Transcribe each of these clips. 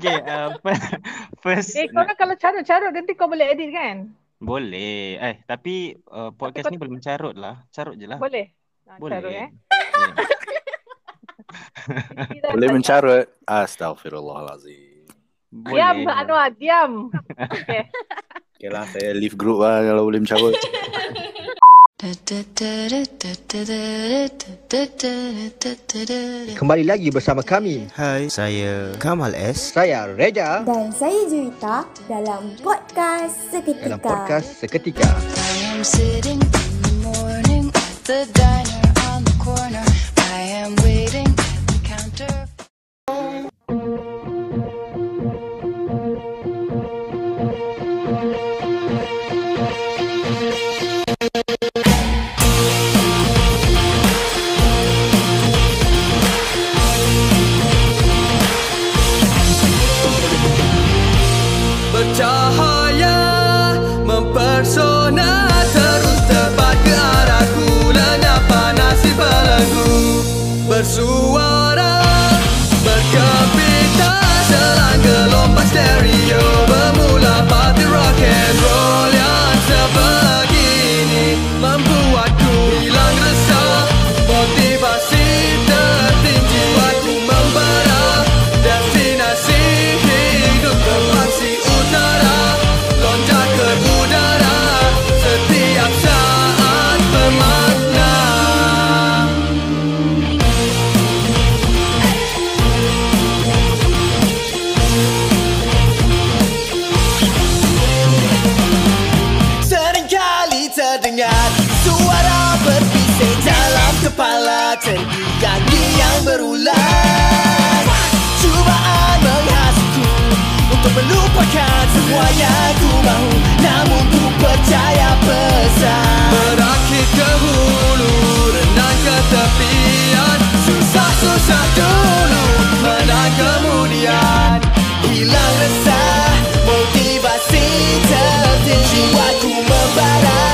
Okay, uh, first Eh, kau kan kalau carut-carut nanti kau boleh edit kan? boleh. Eh, tapi uh, podcast kau- ni boleh mencarut lah. Carut je lah. Boleh? Ha, Boleh. Carut eh. Yeah. Boleh mencarut. Astaghfirullahalazim. Diam, Boleh. Anwar, diam. Okay. Okay lah, saya leave group lah kalau boleh mencarut. Kembali lagi bersama kami. Hai, saya Kamal S. Saya Reja Dan saya Juwita dalam podcast Seketika. dalam podcast Seketika. Kemudian. Hilang resah, motivasi tertinggi Jiwaku membara,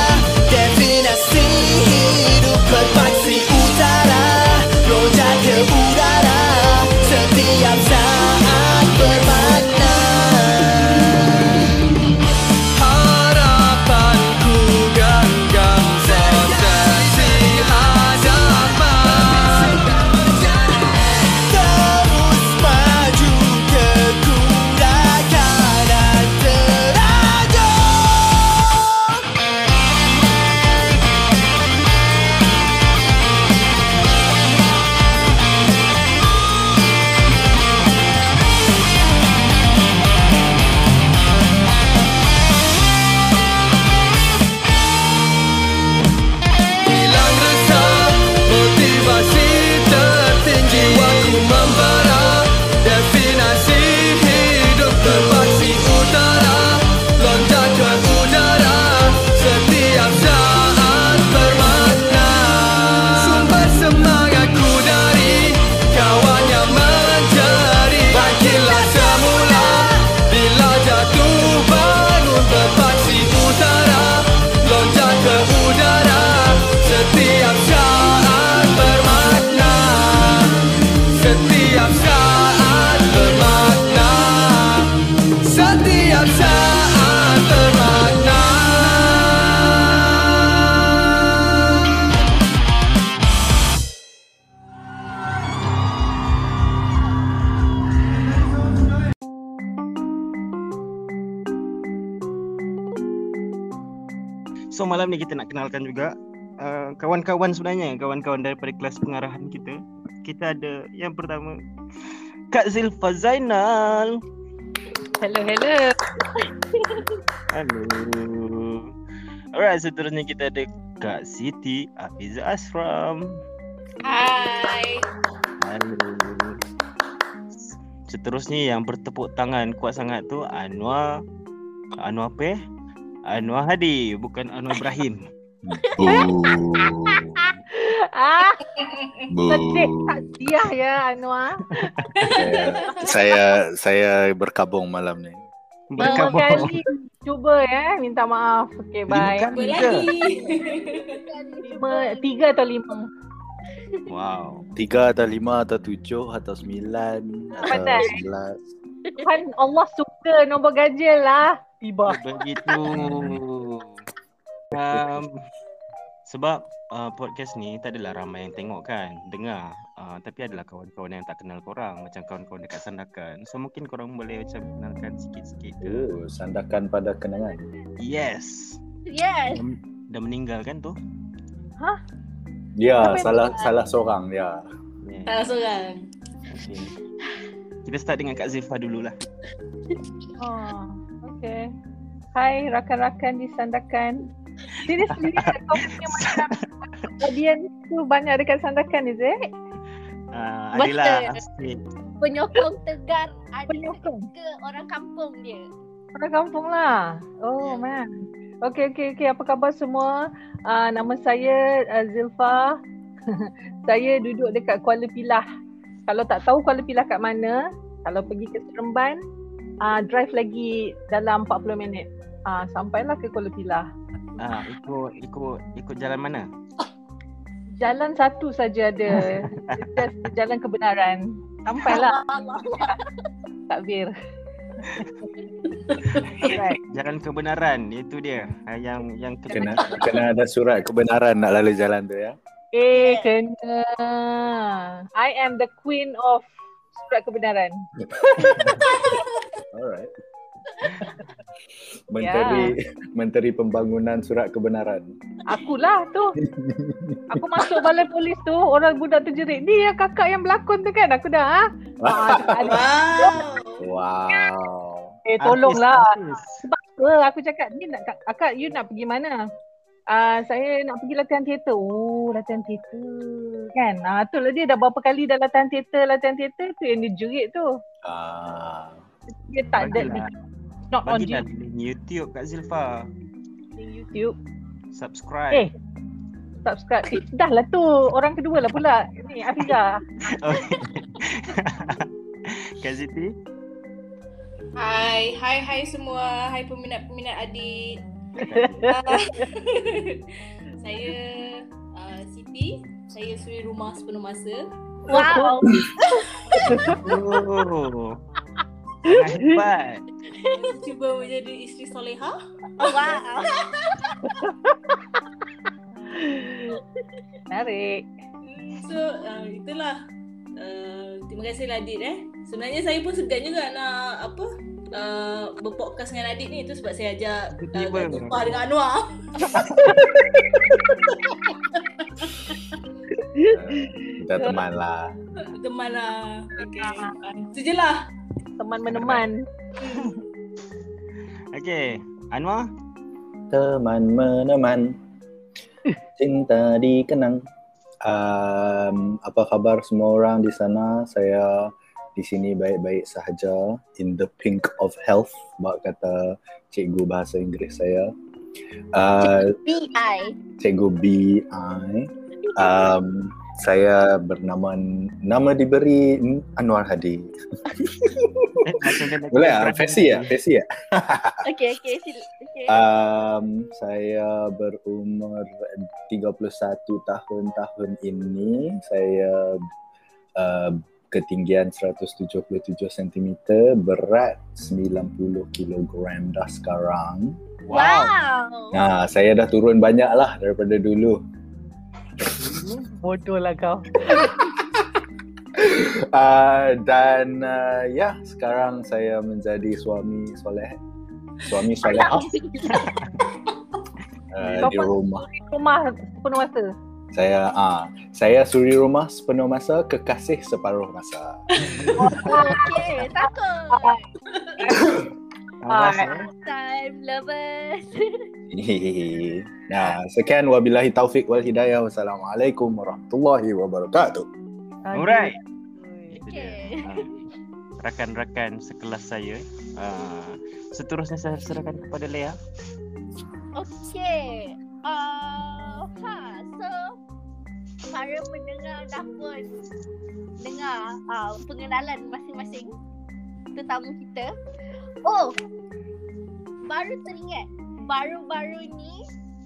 So malam ni kita nak kenalkan juga uh, kawan-kawan sebenarnya, kawan-kawan daripada kelas pengarahan kita. Kita ada yang pertama Kak Zilfa Zainal. Hello, hello. Halo. Alright, seterusnya kita ada Kak Siti Afiza Asram. Hai. Halo. Seterusnya yang bertepuk tangan kuat sangat tu Anwar Anwar apa eh? Anwar Hadi bukan Anwar Ibrahim. Boo. Ah, Boo. sedih ya Anwar. Saya, saya saya berkabung malam ni. Lima Berkabung. kali cuba ya, minta maaf. Lima bye. kali Apa ke? lagi? Lima, tiga atau lima? Wow. Tiga atau lima atau tujuh atau sembilan atau sebelas. Kan Allah suka nombor ganjil lah. Tiba. Begitu. Um, sebab uh, podcast ni tak adalah ramai yang tengok kan, dengar. Uh, tapi adalah kawan-kawan yang tak kenal korang macam kawan-kawan dekat Sandakan. So mungkin korang boleh macam kenalkan sikit-sikit ke. Oh, sandakan pada kenangan. Yes. Yes. Dah, dah meninggal kan tu? Ya, Apa yang salah buat? salah seorang ya. Yeah. Salah seorang. Okay. Kita start dengan Kak Zilfa dululah. Oh, okay. Hai rakan-rakan di Sandakan. Seriously, kau punya macam audience tu banyak dekat Sandakan, is it? Uh, Betul. adalah. Penyokong tegar ada Penyokong. ke orang kampung dia. Orang kampung lah. Oh, Ya. man. Okay, okay, okay. Apa khabar semua? Uh, nama saya uh, Zilfa. saya duduk dekat Kuala Pilah. Kalau tak tahu Kuala Pilah kat mana, kalau pergi ke Seremban, uh, drive lagi dalam 40 minit. Uh, sampailah ke Kuala Pilah. Ah, ikut ikut ikut jalan mana? Jalan satu saja ada. Just jalan kebenaran. Sampailah takbir. Jalan kebenaran itu dia. Ah, yang yang Kena kena ada surat kebenaran nak lalu jalan tu ya. Eh, kena. I am the queen of surat kebenaran. Alright. Menteri Menteri Pembangunan Surat Kebenaran. Akulah tu. Aku masuk balai polis tu, orang budak tu jerit. Ni ya kakak yang berlakon tu kan? Aku dah, ha? Ah. Wow. Wow. Eh, tolonglah. Artis, Apa? Aku cakap, ni nak, kak- kakak, you nak pergi mana? Ah, saya nak pergi latihan teater. Oh, latihan teater. Kan? Ah, tu lah dia dah berapa kali dah latihan teater, latihan teater tu yang dia jerit tu. Ah. Dia tak ada Bagilah. not on Bagilah duty link YouTube Kak Zilfa. di YouTube. Subscribe. Eh, subscribe. Eh, dah lah tu. Orang kedua lah pula. Ni Afiza. Okay. Kak Ziti. Hai, hai hai semua. Hai peminat-peminat adik. Saya uh, Siti. Saya suri rumah sepenuh masa. Wow. Oh. Hebat. Cuba menjadi isteri soleha. Oh, wow. Menarik. So, uh, itulah. Uh, terima kasih lah Adit eh. Sebenarnya saya pun segan juga nak apa uh, berpodcast dengan Adit ni tu sebab saya ajak uh, dengan Anwar. Kita teman lah. Teman lah. Okay. Itu je lah. Teman meneman. Okay. Anwar. Teman meneman. Cinta dikenang. Um, apa khabar semua orang di sana? Saya di sini baik-baik sahaja. In the pink of health. Bak kata cikgu bahasa Inggeris saya. Uh, BI. cikgu B.I. Um, saya bernama nama diberi Anwar Hadi. Boleh ah? Fesi ya? Fesi ya? Okay, okay. Sil- okay. Um, saya berumur 31 tahun tahun ini. Saya uh, ketinggian 177 cm, berat 90 kg dah sekarang. wow. Nah, saya dah turun banyak lah daripada dulu. Bodoh lah kau. Uh, dan uh, ya, sekarang saya menjadi suami soleh. Suami soleh uh, di rumah. Rumah penuh masa. Saya ah saya suri rumah sepenuh masa, kekasih separuh masa. Okay, takut. Awas, Ah. eh. Time lovers. Nah, sekian wabillahi taufik wal hidayah. Wassalamualaikum warahmatullahi wabarakatuh. Alright. Okay. Ah, Rakan-rakan sekelas saya. Ah, seterusnya saya serahkan kepada Lea. Okay. Uh, ha, so para pendengar dah pun dengar uh, pengenalan masing-masing tetamu kita. Oh, baru teringat baru-baru ni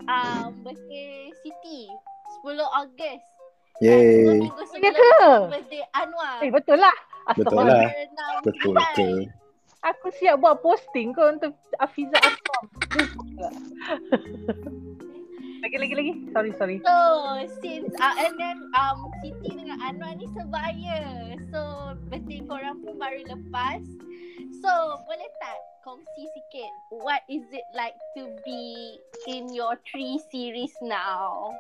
um, birthday Siti 10 Ogos. Yeay. Dua minggu Ya sebelum ke? birthday Anwar. Eh betul lah. Betul lah. Betul ke? Aku siap buat posting kau untuk Afiza Afam. lagi lagi lagi. Sorry sorry. So since uh, and then um Siti dengan Anwar ni sebaya. So betul korang pun baru lepas. So boleh tak kongsi sikit what is it like to be in your three series now?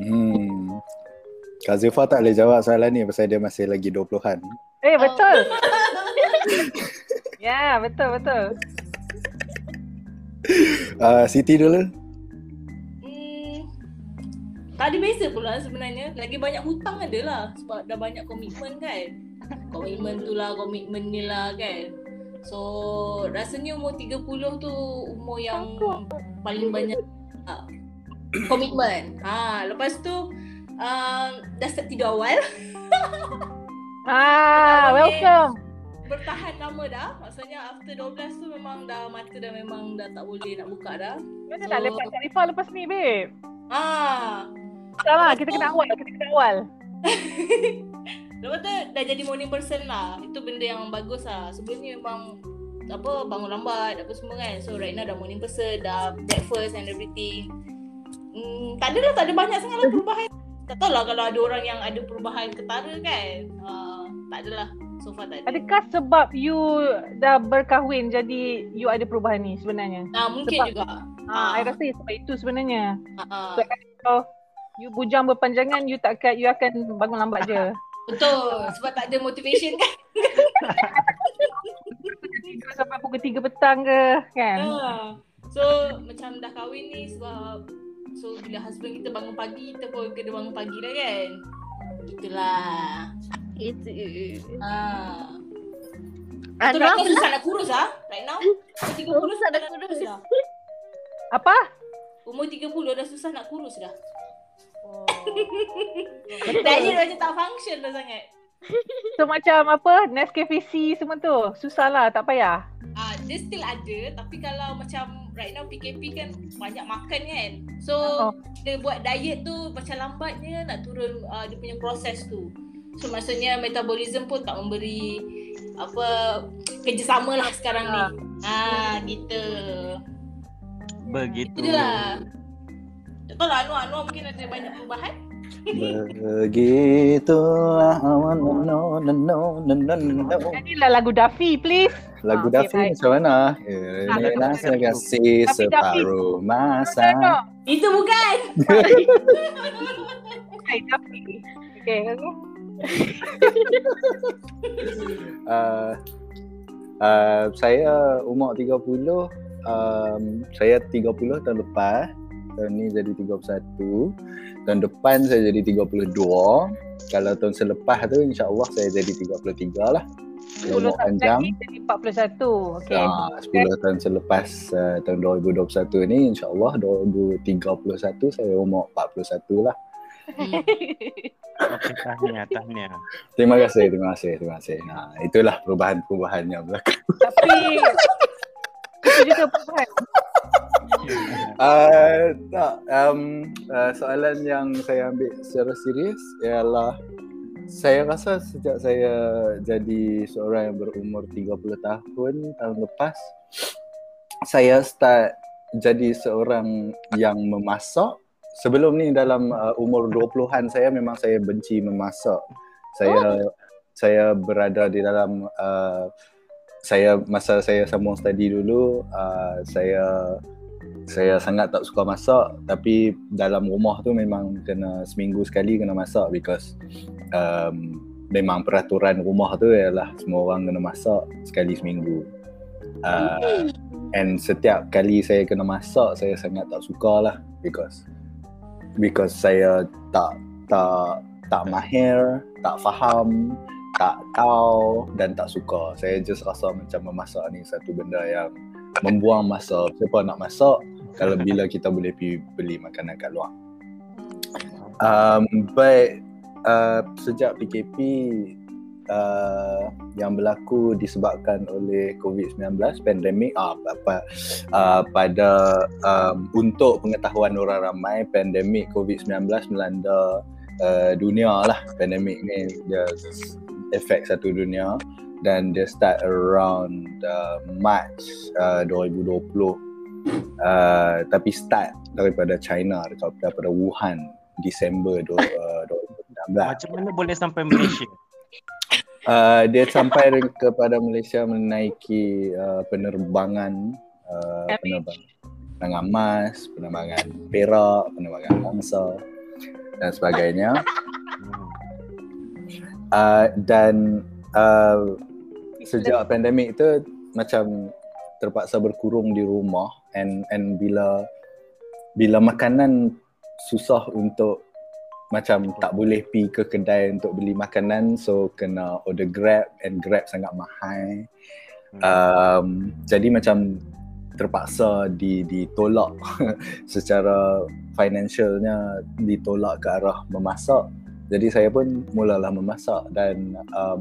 Hmm. Kak Zulfa tak boleh jawab soalan ni pasal dia masih lagi 20-an. Eh betul. ya betul betul. Uh, Siti dulu. Tak ada beza pula sebenarnya. Lagi banyak hutang ada lah sebab dah banyak komitmen kan. Komitmen tu lah, komitmen ni lah kan. So rasanya umur 30 tu umur yang paling banyak uh, komitmen. Ha, lepas tu um, dah start tidur awal. Ah, welcome. Bertahan lama dah. Maksudnya after 12 tu memang dah mata dah memang dah tak boleh nak buka dah. Mana nak lepas Kak Rifah lepas ni, babe? Ah. Salah, kita kena awal, kita kena awal. Lepas tu dah jadi morning person lah. Itu benda yang bagus lah. Sebelum ni memang apa bangun lambat apa semua kan. So right now dah morning person, dah breakfast and everything. Hmm, tak ada lah, tak ada banyak sangat lah perubahan. Tak tahu lah kalau ada orang yang ada perubahan ketara kan. Uh, tak adalah. So far tak ada. Adakah sebab you dah berkahwin jadi you ada perubahan ni sebenarnya? Ah, mungkin sebab, juga. Ah, I rasa sebab itu sebenarnya. Ah, So, kalau you bujang berpanjangan, you takkan you akan bangun lambat je. Betul. Sebab tak ada motivation kan. Tidur sampai pukul 3 petang ke, kan? Ah. So macam dah kahwin ni sebab So bila husband kita bangun pagi Kita pun kena bangun pagi dah kan Itulah Itu. Ah. Right now pula? susah nak kurus ah. Right now Umur 30 Susah nak dah kurus. dah. Apa? Umur 30 dah susah nak kurus dah. Oh. Diet macam tak function dah sangat. So macam apa, Nescafe C semua tu, susah lah, tak payah. Ah, dia still ada tapi kalau macam right now PKP kan banyak makan kan. So Oh. dia buat diet tu macam lambatnya nak turun uh, dia punya proses tu. So maksudnya metabolism pun tak memberi apa kerjasama lah sekarang ni. Ah gitu. Begitu. Itu lah. Tak tahu lah Anwar, Anwar mungkin ada banyak perubahan. Begitulah awan no no no no no no. Inilah lagu Daffy, please. Lagu Ah, okay, Daffy macam mana? Ah, Ini lagu rasa Daffy. kasih separuh masa. Itu bukan. Hai, Daffy. Okay, okay. Uh, uh, saya umur 30 um, saya 30 tahun lepas tahun ni jadi 31 tahun depan saya jadi 32 kalau tahun selepas tu insyaAllah saya jadi 33 lah 10 umur tahun panjang lagi jadi 41. Okay. Ah, 10 tahun selepas uh, tahun 2021 ni insyaAllah 2031 saya umur 41 lah tahniah, tahniah. terima kasih terima kasih terima kasih nah, itulah perubahan-perubahan yang berlaku Tapi itu juga perubahan. Uh, tak, um, uh, soalan yang saya ambil secara serius ialah saya rasa sejak saya jadi seorang yang berumur 30 tahun tahun lepas saya start jadi seorang yang memasak. Sebelum ni dalam uh, umur 20-an saya memang saya benci memasak. Saya saya berada di dalam uh, saya masa saya sambung study dulu uh, saya saya sangat tak suka masak tapi dalam rumah tu memang kena seminggu sekali kena masak because um, memang peraturan rumah tu ialah semua orang kena masak sekali seminggu. Uh, and setiap kali saya kena masak saya sangat tak suka lah because because saya tak tak tak mahir tak faham tak tahu dan tak suka. Saya just rasa macam memasak ni satu benda yang membuang masa. Siapa nak masak kalau bila kita boleh pergi beli makanan kat luar. Um, but uh, sejak PKP uh, yang berlaku disebabkan oleh COVID-19 pandemik ah, apa, uh, pada um, untuk pengetahuan orang ramai pandemik COVID-19 melanda uh, dunia lah. Pandemik ni dia efek satu dunia dan dia start around uh, March uh, 2020 uh, tapi start daripada China dekat daripada Wuhan Disember uh, 2019 Macam mana boleh sampai Malaysia? uh, dia sampai kepada Malaysia menaiki uh, penerbangan uh, penerbangan penerbangan emas, penerbangan perak, penerbangan angsa dan sebagainya. Uh, dan uh, sejak pandemik tu macam terpaksa berkurung di rumah and and bila bila makanan susah untuk macam tak boleh pi ke kedai untuk beli makanan so kena order grab and grab sangat mahal. Um, jadi macam terpaksa di ditolak secara financialnya ditolak ke arah memasak. Jadi saya pun mulalah memasak dan um,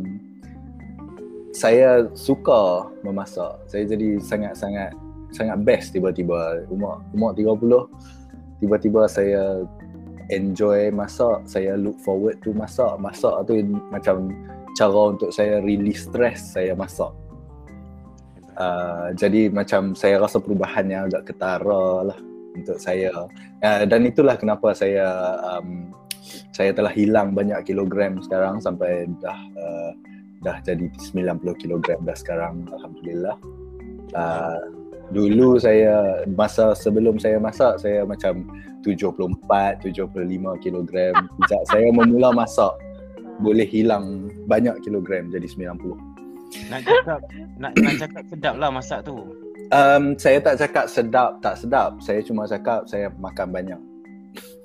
saya suka memasak. Saya jadi sangat-sangat sangat best tiba-tiba. Umur umur 30 tiba-tiba saya enjoy masak. Saya look forward to masak. Masak tu macam cara untuk saya release stress saya masak. Uh, jadi macam saya rasa perubahan yang agak ketara lah untuk saya. Uh, dan itulah kenapa saya um, saya telah hilang banyak kilogram sekarang sampai dah uh, dah jadi 90 kilogram dah sekarang alhamdulillah. Uh, dulu saya masa sebelum saya masak saya macam 74 75 kilogram. Sejak saya memula masak boleh hilang banyak kilogram jadi 90 Nak cakap nak, nak cakap sedap lah masak tu. um, saya tak cakap sedap tak sedap. Saya cuma cakap saya makan banyak.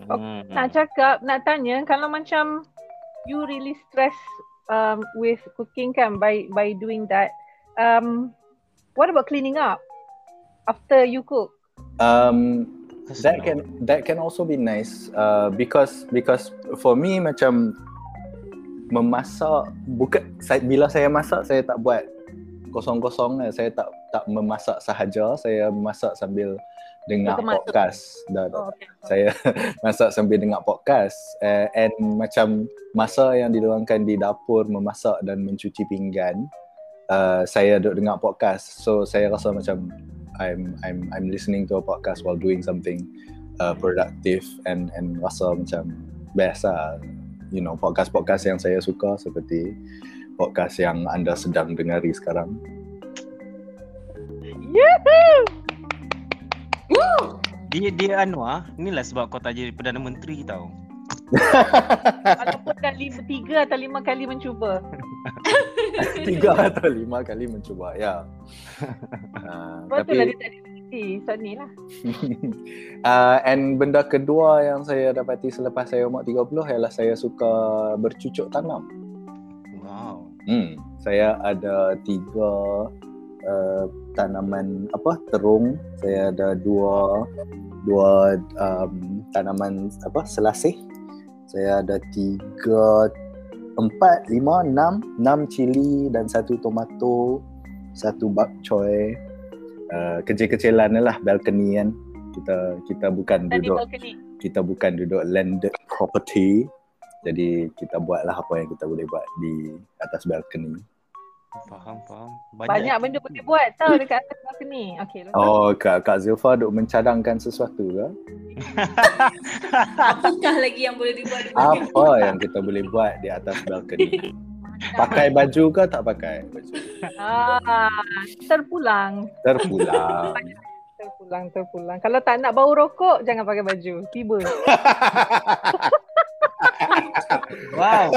Hmm. Nak cakap, nak tanya kalau macam you really stress um, with cooking kan by by doing that. Um, what about cleaning up after you cook? um, that can that can also be nice uh, because because for me macam memasak bukan saya, bila saya masak saya tak buat kosong-kosong lah. saya tak tak memasak sahaja saya masak sambil dengar Masak-masak. podcast dah, dah. Oh, okay. saya masak sambil dengar podcast uh, and macam masa yang diluangkan di dapur memasak dan mencuci pinggan uh, saya duduk dengar podcast so saya rasa macam I'm I'm I'm listening to a podcast while doing something uh, productive and and rasa macam best lah you know podcast-podcast yang saya suka seperti podcast yang anda sedang dengari sekarang Yahoo! Dia dia Anwar, inilah sebab kau tak jadi Perdana Menteri tau. Walaupun dah lima, tiga atau lima kali mencuba. tiga atau lima kali mencuba ya uh, Sebab tu lah dia tak dimengerti. So ni lah. uh, and benda kedua yang saya dapati selepas saya umur 30 ialah saya suka bercucuk tanam. Wow. Hmm, saya ada tiga uh, tanaman apa terung. Saya ada dua dua um, tanaman apa selasih. Saya ada tiga empat lima enam enam cili dan satu tomato satu bak choy uh, kecil-kecilan lah balcony kan kita kita bukan duduk balcony. kita bukan duduk landed property jadi kita buatlah apa yang kita boleh buat di atas balcony Faham, faham. Banyak benda boleh buat tau dekat atas balcony. Okay, lepas oh kak kak Zilfa duk mencadangkan sesuatu ke Apakah lagi yang boleh dibuat di apa yang kita boleh buat di atas balcony pakai baju ke tak pakai baju Ah, terpulang. terpulang Terpulang, terpulang. Kalau tak nak bau rokok, jangan pakai baju. Tiba. Wow.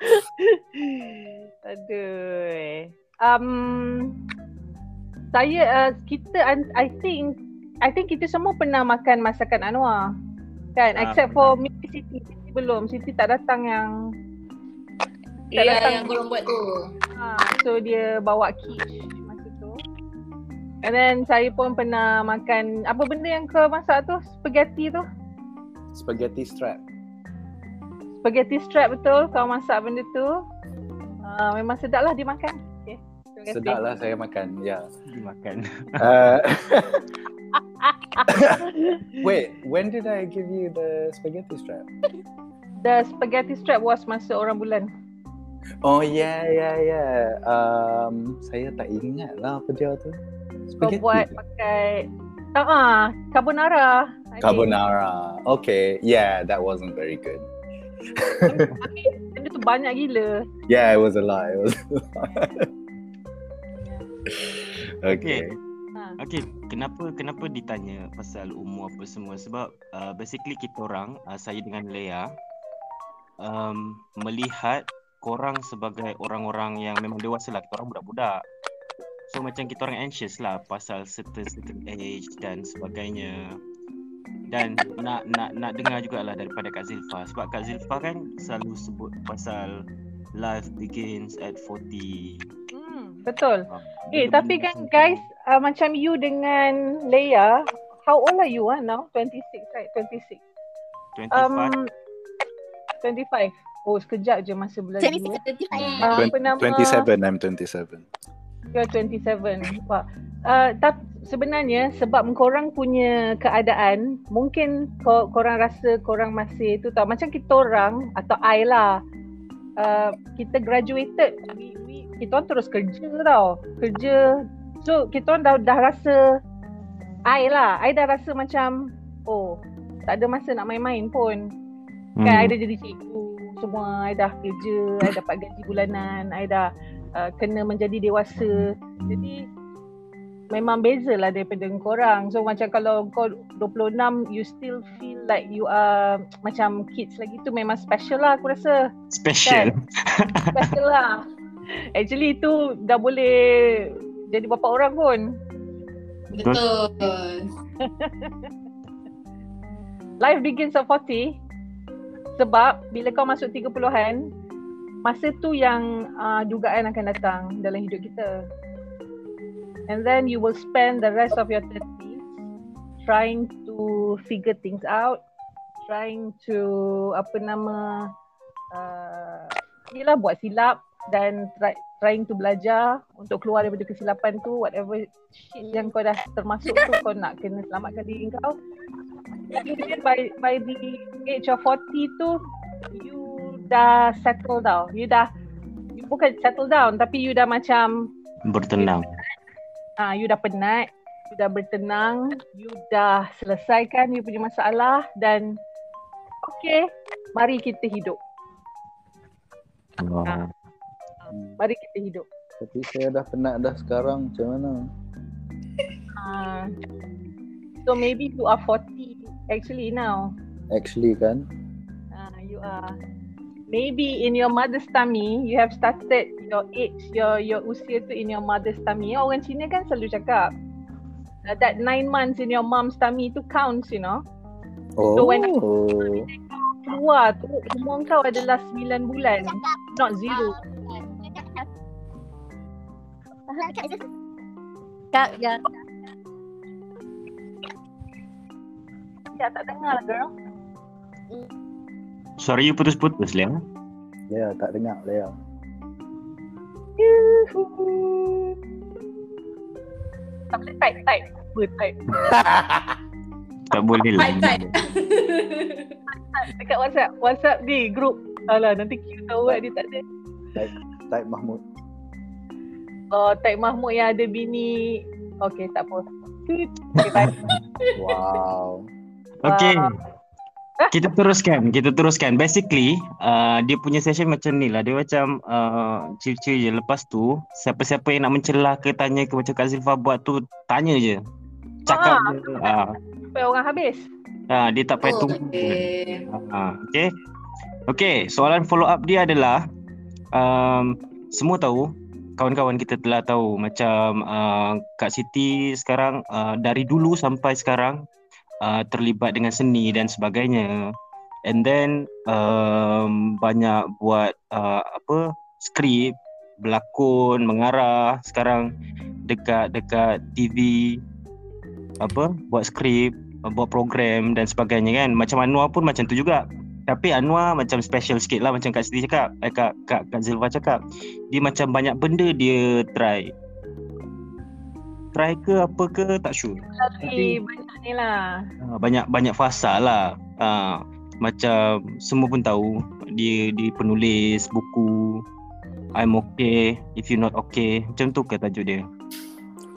Aduh. Um, saya, uh, kita, I- think, I think kita semua pernah makan masakan Anwar. Kan? Ah, Except for maybe Siti. Siti belum. Siti tak datang yang tak Ya, datang. yang korang buat tu. Ha, so dia bawa quiche masa tu. And then saya pun pernah makan apa benda yang kau masak tu? Spaghetti tu. spaghetti strap Spaghetti strap betul kau masak benda tu. Uh, memang sedap lah dimakan. Okay. Sedap lah saya makan ya Dimakan. uh, wait when did I give you the spaghetti strap The spaghetti strap was masa orang bulan. Oh ya ya ya. Um, saya tak ingat lah apa dia tu. Kau Spaghetti buat ke? pakai Ah, uh, carbonara. Carbonara. Okay. Yeah, that wasn't very good. Tapi benda tu banyak gila. Yeah, it was a lot. It was a lot. okay. Ha. Okay, kenapa kenapa ditanya pasal umur apa semua? Sebab uh, basically kita orang, uh, saya dengan Lea, um, melihat korang sebagai orang-orang yang memang dewasa lah. Kita orang budak-budak. So macam kita orang anxious lah pasal certain certain age dan sebagainya. Dan nak nak nak dengar jugalah daripada Kak Zilfa sebab Kak Zilfa kan selalu sebut pasal life begins at 40. Hmm, betul. Ah, Eh, tapi kan macam tu. guys, uh, macam you dengan Leia, how old are you ah now? 26, right? 26. 25 Um, 25. Oh, sekejap je masa bulan Jadi dua. kita Uh, apa Twen- nama? 27, I'm 27. You're 27. Wah. Uh, tapi sebenarnya sebab korang punya keadaan, mungkin ko- korang rasa korang masih tu tau. Macam kita orang atau I lah. Uh, kita graduated, we, we, kita orang terus kerja tau. Kerja. So kita orang dah, dah rasa I lah. I dah rasa macam oh tak ada masa nak main-main pun. Hmm. Kan I dah jadi cikgu semua, I dah kerja, I dapat gaji bulanan, I dah uh, kena menjadi dewasa. Jadi memang beza lah daripada korang. So macam kalau kau 26, you still feel like you are macam kids lagi tu memang special lah aku rasa. special. Special lah. Actually itu dah boleh jadi bapa orang pun. Betul. Life begins at 40 sebab bila kau masuk 30-an masa tu yang uh, dugaan akan datang dalam hidup kita. And then you will spend the rest of your 30s trying to figure things out, trying to apa nama uh, yelah buat silap dan try, trying to belajar untuk keluar daripada kesilapan tu whatever shit yang kau dah termasuk tu kau nak kena selamatkan diri kau by by the age of 40 tu you dah settle down. You dah you bukan settle down tapi you dah macam Bertenang. ah you dah penat, you dah bertenang, you dah selesaikan you punya masalah dan okay, mari kita hidup. Wah. Mari kita hidup. Tapi saya dah penat dah sekarang. Macam mana? Ah so maybe you are 40 actually now. Actually kan? Ah, you are. Maybe in your mother's tummy, you have started your age, your your usia tu in your mother's tummy. Orang Cina kan selalu cakap uh, that nine months in your mom's tummy tu counts, you know. Oh. So when Keluar tu umur kau adalah 9 bulan, not zero. Kak, ya. Ya tak dengar lah girl. Suara you putus-putus, Lea. Ya, tak dengar Lea. Tak boleh type, type. Apa type? Tak boleh lah. Type, type. Dekat WhatsApp. WhatsApp ni, group. Alah, nanti kita tahu kan dia tak ada. Type Mahmud. Oh, type Mahmud yang ada bini. Okay, tak apa. Okay, bye. Wow. Okay. Wow. Kita teruskan, kita teruskan. Basically, uh, dia punya session macam ni lah. Dia macam uh, chill-chill je. Lepas tu, siapa-siapa yang nak mencelah ke tanya ke macam Kak Zilfa buat tu, tanya je. Cakap Ah. je. Uh, Sampai orang habis. uh, dia tak payah Oh, tunggu. okay. Uh, okay. Okay, soalan follow up dia adalah um, semua tahu kawan-kawan kita telah tahu macam uh, Kak Siti sekarang uh, dari dulu sampai sekarang uh, terlibat dengan seni dan sebagainya. And then um, banyak buat uh, apa skrip, berlakon, mengarah sekarang dekat dekat TV apa buat skrip, buat program dan sebagainya kan. Macam Anwar pun macam tu juga. Tapi Anwar macam special sikit lah macam Kak Siti cakap, eh, Kak, Kak, Kak Zilfa cakap. Dia macam banyak benda dia try. Try ke apa ke tak sure. Tapi banyak ni lah. Ah, banyak banyak fasa lah. Ah, macam semua pun tahu dia dia penulis buku I'm okay if you not okay. Macam tu ke tajuk dia?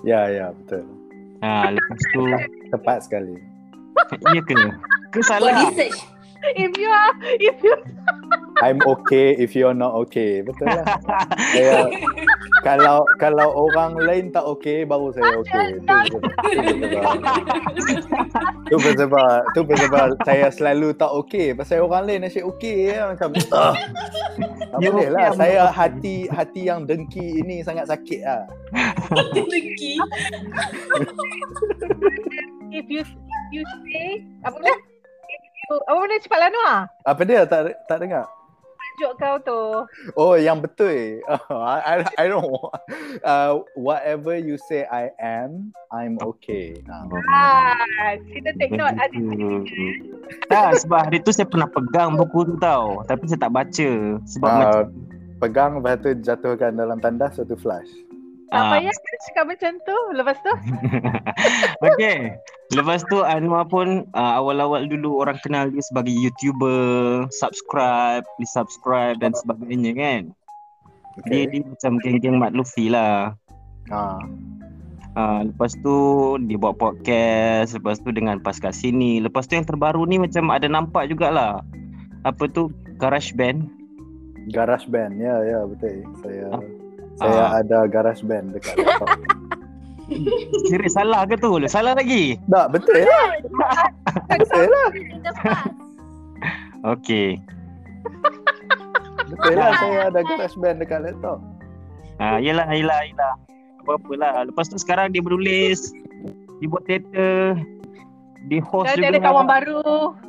Ya, ya, betul. Ha, lepas tu Tepat sekali. iya ke? Ke Buat salah? research. If you are, if you I'm okay if you're not okay. Betul lah. saya, kalau kalau orang lain tak okay, baru saya okay. Tu sebab tu sebab tu sebab saya selalu tak okay. Pasal orang lain asyik okay ya. macam ah. Tak You boleh lah. okay, Saya hati hati yang dengki ini sangat sakit lah. Dengki. if you if you say apa benda? You- Apa benda cepat lah Noah? Apa dia tak tak dengar? Tajuk kau tu. Oh, yang betul. I, I, I don't want. Uh, whatever you say I am, I'm okay. Ah. Ah, kita take note. Hmm. Tak, sebab hari tu saya pernah pegang buku tu tau. Tapi saya tak baca. Sebab Ah, macam pegang lepas tu jatuhkan dalam tandas satu flash. Tak Ah. payah kan cakap macam tu. Lepas tu, Okay. Lepas tu Anwar pun uh, awal-awal dulu orang kenal dia sebagai YouTuber, subscribe, please subscribe dan sebagainya kan. Dia, Okay. dia macam geng-geng Mat Luffy lah. Ha. Uh, lepas tu dia buat podcast, lepas tu dengan pas kat sini. Lepas tu yang terbaru ni macam ada nampak jugalah. Apa tu Garage Band. Garage band. Ya, ya betul. Saya Ah. Saya Ah. ada garage band dekat laptop. Serius salah ke tu? Salah lagi. tak, betul lah. betul lah. Okay. Betul lah saya ada garage band dekat laptop. Ah, yelah, yelah, yelah. Apa-apa lah. Lepas tu sekarang dia menulis, dia buat teater, dia host dah juga. ada kawan baru.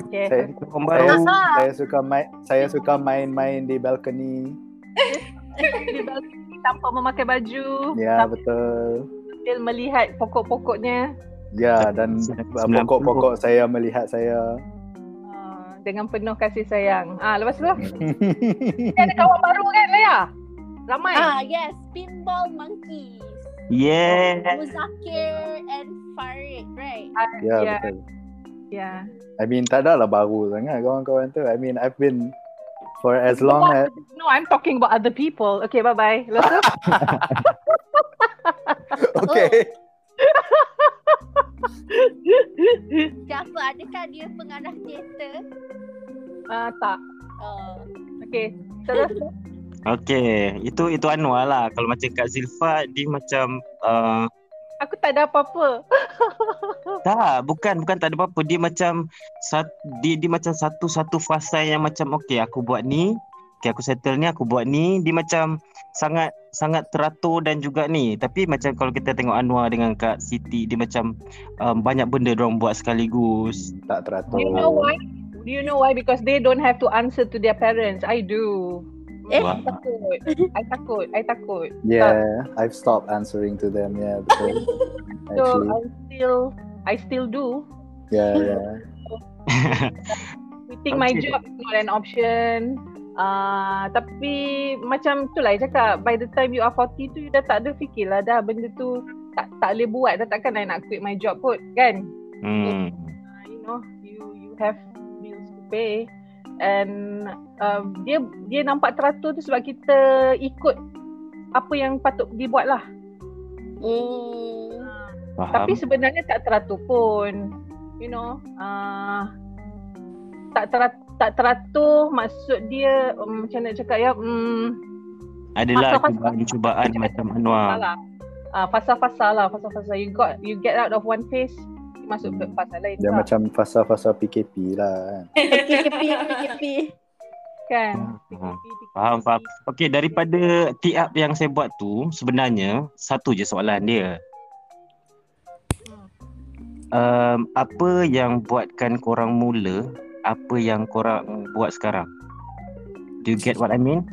Okay. Saya, Kawan baru. saya, saya suka main saya suka main-main di balcony. Di balcony tanpa memakai baju. Ya, betul. Sambil melihat pokok-pokoknya. Ya, dan pokok-pokok saya melihat saya. ah, dengan penuh kasih sayang. Ah, lepas tu, ada kawan baru kan, Lea? Ramai. Ah, yes. Pinball Monkeys. Yeah. Muzakir and Farid, right? Ah, Ya, ya, betul. ya. I mean, tak adalah baru sangat kawan-kawan tu. I mean, I've been for as long as No, I'm talking about other people. Okay. Lepas tu, Okay. Siapa? Adakah dia pengarah teater? ah, tak. Oh. Okay, terus. Okay. Itu itu Anwar lah. Kalau macam Kak Zilfa, dia macam... Uh, Aku tak ada apa-apa. tak, bukan bukan tak ada apa-apa. Dia macam sat, dia, dia macam satu-satu fasa yang macam okay aku buat ni, okay aku settle ni, aku buat ni. Dia macam sangat sangat teratur dan juga ni. Tapi macam kalau kita tengok Anwar dengan Kak Siti, dia macam um, banyak benda diorang buat sekaligus. tak teratur. Do you know why? Do you know why? Because they don't have to answer to their parents. I do. Eh? I takut. I takut. I takut. Yeah, I've stopped answering to them. Yeah, betul. So Actually, I still, I still do. yeah, yeah. Quitting my Okay. job is not an option. Uh, tapi macam tu lah I cakap by the time you are 40 tu you dah tak ada fikir lah dah benda tu tak tak boleh buat dah takkan I nak quit my job pun kan Hmm. uh, you know you you have bills to pay and um, dia dia nampak teratur tu sebab kita ikut apa yang patut dibuat lah Hmm. Faham. tapi sebenarnya tak teratur pun you know uh, tak teratur tak teratur maksud dia um, macam nak cakap ya um, Adalah cubaan-cubaan macam Anwar. lah uh, fasa-fasa lah fasa-fasa you got you get out of one phase masuk ke fasa lain Dia lah, macam fasa-fasa PKP lah kan. PKP, PKP. kan Hmm. Faham, faham. Okey, daripada up yang saya buat tu, sebenarnya satu je soalan dia. Um, apa yang buatkan korang mula, apa yang korang buat sekarang? Do you get what I mean?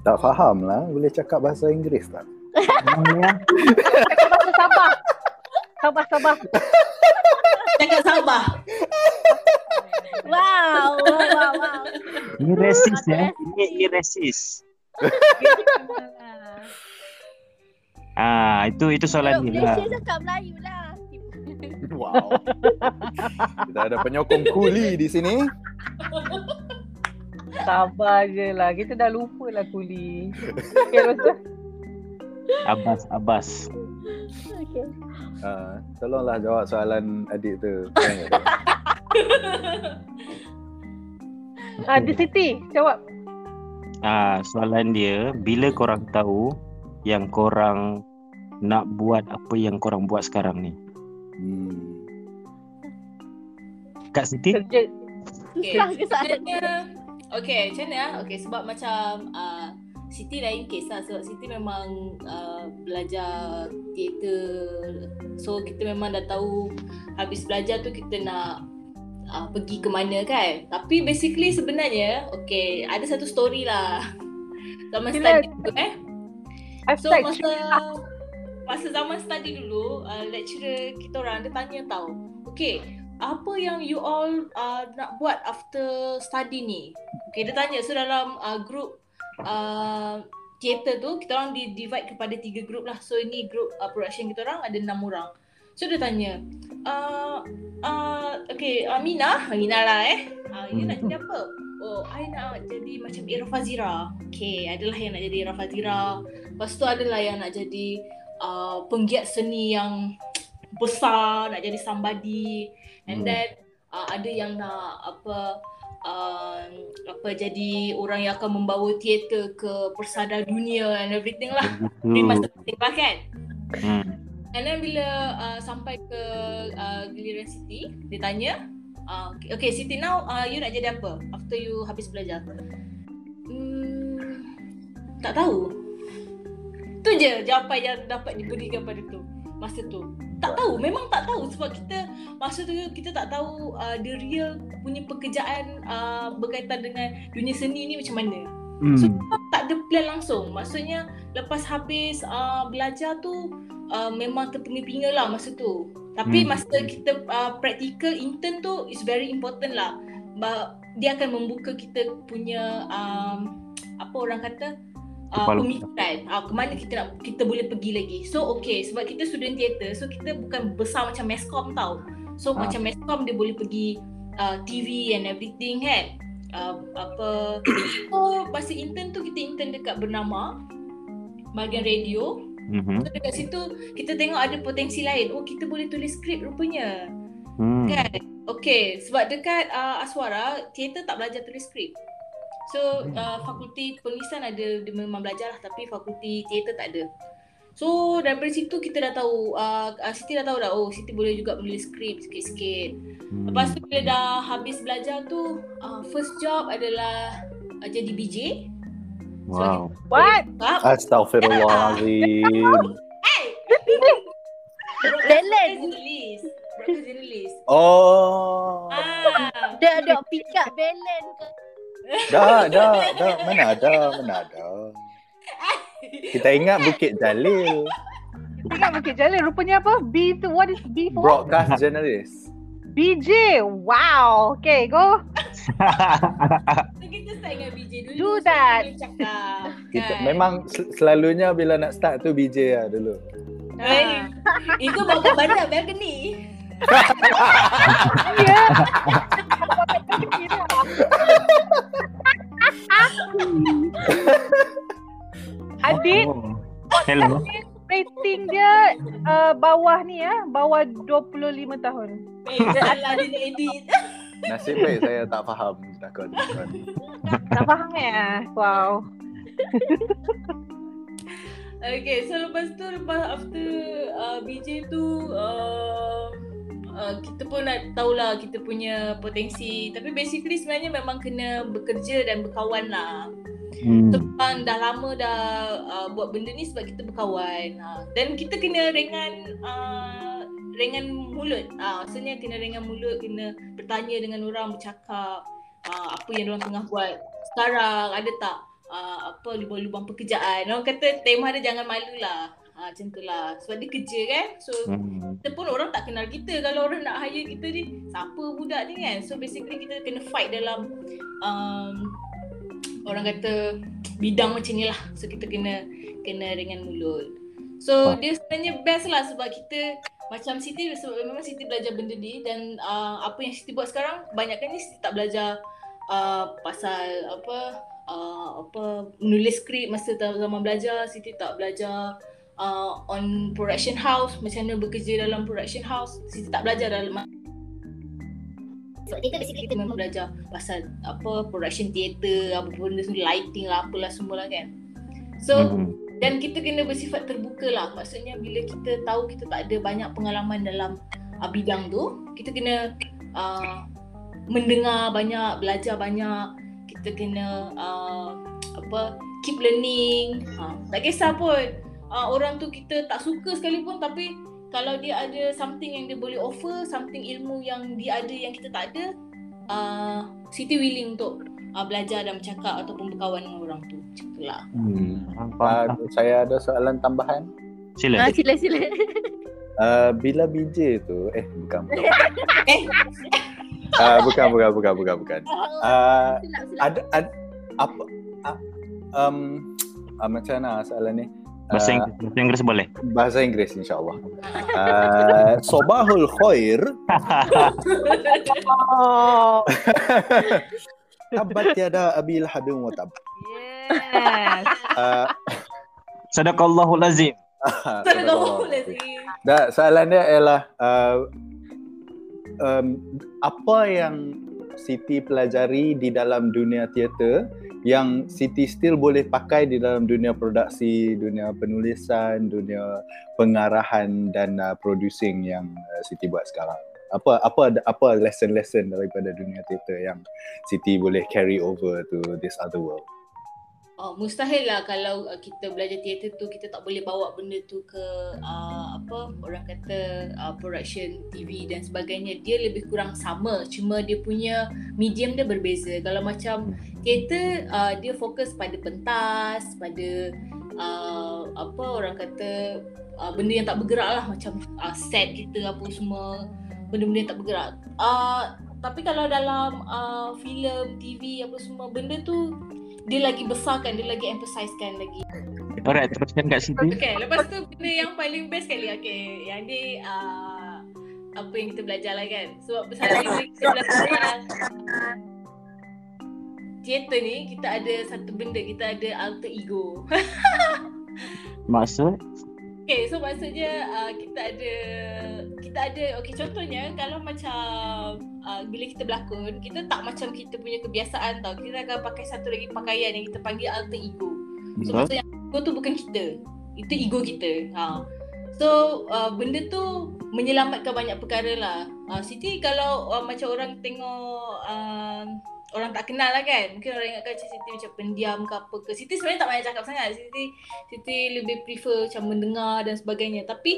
Tak faham lah. Boleh cakap bahasa Inggeris tak? Sabah Sabah Cakap Sabah. Wow, wow, wow, wow. Ini resis ya. Ini, ini resis. Ah, itu itu soalan dia lah. Malaysia cakap Melayu lah. Wow. Kita ada penyokong kuli di sini. Sabar je lah. Kita dah lupa lah kuli. Okay. Abbas, Abbas. Okay. Uh, tolonglah jawab soalan adik tu. Ah, di Siti, jawab. Ah, soalan dia, bila korang tahu yang korang nak buat apa yang korang buat sekarang ni? Hmm. Kak Siti? Kerja. Okay, Susah ke soalan Okay, macam mana ah? Okay, sebab macam uh, Siti lain kes lah Sebab Siti memang uh, belajar teater So kita memang dah tahu Habis belajar tu kita nak uh, pergi ke mana kan Tapi basically sebenarnya Okay, ada satu story lah Zaman study tu eh So masa masa zaman study dulu, uh, lecturer kita orang dia tanya tau. Okay, apa yang you all uh, nak buat after study ni? Okay, dia tanya. So dalam uh, group uh, theater tu, kita orang di divide kepada tiga group lah. So ini group uh, production kita orang ada enam orang. So dia tanya, uh, uh, okay, uh, Mina, Mina lah eh. Uh, you nak jadi apa? Oh, I nak jadi macam Ira Fazira. Okay, adalah yang nak jadi Ira Fazira. Lepas tu adalah yang nak jadi uh, penggiat seni yang besar, nak jadi somebody. And Hmm. then uh, ada yang nak apa uh, apa jadi orang yang akan membawa teater ke persada dunia and everything lah. Ni masa penting lah kan. Hmm. And then bila uh, sampai ke uh, giliran Siti, dia tanya, uh, okay, okay Siti now uh, you nak jadi apa after you habis belajar? Hmm, tak tahu. Tu je jawapan yang dapat diberikan pada tu masa tu. Tak tahu, memang tak tahu sebab kita masa tu kita tak tahu uh, the real punya pekerjaan uh, berkaitan dengan dunia seni ni macam mana. So Hmm. kita tak ada plan langsung. Maksudnya lepas habis uh, belajar tu uh, memang terpinga-pinga lah masa tu. Tapi Hmm. masa kita uh, practical intern tu is very important lah. Ba- dia akan membuka kita punya um, apa orang kata uh, pemikiran uh, ke mana kita nak kita boleh pergi lagi. So okay sebab kita student theater so kita bukan besar macam meskom tau. So Ah. macam meskom dia boleh pergi uh, TV and everything kan. Uh, apa So masa intern tu kita intern dekat bernama bahagian radio. Mhm. So dekat situ kita tengok ada potensi lain. Oh kita boleh tulis skrip rupanya. Hmm. Kan? Okay sebab dekat uh, Aswara teater tak belajar tulis skrip. So uh, fakulti penulisan ada dia memang belajar lah tapi fakulti teater tak ada. So daripada situ kita dah tahu uh, uh, Siti dah tahu dah oh Siti boleh juga menulis skrip sikit-sikit. Hmm. Lepas tu bila dah habis belajar tu uh, first job adalah uh, jadi BJ. Wow. What? Sebab Astagfirullahalazim. Hey! Talent. Journalist. Broadcast journalist. Oh. Ah. Dia ada pick up balance ke? Dah, dah, dah. Mana ada, mana ada. Kita ingat Bukit Jalil. Ingat Bukit Jalil rupanya apa? B tu what is B for? Broadcast journalist. BJ. Wow. Okay, go. So kita start dengan BJ dulu. Do that. kita cakap. Kita, kan? memang sel- selalunya bila nak start tu BJ lah dulu. Eh, Itu bawa bandar balcony. Ya. Adik, Oh. Hello. rating dia uh, bawah ni ya, bawah 25 tahun. Eh, dia edit. Nasib baik saya tak faham. Tak faham ya? Wow. Okay, so lepas tu lepas after uh, BJ tu uh, uh, kita pun nak tahulah kita punya potensi. Tapi basically sebenarnya memang kena bekerja dan berkawan lah. Hmm. Sebab dah lama dah uh, buat benda ni sebab kita berkawan. Ha. Dan kita kena ringan uh, ringan mulut. Ah, maksudnya kena ringan mulut, kena bertanya dengan orang, bercakap uh, apa yang orang tengah buat sekarang, ada tak uh, apa lubang-lubang pekerjaan. Orang kata tema dia jangan malu lah. Ha, macam tu lah. Sebab dia kerja kan. So Hmm. kita pun orang tak kenal kita kalau orang nak hire kita ni siapa budak ni kan so basically kita kena fight dalam um, orang kata bidang macam ni lah so kita kena kena ringan mulut so dia sebenarnya best lah sebab kita macam Siti sebab memang Siti belajar benda ni dan uh, apa yang Siti buat sekarang kebanyakan ni Siti tak belajar uh, pasal apa uh, apa menulis skrip masa zaman belajar Siti tak belajar uh, on production house macam mana bekerja dalam production house Siti tak belajar dalam sebab kita basically kita memang belajar pasal apa production theatre apa benda semua lighting lah apalah semua lah kan. So Hmm. dan kita kena bersifat terbuka lah. Maksudnya bila kita tahu kita tak ada banyak pengalaman dalam uh, bidang tu kita kena uh, mendengar banyak belajar banyak. Kita kena uh, apa keep learning. Ha, tak kisah pun uh, orang tu kita tak suka sekalipun tapi kalau dia ada something yang dia boleh offer something ilmu yang dia ada yang kita tak ada uh, Siti willing untuk uh, belajar dan bercakap ataupun berkawan dengan orang tu macam tu lah Hmm. Uh, saya ada soalan tambahan. Sila. Ah, sila sila. Uh, bila BJ tu, eh bukan bukan. eh Uh, bukan bukan bukan bukan bukan. Uh, Silap silap. ada, ada apa uh, um uh, macam mana soalan ni? Bahasa Uh, Inggeris, bahasa Inggeris boleh. bahasa Inggeris insyaallah. Uh, sobahul khair. Tabat tiada abil habib wa tab. Yes. Uh, Sadaqallahul azim. Astagfirullahaladzim Dah, soalan dia ialah uh, um, apa yang Siti pelajari di dalam dunia teater yang Siti still boleh pakai di dalam dunia produksi, dunia penulisan, dunia pengarahan dan uh, producing yang uh, Siti buat sekarang. Apa apa apa lesson-lesson daripada dunia teater yang Siti boleh carry over to this other world? Oh, mustahil lah kalau uh, kita belajar teater tu kita tak boleh bawa benda tu ke uh, apa orang kata uh, production TV dan sebagainya. Dia lebih kurang sama cuma dia punya medium dia berbeza. Kalau macam teater uh, dia fokus pada pentas pada uh, apa orang kata uh, benda yang tak bergerak lah. Macam uh, set kita apa semua benda-benda yang tak bergerak. Uh, tapi kalau dalam uh, filem TV apa semua benda tu dia lagi besarkan, dia lagi emphasizekan lagi. Alright, teruskan kat Siti. Okay, lepas tu benda yang paling best sekali, okay, yang ni uh, apa yang kita belajar lah kan. Sebab besar bila kita belajar teater ni, kita ada satu benda, kita ada alter ego. Maksud? Okay, so maksudnya uh, kita ada kita ada okay contohnya kalau macam uh, bila kita berlakon, kita tak macam kita punya kebiasaan tau. Kita akan pakai satu lagi pakaian yang kita panggil alter ego. So Betul. maksudnya ego tu bukan kita. Itu ego kita. Ha. So uh, benda tu menyelamatkan banyak perkara lah. Uh, Siti kalau uh, macam orang tengok uh, orang tak kenal lah kan. Mungkin orang ingatkan macam Siti macam pendiam ke apa ke. Siti sebenarnya tak banyak cakap sangat. Siti Siti lebih prefer macam mendengar dan sebagainya. Tapi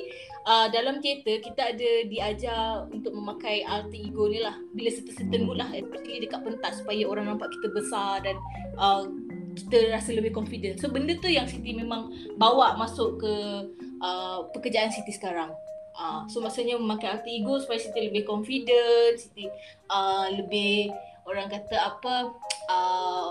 uh, dalam teater kita ada diajar untuk memakai alter ego ni lah. Bila certain-certain mood lah. Especially dekat pentas supaya orang nampak kita besar dan uh, kita rasa lebih confident. So benda tu yang Siti memang bawa masuk ke uh, pekerjaan Siti sekarang. Uh, so maksudnya memakai alter ego supaya Siti lebih confident, Siti uh, lebih orang kata apa uh,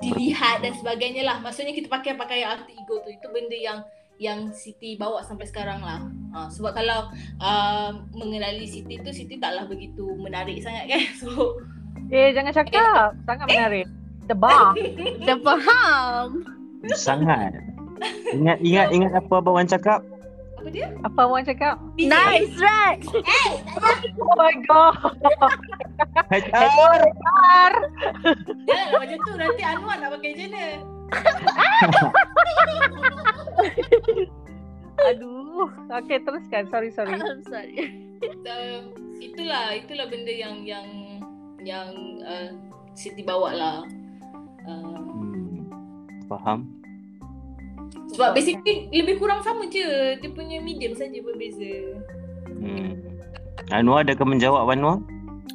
dilihat dan sebagainya lah. Maksudnya kita pakai pakaian alter ego tu itu benda yang yang Siti bawa sampai sekarang lah. Uh, sebab kalau uh, mengenali Siti tu Siti taklah begitu menarik sangat kan. So Eh, jangan cakap. Sangat menarik. Dah faham. Sangat. Ingat ingat ingat apa abang Wan cakap? Apa dia? Apa Wan cakap? Nice, right? Oh my god. Hajar. Janganlah macam tu nanti Anwar nak pakai mana? Aduh. Okay, teruskan. Sorry, sorry. I'm sorry. So, itulah itulah benda yang yang yang uh, Siti bawa lah. Uh, Hmm. Faham? Sebab basically lebih kurang sama je. Dia punya medium saja berbeza. Hmm. Anwar ada ke menjawab Anwar?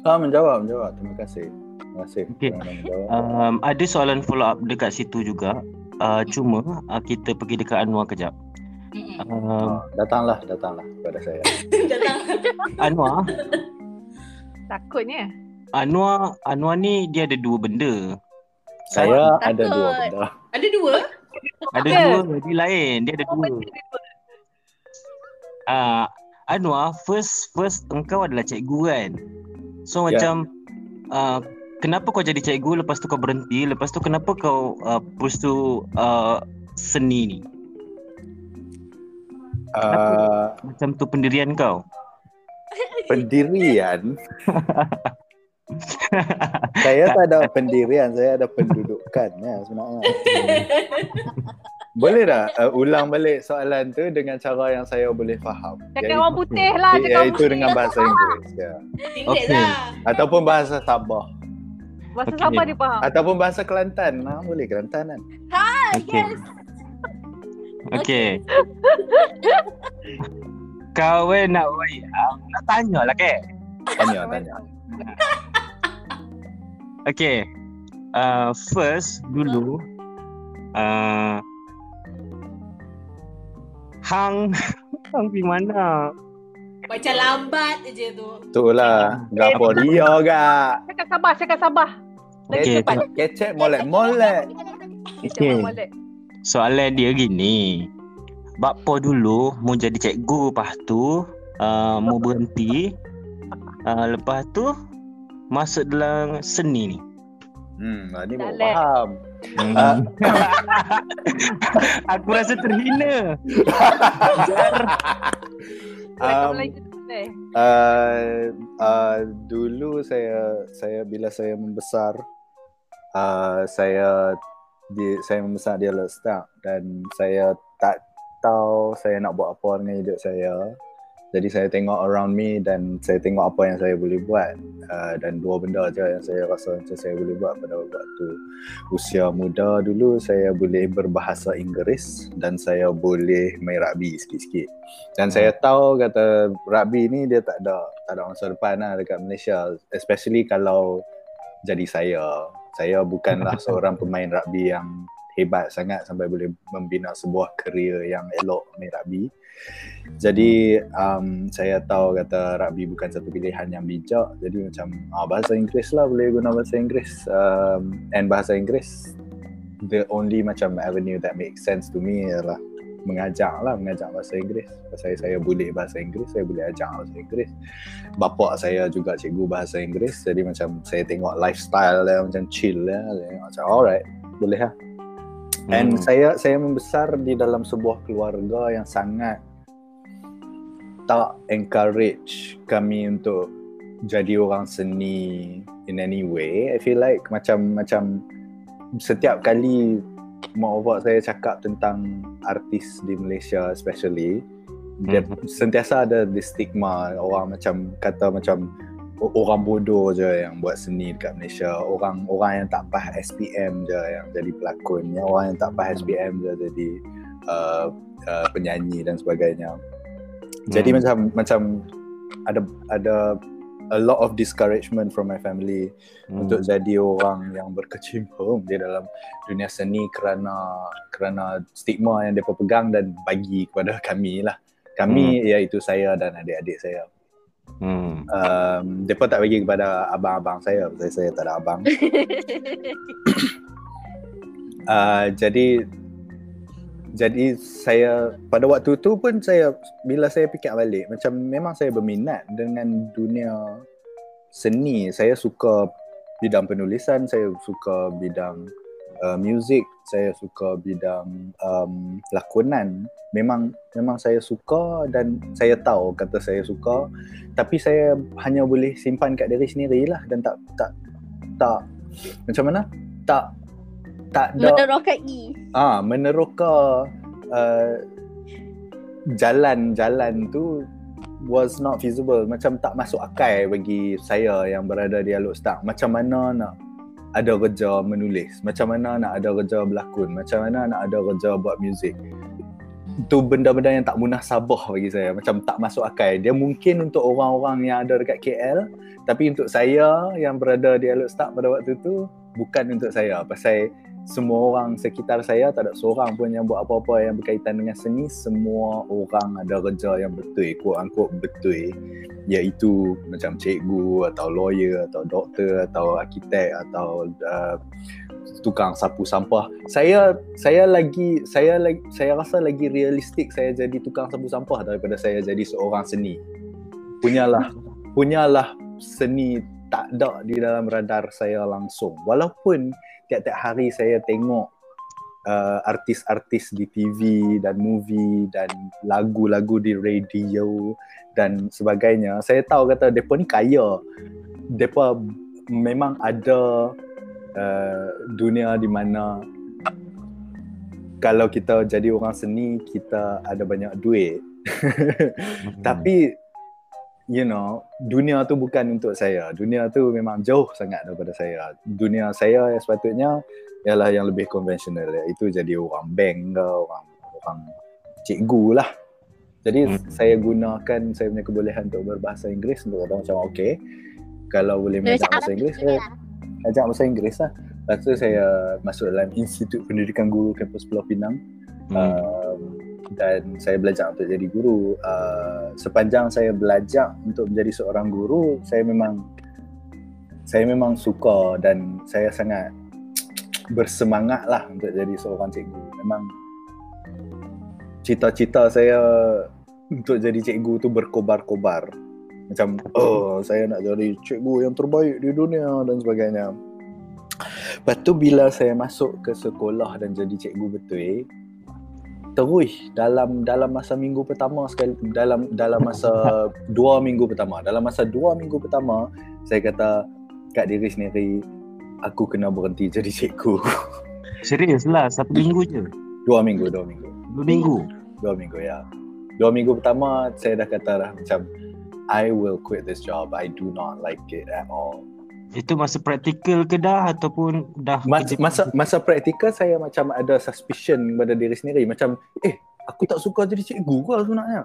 Ah, menjawab, menjawab. Terima kasih. Terima kasih. Menjawab. Um, ada soalan follow up dekat situ juga. Uh, cuma uh, kita pergi dekat Anwar kejap. Um, Ah, datanglah, datanglah kepada saya. Datang. Anwar, Takutnya. Anwar, Anwar ni dia ada dua benda. Saya Takut. ada dua benda. Ada dua? Ada dua, dia lain. Dia ada dua. Ah, Anwar, first first engkau adalah cikgu kan. So Ya. macam uh, kenapa kau jadi cikgu lepas tu kau berhenti, lepas tu kenapa kau uh, pursue uh, seni ni? Uh, Macam tu pendirian kau. pendirian saya tak ada pendirian, saya ada pendudukan ya sebenarnya. Boleh tak uh, ulang balik soalan tu dengan cara yang saya boleh faham? Cakap orang putih lah. Cakap Ya, orang itu putih. dengan bahasa Inggeris ya. Okey. lah. Ataupun bahasa Sabah Bahasa Okey. Sabah dia faham. ataupun bahasa Kelantan. Ha, boleh Kelantan kan? Okey. Okey. Kau eh nak wayang, nak tanya lah ke? Tanya, tanya. Okay. Uh, first dulu uh, Hang Hang pergi mana? Macam lambat je tu. Tu lah. Gapo dia gak. Cakap Sabah, cakap Sabah. Lagi Okey, cepat. Kecek molek-molek. Okay. Cakap balik. Soalan dia gini. Bapa dulu mau jadi cikgu lepas tu uh, mau berhenti. Uh, lepas tu masuk dalam seni ni. Hmm, ah, ni baru Dalek. faham. Hmm. Aku rasa terhina. Um. Uh, uh, dulu saya saya bila saya membesar uh, saya di saya membesar di Lestak dan saya tak tahu saya nak buat apa dengan hidup saya. Jadi saya tengok around me dan saya tengok apa yang saya boleh buat uh, dan dua benda aja yang saya rasa macam saya boleh buat pada waktu usia muda dulu saya boleh berbahasa Inggeris dan saya boleh main rugby sikit-sikit. Dan saya tahu kata rugby ni dia tak ada tak ada masa depan lah dekat Malaysia especially kalau jadi saya. Saya bukanlah seorang pemain rugby yang hebat sangat sampai boleh membina sebuah kerjaya yang elok main rugby. Jadi um, saya tahu kata rugby bukan satu pilihan yang bijak. Jadi macam ah, bahasa Inggeris lah boleh guna bahasa Inggeris um, and bahasa Inggeris the only macam avenue that makes sense to me ialah mengajar lah mengajar bahasa Inggeris. Saya saya boleh bahasa Inggeris, saya boleh ajar bahasa Inggeris. Bapa saya juga cikgu bahasa Inggeris. Jadi macam saya tengok lifestyle dia macam chill lah. Macam alright, boleh lah. And Hmm. saya saya membesar di dalam sebuah keluarga yang sangat tak encourage kami untuk jadi orang seni in any way. I feel like macam macam setiap kali mak bapak saya cakap tentang artis di Malaysia especially dia Mhm. sentiasa ada the stigma orang macam kata macam orang bodoh je yang buat seni dekat Malaysia orang orang yang tak faham SPM je yang jadi pelakon yang orang yang tak faham SPM je jadi uh, uh, penyanyi dan sebagainya jadi Hmm. macam macam ada ada a lot of discouragement from my family Hmm. untuk jadi orang yang berkecimpung di dalam dunia seni kerana kerana stigma yang mereka pegang dan bagi kepada kami lah. Kami iaitu saya dan adik-adik saya. Hmm. Um, mereka tak bagi kepada abang-abang saya. Saya, saya tak ada abang. Uh, jadi jadi saya pada waktu tu pun saya bila saya fikir balik macam memang saya berminat dengan dunia seni. Saya suka bidang penulisan, saya suka bidang uh, music, saya suka bidang um, lakonan. Memang memang saya suka dan saya tahu kata saya suka tapi saya hanya boleh simpan kat diri sendiri lah dan tak tak tak macam mana? Tak tak ada Menerokai. ah meneroka uh, jalan-jalan tu was not feasible macam tak masuk akal bagi saya yang berada di Alok Start macam mana nak ada kerja menulis macam mana nak ada kerja berlakon macam mana nak ada kerja buat muzik. Tu benda-benda yang tak munasabah bagi saya macam tak masuk akal. Dia mungkin untuk orang-orang yang ada dekat KL tapi untuk saya yang berada di Alok Start pada waktu tu bukan untuk saya. Pasal semua orang sekitar saya tak ada seorang pun yang buat apa-apa yang berkaitan dengan seni. Semua orang ada kerja yang betul quote unquote betul. Iaitu macam cikgu atau lawyer atau doktor atau arkitek atau uh, tukang sapu sampah. Saya saya lagi saya lagi saya rasa lagi realistik saya jadi tukang sapu sampah daripada saya jadi seorang seni. Punyalah punyalah seni tak ada di dalam radar saya langsung. Walaupun tiap-tiap hari saya tengok uh, artis-artis di TV dan movie dan lagu-lagu di radio dan sebagainya. Saya tahu kata depa ni kaya. Depa memang ada uh, dunia di mana kalau kita jadi orang seni kita ada banyak duit. Tapi you know, dunia tu bukan untuk saya. Dunia tu memang jauh sangat daripada saya. Dunia saya yang sepatutnya ialah yang lebih konvensional iaitu jadi orang bank ke, orang orang cikgu lah. Jadi hmm. saya gunakan saya punya kebolehan untuk berbahasa Inggeris untuk kata macam okay, kalau boleh belajar bahasa Inggeris, saya ajar bahasa Inggeris lah. Lepas tu saya masuk dalam Institut Pendidikan Guru Kampus Pulau Pinang. Hmm. Uh, dan saya belajar untuk jadi guru. Uh, sepanjang saya belajar untuk menjadi seorang guru, saya memang saya memang suka dan saya sangat bersemangat lah untuk jadi seorang cikgu. Memang cita-cita saya untuk jadi cikgu tu berkobar-kobar. Macam, oh saya nak jadi cikgu yang terbaik di dunia dan sebagainya. Lepas tu bila saya masuk ke sekolah dan jadi cikgu betul terus dalam dalam masa minggu pertama sekali dalam dalam masa dua minggu pertama. Dalam masa dua minggu pertama saya kata kat diri sendiri aku kena berhenti jadi cikgu. Serius lah satu minggu je? Dua minggu dua minggu. Dua minggu? Dua minggu ya. Dua minggu pertama saya dah kata dah macam I will quit this job I do not like it at all itu masa praktikal ke dah ataupun dah masa, masa masa praktikal saya macam ada suspicion pada diri sendiri macam eh aku tak suka jadi cikgu ke sebenarnya.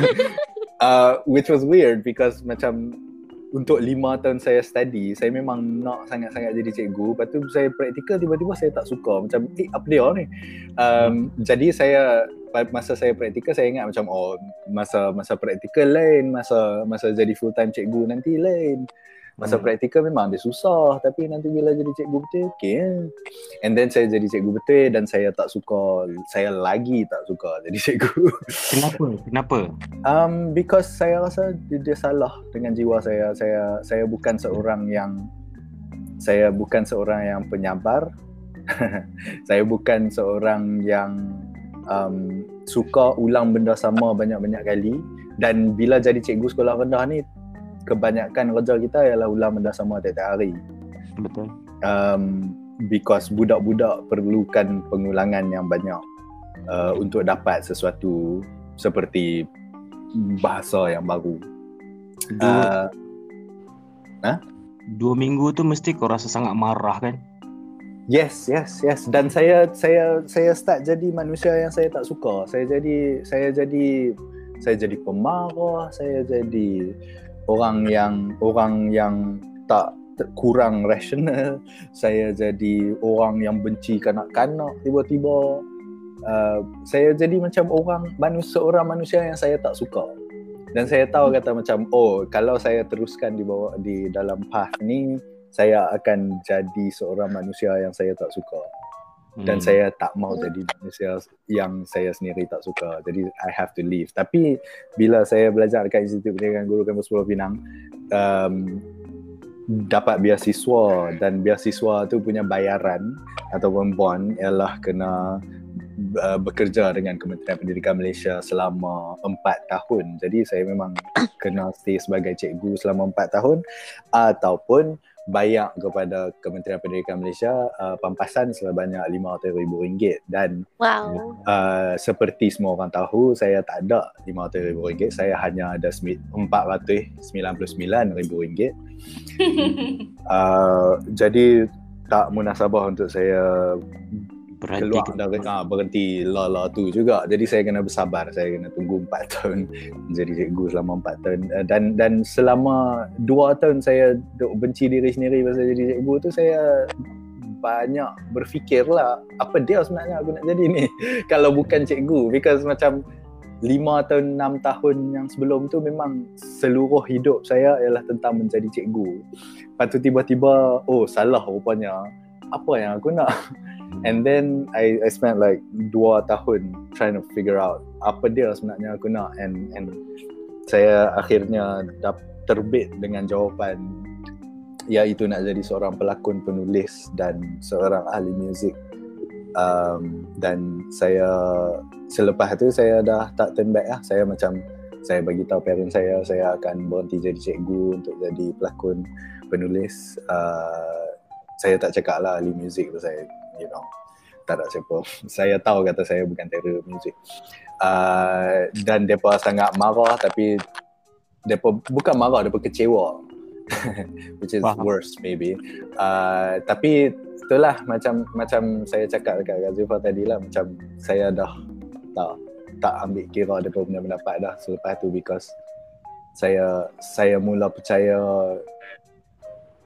uh, which was weird because macam untuk lima tahun saya study, saya memang nak sangat-sangat jadi cikgu. Lepas tu saya praktikal tiba-tiba saya tak suka. Macam, eh apa dia ni? Um, jadi saya, masa saya praktikal saya ingat macam, oh masa masa praktikal lain, masa masa jadi full time cikgu nanti lain. Masa hmm. praktikal memang dia susah tapi nanti bila jadi cikgu betul okey ya. And then saya jadi cikgu betul dan saya tak suka saya lagi tak suka jadi cikgu. Kenapa? Kenapa? Um because saya rasa dia, dia salah dengan jiwa saya. Saya saya bukan seorang yang saya bukan seorang yang penyabar. saya bukan seorang yang um, suka ulang benda sama banyak-banyak kali dan bila jadi cikgu sekolah rendah ni kebanyakan kerja kita ialah ulang benda sama tiap-tiap hari. Betul. Um, because budak-budak perlukan pengulangan yang banyak uh, untuk dapat sesuatu seperti bahasa yang baru. Dua, uh, ha? dua minggu tu mesti kau rasa sangat marah kan? Yes, yes, yes. Dan saya saya saya start jadi manusia yang saya tak suka. Saya jadi saya jadi saya jadi pemarah, saya jadi orang yang orang yang tak kurang rasional saya jadi orang yang benci kanak-kanak tiba-tiba. Uh, saya jadi macam orang manusia orang manusia yang saya tak suka. Dan saya tahu kata macam oh kalau saya teruskan di bawah di dalam path ni saya akan jadi seorang manusia yang saya tak suka dan hmm. saya tak mau jadi manusia yang saya sendiri tak suka. Jadi I have to leave. Tapi bila saya belajar dekat Institut Pendidikan Guru Kampus Pulau Pinang um, dapat beasiswa dan beasiswa tu punya bayaran ataupun bond ialah kena uh, bekerja dengan Kementerian Pendidikan Malaysia selama empat tahun. Jadi saya memang kena stay sebagai cikgu selama empat tahun ataupun bayar kepada Kementerian Pendidikan Malaysia uh, pampasan sebanyak RM500,000 dan wow. uh, seperti semua orang tahu saya tak ada RM500,000 saya hanya ada RM499,000 uh, jadi tak munasabah untuk saya keluar dari ha, berhenti la tu juga. Jadi saya kena bersabar. Saya kena tunggu 4 tahun. Jadi cikgu selama 4 tahun. Eh, dan dan selama 2 tahun saya duk benci diri sendiri pasal jadi cikgu tu saya banyak berfikir lah apa dia sebenarnya aku nak jadi ni? Kalau bukan cikgu because macam 5 tahun 6 tahun yang sebelum tu memang seluruh hidup saya ialah tentang menjadi cikgu. Lepas tu tiba-tiba oh salah rupanya. Apa yang aku nak And then I I spent like dua tahun trying to figure out apa dia sebenarnya aku nak and and saya akhirnya dap, terbit dengan jawapan iaitu nak jadi seorang pelakon penulis dan seorang ahli muzik. Um, dan saya selepas tu saya dah tak turn back lah. Saya macam saya bagi tahu parents saya saya akan berhenti jadi cikgu untuk jadi pelakon penulis. Uh, saya tak cakap lah ahli muzik tu saya you know. Tak ada siapa. Saya tahu kata saya bukan terror muzik uh, dan depa sangat marah tapi depa bukan marah depa kecewa. Which is Faham. worse maybe. Uh, tapi itulah macam macam saya cakap dekat Gazifa tadi lah macam saya dah tak tak ambil kira dia punya pendapat dah selepas tu because saya saya mula percaya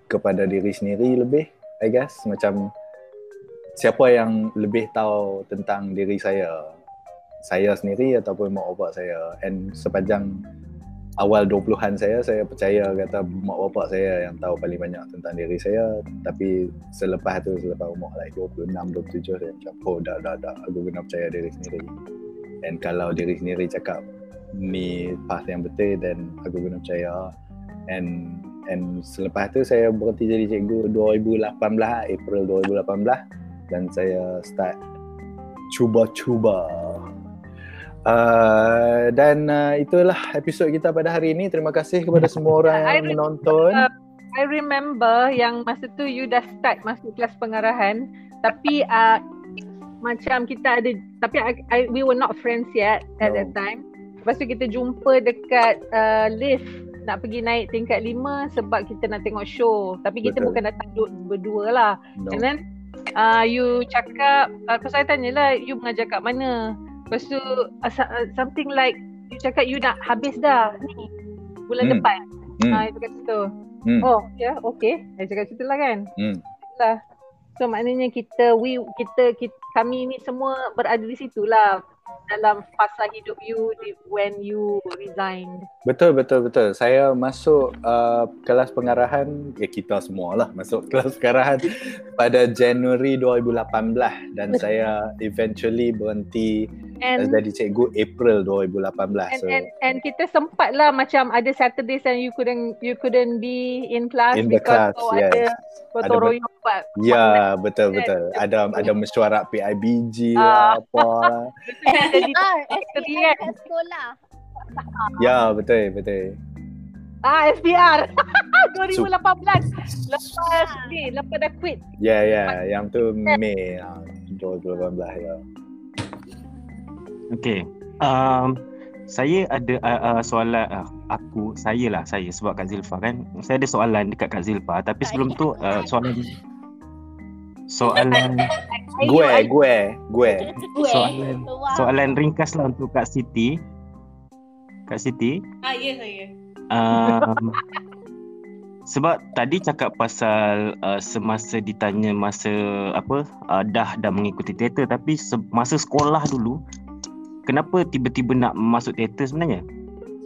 kepada diri sendiri lebih I guess. Macam siapa yang lebih tahu tentang diri saya? Saya sendiri ataupun mak bapak saya. And sepanjang awal 20-an saya saya percaya kata mak bapak saya yang tahu paling banyak tentang diri saya. Tapi selepas tu selepas umur like 26 27 saya macam oh dah dah dah. Aku kena percaya diri sendiri. And kalau diri sendiri cakap ni path yang betul dan aku kena percaya. And and selepas tu saya berhenti jadi cikgu 2018 April 2018 dan saya start cuba-cuba Uh, dan uh, itulah episod kita pada hari ini. Terima kasih kepada semua orang I yang menonton. Uh, I remember yang masa tu you dah start masuk kelas pengarahan tapi uh, macam kita ada tapi I, I, we were not friends yet at No. that time. Lepas tu kita jumpa dekat uh, lift nak pergi naik tingkat lima sebab kita nak tengok show. Tapi kita Betul. bukan datang duduk berdua lah. No. And then uh, you cakap, uh, saya tanya lah you mengajar kat mana? Lepas tu uh, so- uh, something like you cakap you nak habis dah ni bulan Hmm. depan. Hmm. Ah, itu kat situ. Hmm. Oh, ya, yeah, okay. Saya cakap situ lah kan. Hmm. Lah. So maknanya kita we kita, kita kami ni semua berada di situ lah dalam fasa hidup you when you resigned. Betul betul betul. Saya masuk uh, kelas pengarahan ya kita semua lah masuk kelas pengarahan pada Januari 2018 dan saya eventually berhenti And jadi cikgu April 2018. and, So and and kita sempat lah macam ada Saturdays and you couldn't you couldn't be in class in because class, yes. ada gotong royong buat. Ya betul betul. Ada ada mesyuarat PIBG Ah. lah apa. Jadi Ah, SPR kan? kat sekolah. Ya betul betul. Ah SPR 2018 lepas ni lepas dah quit. Ya ya yang tu Mei ah, 2018 ya. Okay. Um, saya ada uh, uh, soalan uh, aku saya lah saya sebab Kak Zilfa kan saya ada soalan dekat Kak Zilfa tapi sebelum tu uh, soalan soalan Gue gue gue. Soalan soalan ringkas lah untuk Kak Siti Kak Siti Ah, ya saya. um, sebab tadi cakap pasal uh, semasa ditanya masa apa uh, dah dah mengikuti teater tapi se- masa sekolah dulu kenapa tiba-tiba nak masuk teater sebenarnya?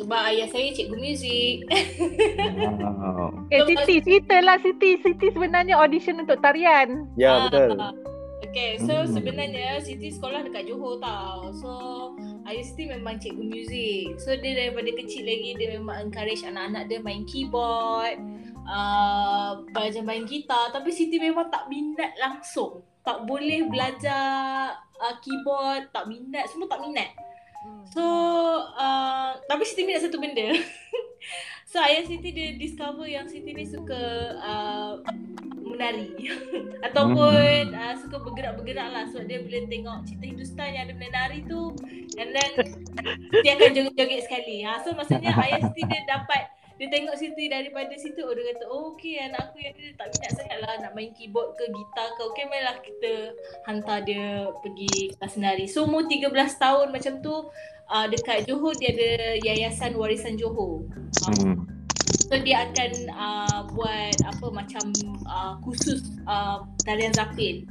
Sebab ayah saya cikgu muzik. Wow. Eh Siti, cerita lah Siti. Siti sebenarnya audition untuk tarian. Ya betul. Ah, Okay, so Hmm. sebenarnya Siti sekolah dekat Johor tau. So, ayah Siti memang cikgu muzik. So, dia daripada kecil lagi dia memang encourage anak-anak dia main keyboard, uh, belajar main gitar. Tapi Siti memang tak minat langsung. Tak boleh belajar uh, keyboard, tak minat, semua tak minat. So, uh, tapi Siti minat satu benda. so, ayah Siti dia discover yang Siti ni suka uh, menari. Ataupun uh, suka bergerak-bergerak lah. Sebab dia bila tengok cerita Hindustan yang ada menari tu, and then dia akan joget-joget sekali. Ha, so, maksudnya ayah Siti dia dapat dia tengok Siti daripada situ oh dia kata oh okey anak aku yang dia tak minat sangat lah nak main keyboard ke gitar ke okey mainlah kita hantar dia pergi kelas menari so umur 13 tahun macam tu uh, dekat Johor dia ada Yayasan Warisan Johor Hmm. So dia akan uh, buat apa macam uh, khusus uh, tarian zapin.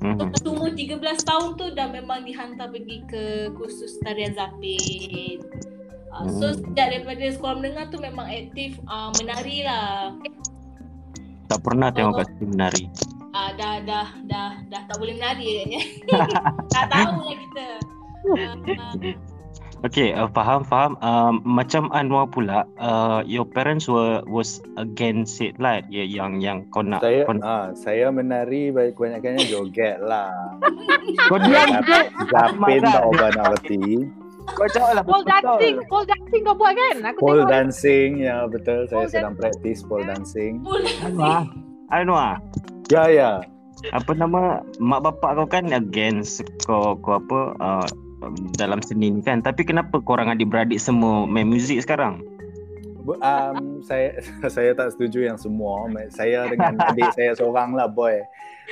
So Hmm. pas umur 13 tahun tu dah memang dihantar pergi ke kursus tarian zapin. Uh, so Hmm. sejak daripada sekolah menengah tu memang aktif uh, menari lah. Tak pernah tengok. Kak Siti menari. Uh, dah dah dah dah tak boleh menari agaknya. tak tahu lah kita. Uh, uh, Okay, uh, faham, faham. Um, macam Anwar pula, uh, your parents were was against it lah, ya, yang yang kau nak. Saya kau, ah saya menari banyak- kebanyakannya joget lah. kau diam je. Zapin tak ubah nak reti. Kau jawab lah Pole dancing, pole dancing kau buat kan? Aku Pole tengok. dancing ya betul saya Pole sedang praktis pole dancing. Anwar. Anwar. Ya ya. Apa nama mak bapak kau kan against kau kau apa uh, dalam seni ni kan. Tapi kenapa korang adik-beradik semua main muzik sekarang? Um, saya saya tak setuju yang semua. Saya dengan adik saya seorang lah boy.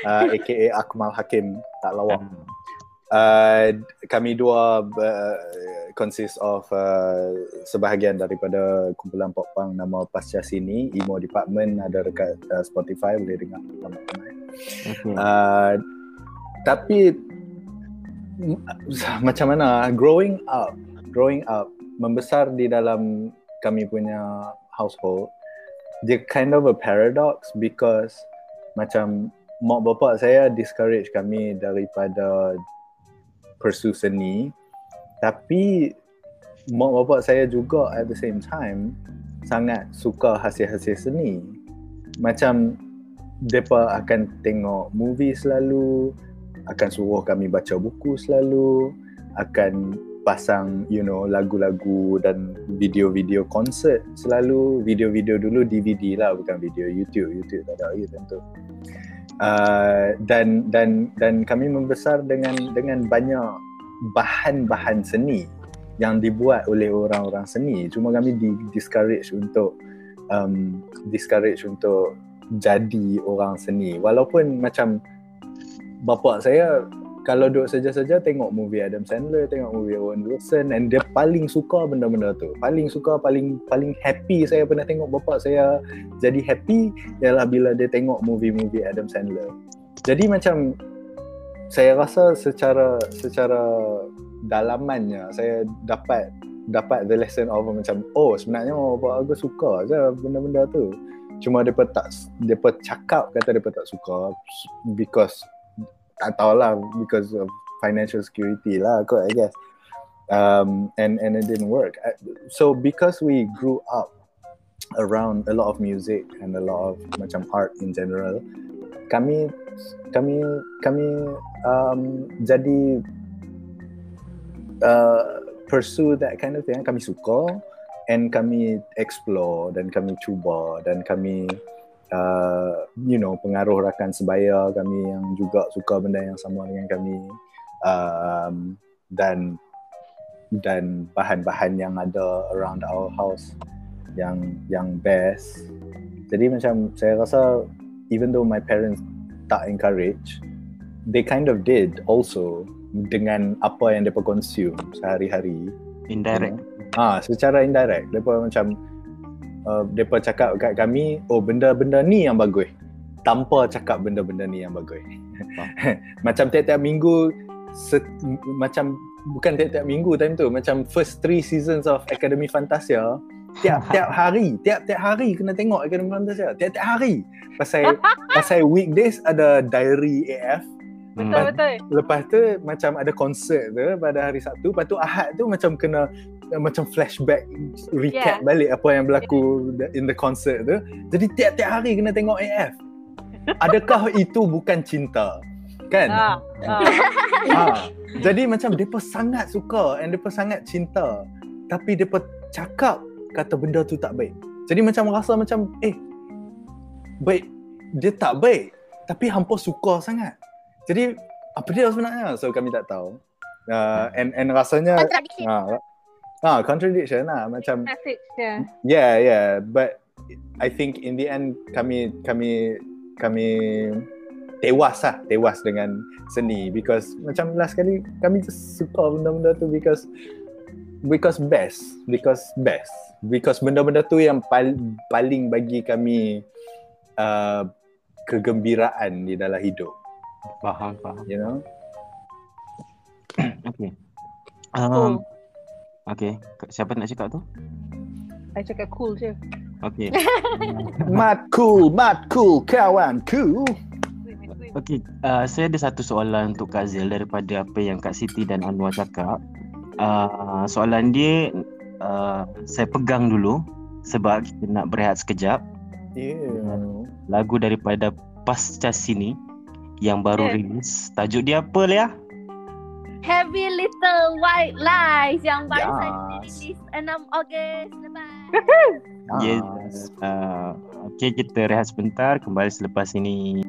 Uh, AKA Akmal Hakim tak lawak. Uh, kami dua uh, consist of uh, sebahagian daripada kumpulan pop punk nama Pasca Sini, Emo Department ada dekat uh, Spotify boleh dengar ramai-ramai. Okay. Uh, tapi macam mana growing up growing up membesar di dalam kami punya household dia kind of a paradox because macam mak bapak saya discourage kami daripada pursue seni tapi mak bapak saya juga at the same time sangat suka hasil-hasil seni. Macam mereka akan tengok movie selalu akan suruh kami baca buku selalu akan pasang you know lagu-lagu dan video-video konsert selalu video-video dulu DVD lah bukan video YouTube YouTube tak ada lagi tentu uh, dan dan dan kami membesar dengan dengan banyak bahan-bahan seni yang dibuat oleh orang-orang seni. Cuma kami di discourage untuk um, discourage untuk jadi orang seni. Walaupun macam bapa saya kalau duduk saja-saja tengok movie Adam Sandler, tengok movie Owen Wilson and dia paling suka benda-benda tu. Paling suka, paling paling happy saya pernah tengok bapa saya jadi happy ialah bila dia tengok movie-movie Adam Sandler. Jadi macam saya rasa secara secara dalamannya saya dapat dapat the lesson of macam oh sebenarnya mak bapak aku suka je benda-benda tu. Cuma dia tak dia cakap kata dia tak suka because tak tahulah because of financial security lah kot I guess. Um, and and it didn't work. I- so because we grew up around a lot of music and a lot of macam art in general kami kami kami um, jadi uh, pursue that kind of thing. Kami suka and kami explore dan kami cuba dan kami uh, you know pengaruh rakan sebaya kami yang juga suka benda yang sama dengan kami um, dan dan bahan-bahan yang ada around our house yang yang best jadi macam saya rasa even though my parents tak encourage they kind of did also dengan apa yang mereka consume sehari-hari Indirect. Ah, secara indirect. Mereka macam uh, mereka cakap kat kami, oh benda-benda ni yang bagus. Tanpa cakap benda-benda ni yang bagus. macam tiap-tiap minggu se- macam bukan tiap-tiap minggu time tu, macam first three seasons of Academy Fantasia tiap-tiap hari, tiap-tiap hari kena tengok Academy Fantasia. Tiap-tiap hari. Pasal pasal weekdays ada diary AF Hmm. Betul betul. Lepas tu macam ada konsert tu pada hari Sabtu, lepas tu Ahad tu macam kena uh, macam flashback recap Yeah. balik apa yang berlaku in the concert tu. Jadi tiap-tiap hari kena tengok AF. Adakah itu bukan cinta? Kan? Ha. ha. ha. Jadi macam depa sangat suka and depa sangat cinta. Tapi depa cakap kata benda tu tak baik. Jadi macam rasa macam eh baik dia tak baik tapi hampa suka sangat. Jadi apa dia sebenarnya? So kami tak tahu. Uh, and and rasanya Contradiction. ah ah contradiction lah macam Message dia. Yeah, yeah, but I think in the end kami kami kami tewas lah, tewas dengan seni because macam last kali kami just suka benda-benda tu because because best, because best, because benda-benda tu yang pal, paling bagi kami uh, kegembiraan di dalam hidup, Faham, faham. You know? okay. Um, cool. Okay, siapa nak cakap tu? I cakap cool je. Okay. mat cool, mat cool, kawan cool. Okay, uh, saya ada satu soalan untuk Kak Zil daripada apa yang Kak Siti dan Anwar cakap. Uh, soalan dia uh, saya pegang dulu sebab kita nak berehat sekejap. Yeah. Lagu daripada Pasca Sini yang baru yeah. rilis. Tajuk dia apa Leah? Heavy Little White Lies yang baru yes. rilis 6 Ogos lepas. Ah. yes. Ah, uh, okay kita rehat sebentar kembali selepas ini.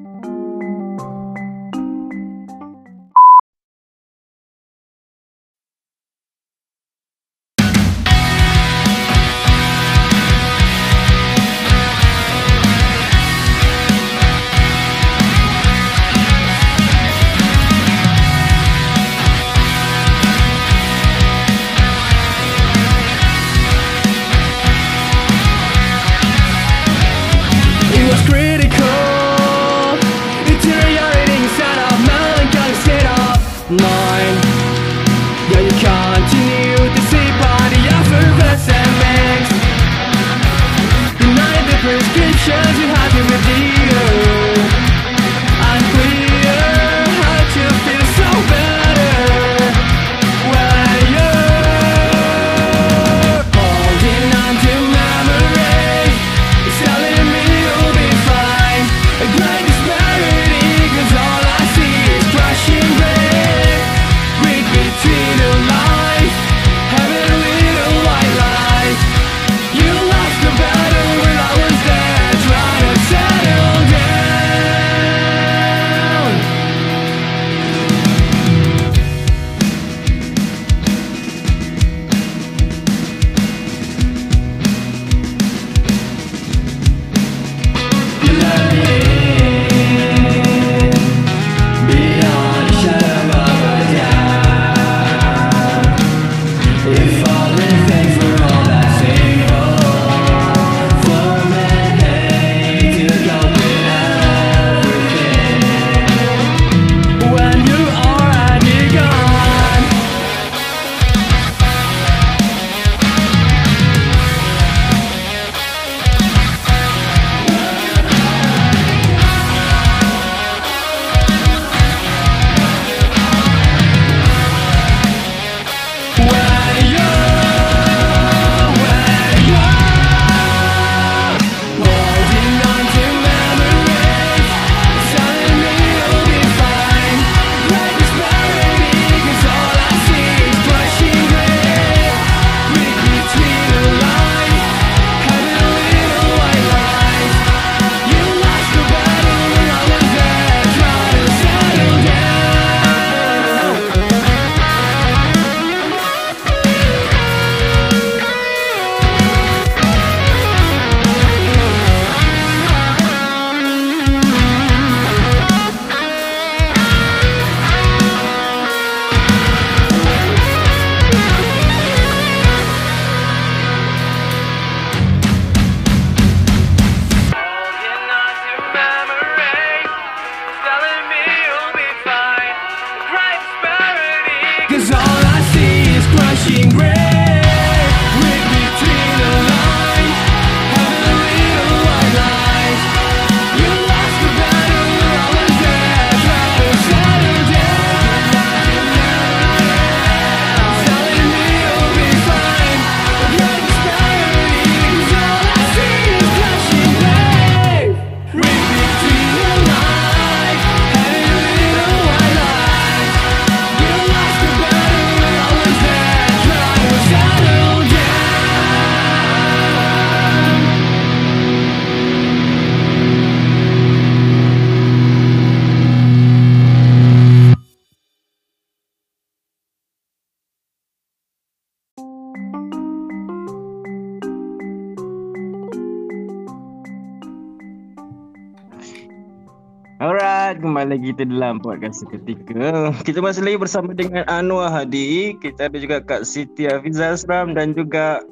akan seketika. Kita masih lagi bersama dengan Anwar Hadi. Kita ada juga Kak Siti Hafizah Asram dan juga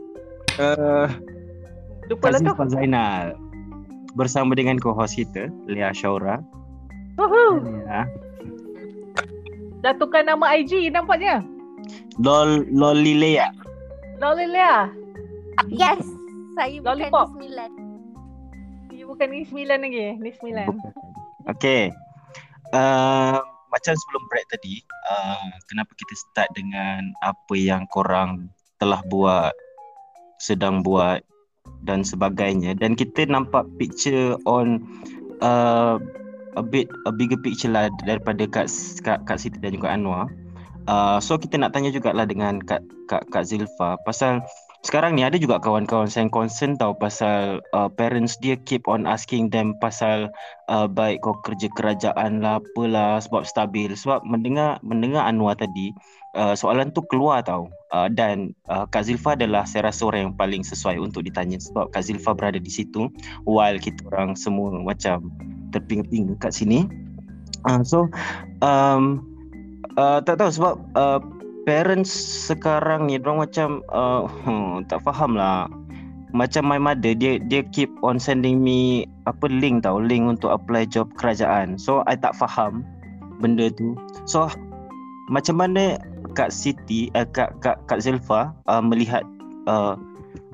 eh, uh, Kak lah Zizah Zainal. Bersama dengan co-host kita, Lia Syaura. Dah tukar nama IG nampaknya. Lol, Loli Lea. Loli Lea. Yes. Saya Lollipop. bukan Nismilan. You bukan Nismilan lagi. Nismilan. Okay. Uh, macam sebelum break tadi, uh, kenapa kita start dengan apa yang korang telah buat, sedang buat dan sebagainya dan kita nampak picture on uh, a bit a bigger picture lah daripada Kak Kak, Kak Siti dan juga Anwar. Uh, so kita nak tanya jugalah dengan Kak Kak, Kak Zilfa pasal sekarang ni ada juga kawan-kawan saya yang concern tau pasal uh, parents dia keep on asking them pasal uh, baik kau kerja kerajaan lah apalah sebab stabil. Sebab mendengar mendengar Anwar tadi uh, soalan tu keluar tau. Uh, dan uh, Kak Zilfa adalah saya rasa orang yang paling sesuai untuk ditanya sebab Kak Zilfa berada di situ while kita orang semua macam terpinga-pinga kat sini. Uh, so um, uh, tak tahu sebab uh, parents sekarang ni orang macam uh, hmm, tak faham lah. Macam my mother dia dia keep on sending me apa link tau link untuk apply job kerajaan. So I tak faham benda tu. So macam mana Kak Siti uh, Kak Kak Kak Zelfa uh, melihat uh,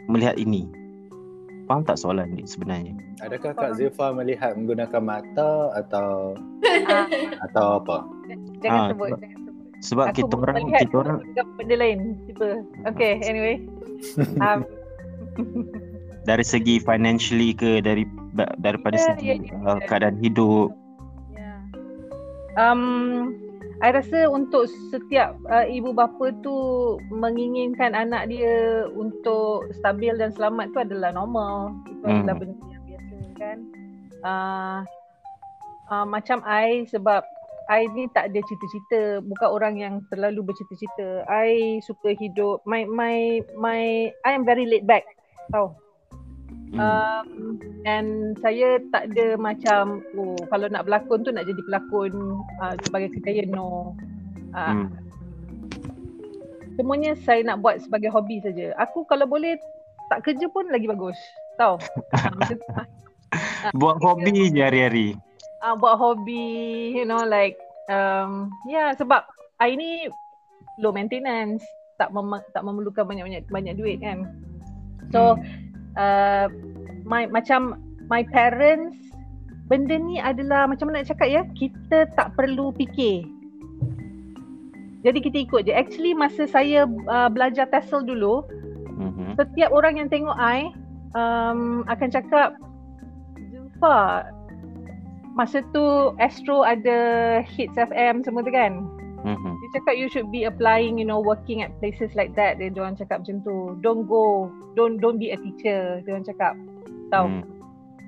melihat ini? Faham tak soalan ni sebenarnya? Adakah Kak Zilfa melihat menggunakan mata atau Ah, atau apa? jangan Ah, sebut. Sebab- Aku kita orang kita orang benda lain. Tiba. Okay, anyway. Um, dari segi financially ke dari daripada Ya, segi ya, ya, uh, ya. keadaan hidup um, I rasa untuk setiap uh, ibu bapa tu menginginkan anak dia untuk stabil dan selamat tu adalah normal. Itu Hmm. adalah benda yang biasa kan. Uh, uh, macam I sebab I ni tak ada cita-cita, bukan orang yang terlalu bercita-cita. I suka hidup my my my I am very laid back. Tahu. Hmm. Um, and saya tak ada macam oh kalau nak berlakon tu nak jadi pelakon uh, sebagai kekaya no. Uh, Hmm. Semuanya saya nak buat sebagai hobi saja. Aku kalau boleh tak kerja pun lagi bagus. Tahu. tu lah. buat hobi je hari-hari uh, buat hobi, you know like um yeah, sebab I ni low maintenance, tak mem- tak memerlukan banyak-banyak banyak duit kan. So uh, my macam my parents benda ni adalah macam mana nak cakap ya, kita tak perlu fikir. Jadi kita ikut je. Actually masa saya uh, belajar TESOL dulu, Mhm. setiap orang yang tengok I um, akan cakap Zulfa masa tu Astro ada Hits FM semua tu kan? Mhm. dia cakap you should be applying you know working at places like that. Dia orang cakap macam tu. Don't go don't don't be a teacher dia orang cakap. Tahu? Hmm.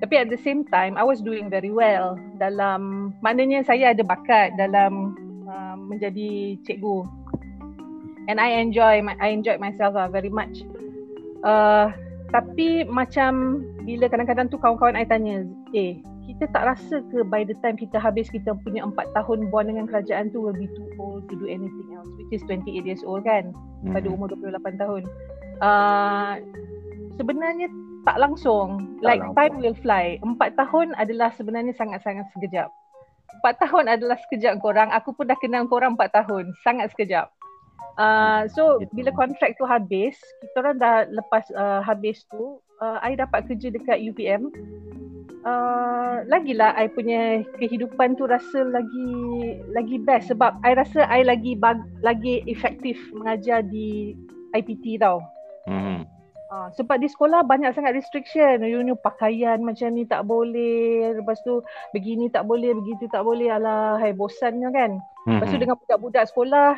tapi at the same time I was doing very well dalam maknanya saya ada bakat dalam uh, menjadi cikgu. And I enjoy my, I enjoyed myself lah very much. Uh, tapi macam bila kadang-kadang tu kawan-kawan I tanya eh kita tak rasa ke by the time kita habis kita punya 4 tahun bond dengan kerajaan tu will be too old to do anything else which is 28 years old kan pada Mhm. umur 28 tahun. Uh, sebenarnya tak langsung. Tak like langsung. time will fly. 4 tahun adalah sebenarnya sangat-sangat sekejap. 4 tahun adalah sekejap korang. Aku pun dah kenal korang 4 tahun. Sangat sekejap. Uh, so bila kontrak tu habis, kita orang dah lepas uh, habis tu, uh, I dapat kerja dekat UPM. Uh, lagilah I punya kehidupan tu rasa lagi lagi best sebab I rasa I lagi bag, lagi efektif mengajar di IPT tau. Mhm. Uh, sebab di sekolah banyak sangat restriction. You know pakaian macam ni tak boleh. Lepas tu begini tak boleh, begitu tak boleh. Alah, hai bosannya kan. Lepas tu Mhm. dengan budak-budak sekolah,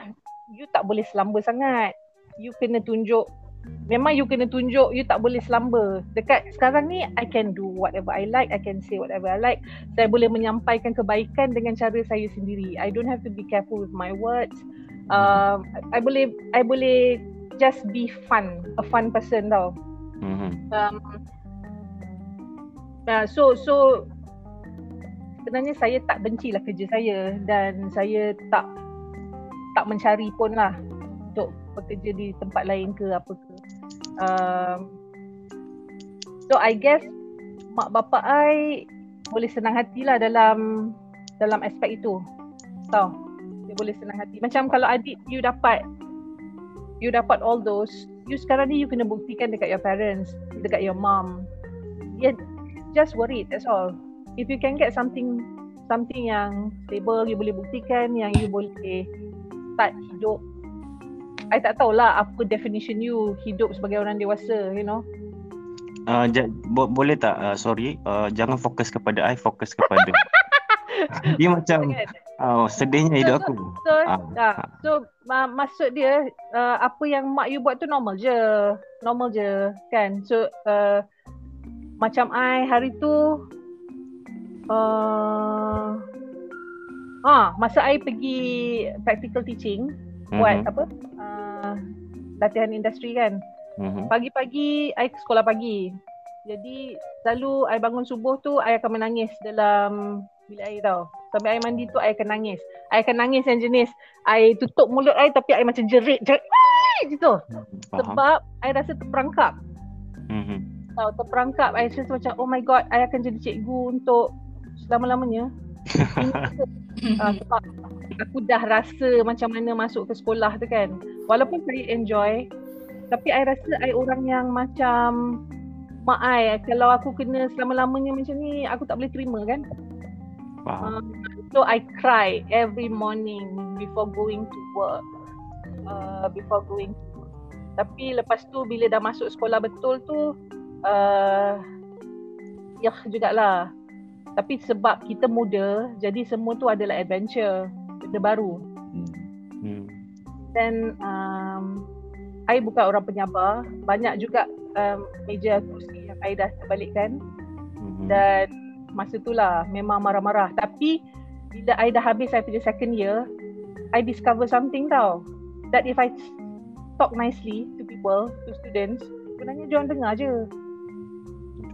you tak boleh selamba sangat. You kena tunjuk Memang you kena tunjuk you tak boleh selamba. Dekat sekarang ni I can do whatever I like, I can say whatever I like. Saya boleh menyampaikan kebaikan dengan cara saya sendiri. I don't have to be careful with my words. Um, I, I boleh I boleh just be fun, a fun person tau. Mhm. Um, uh, so so sebenarnya saya tak benci lah kerja saya dan saya tak tak mencari pun lah untuk bekerja di tempat lain ke apa ke. Um, so I guess mak bapak I boleh senang hati lah dalam dalam aspek itu. Tahu? Dia boleh senang hati. Macam kalau adik you dapat you dapat all those, you sekarang ni you kena buktikan dekat your parents, dekat your mom. Yeah, just worried, that's all. If you can get something something yang stable you boleh buktikan yang you boleh start hidup I tak tahulah apa definition you hidup sebagai orang dewasa you know Uh, ja, bo- boleh tak uh, sorry uh, jangan fokus kepada I fokus kepada dia macam uh, sedihnya hidup aku So, ah, so ma- maksud dia uh, apa yang mak you buat tu normal je. Normal je kan. So uh, macam I hari tu uh, ah masa I pergi practical teaching buat Mhm. apa? Latihan industri kan. Mhm. Pagi-pagi I sekolah pagi. Jadi selalu I bangun subuh tu I akan menangis dalam bilik air tau. Sampai I mandi tu I akan nangis. I akan nangis yang jenis I tutup mulut I tapi I macam jerit jerit gitu. Faham. Sebab I rasa terperangkap. Mhm. Tahu terperangkap I rasa macam oh my god I akan jadi cikgu untuk selama-lamanya. uh, sebab aku dah rasa macam mana masuk ke sekolah tu kan. Walaupun saya enjoy tapi I rasa I orang yang macam mak I kalau aku kena selama-lamanya macam ni aku tak boleh terima kan. Faham. Uh, so I cry every morning before going to work. Uh, before going to work. Tapi lepas tu bila dah masuk sekolah betul tu uh, ya jugalah. Tapi sebab kita muda jadi semua tu adalah adventure, benda baru. Hmm. Dan um, I bukan orang penyabar. Banyak juga um, meja kursi yang I dah terbalikkan. Mhm. Dan masa tu lah memang marah-marah. Tapi bila I dah habis I punya second year, I discover something tau. That if I talk nicely to people, to students, sebenarnya diorang dengar je.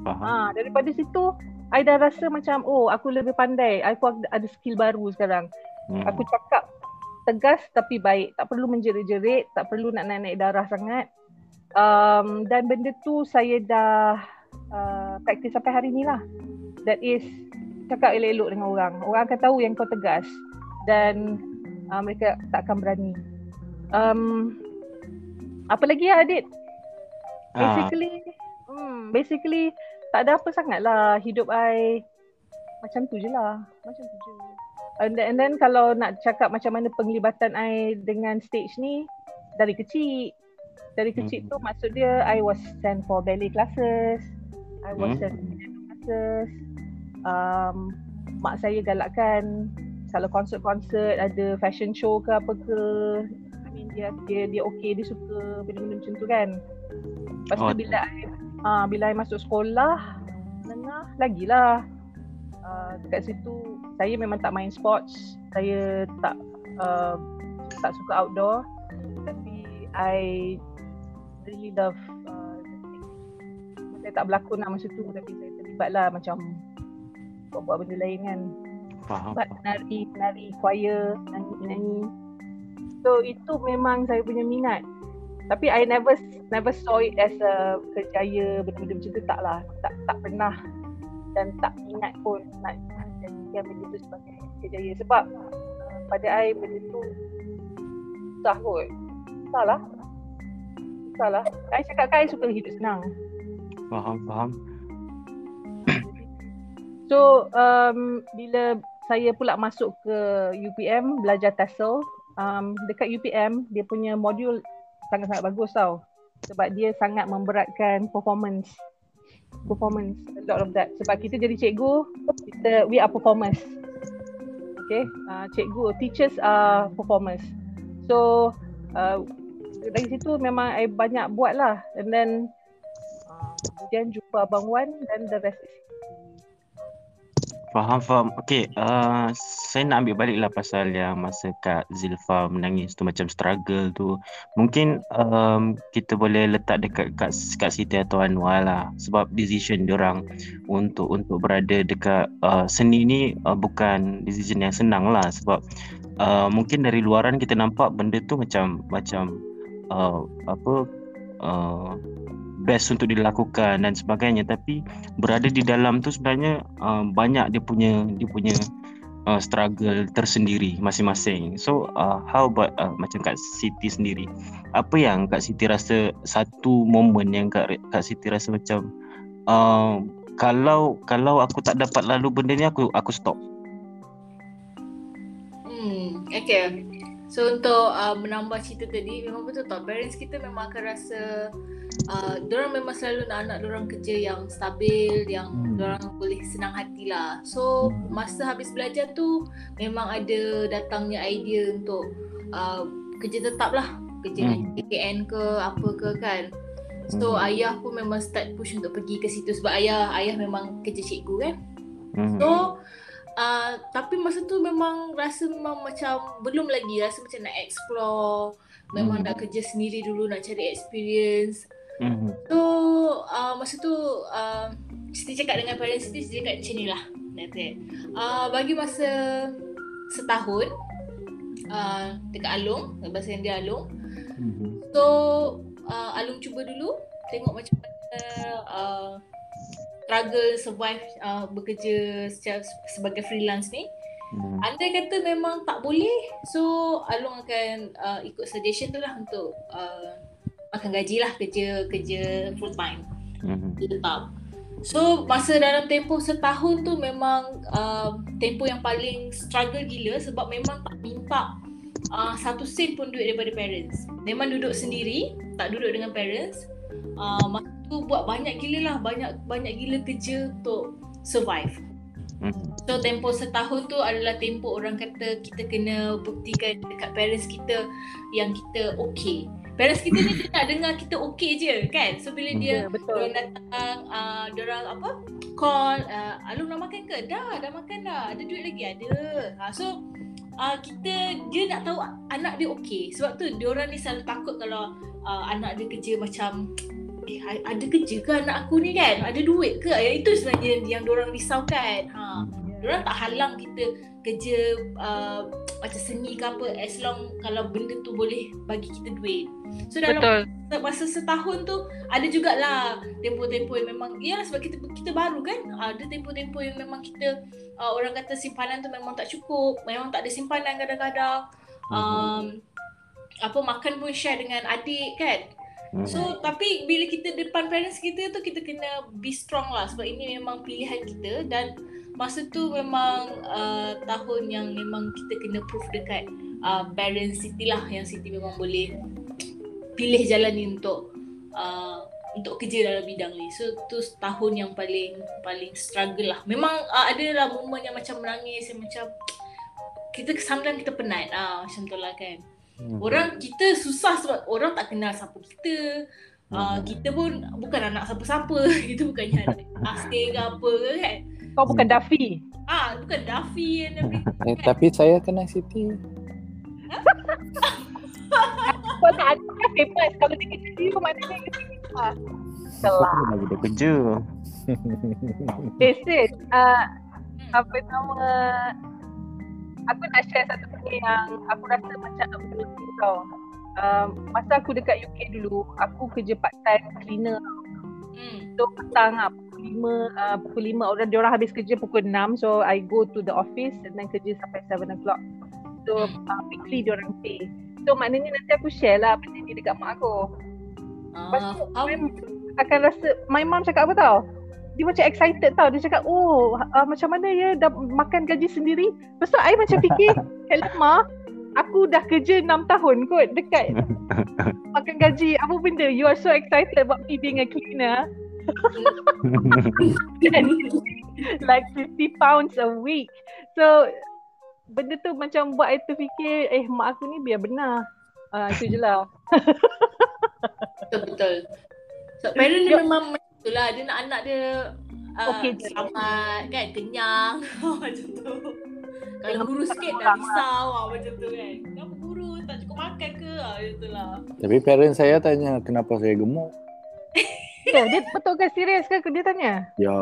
Faham. Ha, daripada situ, I dah rasa macam, oh aku lebih pandai. Aku ada skill baru sekarang. Hmm. Aku cakap tegas tapi baik. Tak perlu menjerit-jerit, tak perlu nak naik-naik darah sangat. Um, dan benda tu saya dah uh, praktis sampai hari ni lah. That is cakap elok-elok dengan orang. Orang akan tahu yang kau tegas dan uh, mereka tak akan berani. Um, apa lagi ya Adit? Ah, Basically, hmm, basically tak ada apa sangat lah hidup I macam tu je lah. Macam tu je. And then, and then kalau nak cakap macam mana penglibatan I dengan stage ni dari kecil. Dari kecil tu maksud dia I was sent for ballet classes. I was Hmm. sent for piano classes. Um, mak saya galakkan kalau konsert-konsert ada fashion show ke apa ke. I mean dia dia dia okey dia suka benda-benda macam tu kan. Lepas tu Oh, bila I, uh, bila I masuk sekolah menengah lagilah uh, dekat situ saya memang tak main sports. Saya tak uh, tak suka outdoor tapi I really love uh. Saya tak berlakon lah masa tu tapi saya terlibat lah macam buat-buat benda lain kan. faham. Buat menari, menari choir, nyanyi-nyanyi. So itu memang saya punya minat. Tapi I never never saw it as a kerjaya benda-benda macam tu tak lah. Tak tak pernah dan tak ingat pun nak nak jadikan benda tu sebagai kerjaya sebab uh, pada I benda tu susah kot. Susah lah. Susah lah. I cakap kan I suka hidup senang. Faham, faham. So um, bila saya pula masuk ke UPM belajar TESOL um, dekat UPM dia punya modul sangat-sangat bagus tau sebab dia sangat memberatkan performance performance. A lot of that. Sebab kita jadi cikgu kita we are performers. Okay? Uh, cikgu teachers are performers. So uh, dari situ memang I banyak buat lah. And then uh, kemudian jumpa Abang Wan dan the rest is Faham, faham. Okey, uh, saya nak ambil balik lah pasal yang masa Kak Zilfa menangis tu macam struggle tu. Mungkin um, kita boleh letak dekat Kak, Kak Siti atau Anwar lah. Sebab decision diorang untuk untuk berada dekat uh, seni ni uh, bukan decision yang senang lah. Sebab uh, mungkin dari luaran kita nampak benda tu macam macam uh, apa uh, best untuk dilakukan dan sebagainya tapi berada di dalam tu sebenarnya uh, banyak dia punya dia punya uh, struggle tersendiri masing-masing. So uh, how about uh, macam Kak Siti sendiri? Apa yang Kak Siti rasa satu momen yang Kak Kak Siti rasa macam uh, kalau kalau aku tak dapat lalu benda ni aku aku stop. Okay. So untuk uh, menambah cerita tadi memang betul tau parents kita memang akan rasa uh, diorang memang selalu nak anak diorang kerja yang stabil yang Hmm. diorang boleh senang hati lah. So masa habis belajar tu memang ada datangnya idea untuk uh, kerja tetap lah kerja Hmm. KKN ke apa ke kan. So Hmm. ayah pun memang start push untuk pergi ke situ sebab ayah ayah memang kerja cikgu kan. Mhm. So uh, tapi masa tu memang rasa memang macam belum lagi rasa macam nak explore memang Hmm. nak kerja sendiri dulu nak cari experience. Mhm. So uh, masa tu uh, Siti cakap dengan parents Siti Siti cakap macam ni lah. Uh, bagi masa setahun uh, dekat Alung bahasa yang dia Alung Mhm. So uh, Alung cuba dulu tengok macam mana uh, struggle survive uh, bekerja secara sebagai freelance ni. Mhm. Andai kata memang tak boleh, so Alung akan uh, ikut suggestion tu lah untuk uh, makan gaji lah kerja kerja full time Mhm. tetap. So masa dalam tempoh setahun tu memang uh, tempoh yang paling struggle gila sebab memang tak minta uh, satu sen pun duit daripada parents. Memang duduk sendiri, tak duduk dengan parents. Uh, masa tu buat banyak gila lah, banyak banyak gila kerja untuk survive. Mhm. So tempoh setahun tu adalah tempoh orang kata kita kena buktikan dekat parents kita yang kita okay. Parents kita ni dia nak dengar kita okay je kan. So bila dia Ya, betul. Diorang datang, uh, diorang apa, call, uh, Alung nak makan ke? Dah, dah makan dah. Ada duit lagi? Ada. Ha, so, uh, kita, dia nak tahu anak dia okey. Sebab tu, diorang ni selalu takut kalau uh, anak dia kerja macam, eh, ada kerja ke anak aku ni kan? Ada duit ke? Yang itu sebenarnya yang diorang risaukan. Ha. Diorang tak halang kita kerja uh, macam seni ke apa as long kalau benda tu boleh bagi kita duit. So dalam Betul. masa setahun tu ada jugalah tempoh-tempoh yang memang ya sebab kita kita baru kan ada tempoh-tempoh yang memang kita uh, orang kata simpanan tu memang tak cukup memang tak ada simpanan kadang-kadang um, apa makan pun share dengan adik kan So tapi bila kita depan parents kita tu kita kena be strong lah sebab ini memang pilihan kita dan masa tu memang uh, tahun yang memang kita kena proof dekat uh, parents Siti lah yang Siti memang boleh pilih jalan ni untuk uh, untuk kerja dalam bidang ni. So tu tahun yang paling paling struggle lah. Memang uh, ada lah momen yang macam menangis yang macam kita sometimes kita penat ah macam tu lah kan. Mhm. Orang kita susah sebab orang tak kenal siapa kita. Uh, kita pun bukan anak siapa-siapa. Kita bukannya anak asing ke apa ke kan. Kau bukan Daffy. Ah, bukan Daffy and everything. Eh, tapi saya kenal Siti. Kau tak ada kan famous. Kalau dia kerja di rumah mana dia kerja ah. Salah. Aku lagi dah kerja. Eh sis, uh, apa nama Aku nak share satu benda yang aku rasa macam amazing tau. Um, Masa aku dekat UK dulu, aku kerja part time cleaner. Hmm. So petang lah, pukul 5, uh, pukul 5 orang diorang habis kerja pukul 6 So I go to the office and then kerja sampai 7 o'clock. So uh, weekly diorang pay. So maknanya nanti aku share lah benda ni dekat mak aku. Lepas Ah, tu mum akan rasa My mum cakap apa tau Dia macam excited tau. Dia cakap oh uh, macam mana ya dah makan gaji sendiri? Lepas tu I macam fikir Hello ma Aku dah kerja 6 tahun kot dekat makan gaji. Apa benda? You are so excited about me being a cleaner. Like 50 pounds a week. So benda tu macam buat I terfikir Eh mak aku ni biar benar. Ah Itu je lah. Betul betul. So parent dia memang macam tu lah. Dia nak anak dia uh, Okey je. selamat kan, kenyang macam tu. Kalau guru sikit dah lah. risau ah, macam tu kan. Kenapa guru tak cukup makan ke? Ah, macam tu lah. Tapi parents saya tanya kenapa saya gemuk. Ya, dia betul ke serius ke dia tanya? Ya.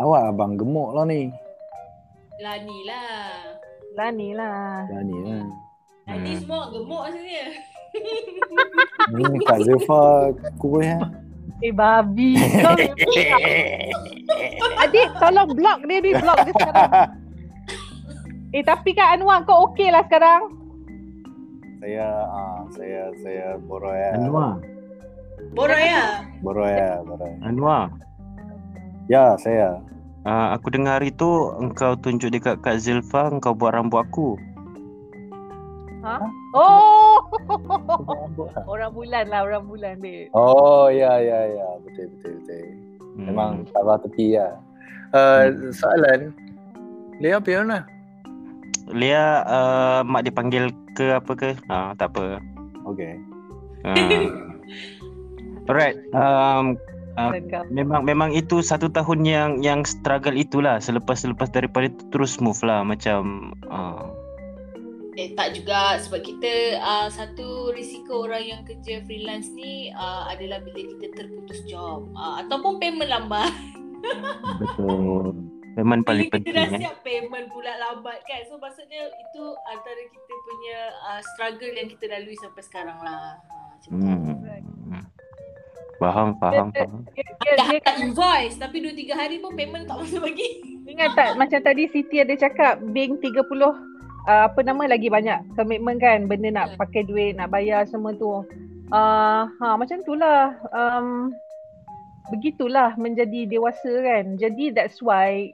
Awak abang gemuk lah ni. Lani lah. Lani lah. Ya ni lah. Lani Hmm. semua gemuk asalnya. Ni Kak Zulfa kurus eh. Eh babi. Kau Adik tolong block dia ni block dia sekarang. Eh tapi kan Anwar kau okey lah sekarang. Saya ah saya saya boroi ya. Anwar. Borok ya? Boroi ya, boroi. Anwar. Ya, saya. Uh, aku dengar hari tu engkau tunjuk dekat Kak Zilfa engkau buat rambut aku. Ha? Oh. Orang bulan lah, orang bulan dia. Oh ya ya ya betul betul betul. Memang Hmm. sabar tepi lah. Uh, soalan Lea pergi mana? Lia uh, mak dipanggil ke apa ke? Ah, tak apa. Okay. Uh. Alright. Um, uh, memang memang itu satu tahun yang yang struggle itulah selepas selepas daripada itu terus move lah macam uh, Eh tak juga sebab kita uh, satu risiko orang yang kerja freelance ni uh, adalah bila kita terputus job uh, ataupun payment lambat. betul memang paling Bila kita dah penting eh. siap payment pula lambat kan. So maksudnya itu antara kita punya uh, struggle yang kita lalui sampai sekarang lah. Uh. Hmm. Faham, faham, Dia- faham. Dia, dia, Dah dia, hantar invoice tapi 2-3 hari pun payment tak masuk bagi. ingat tak macam tadi Siti ada cakap bank 30 uh, apa nama lagi banyak komitmen kan benda nak Hmm. pakai duit nak bayar semua tu. Uh, ha macam itulah um, begitulah menjadi dewasa kan. Jadi that's why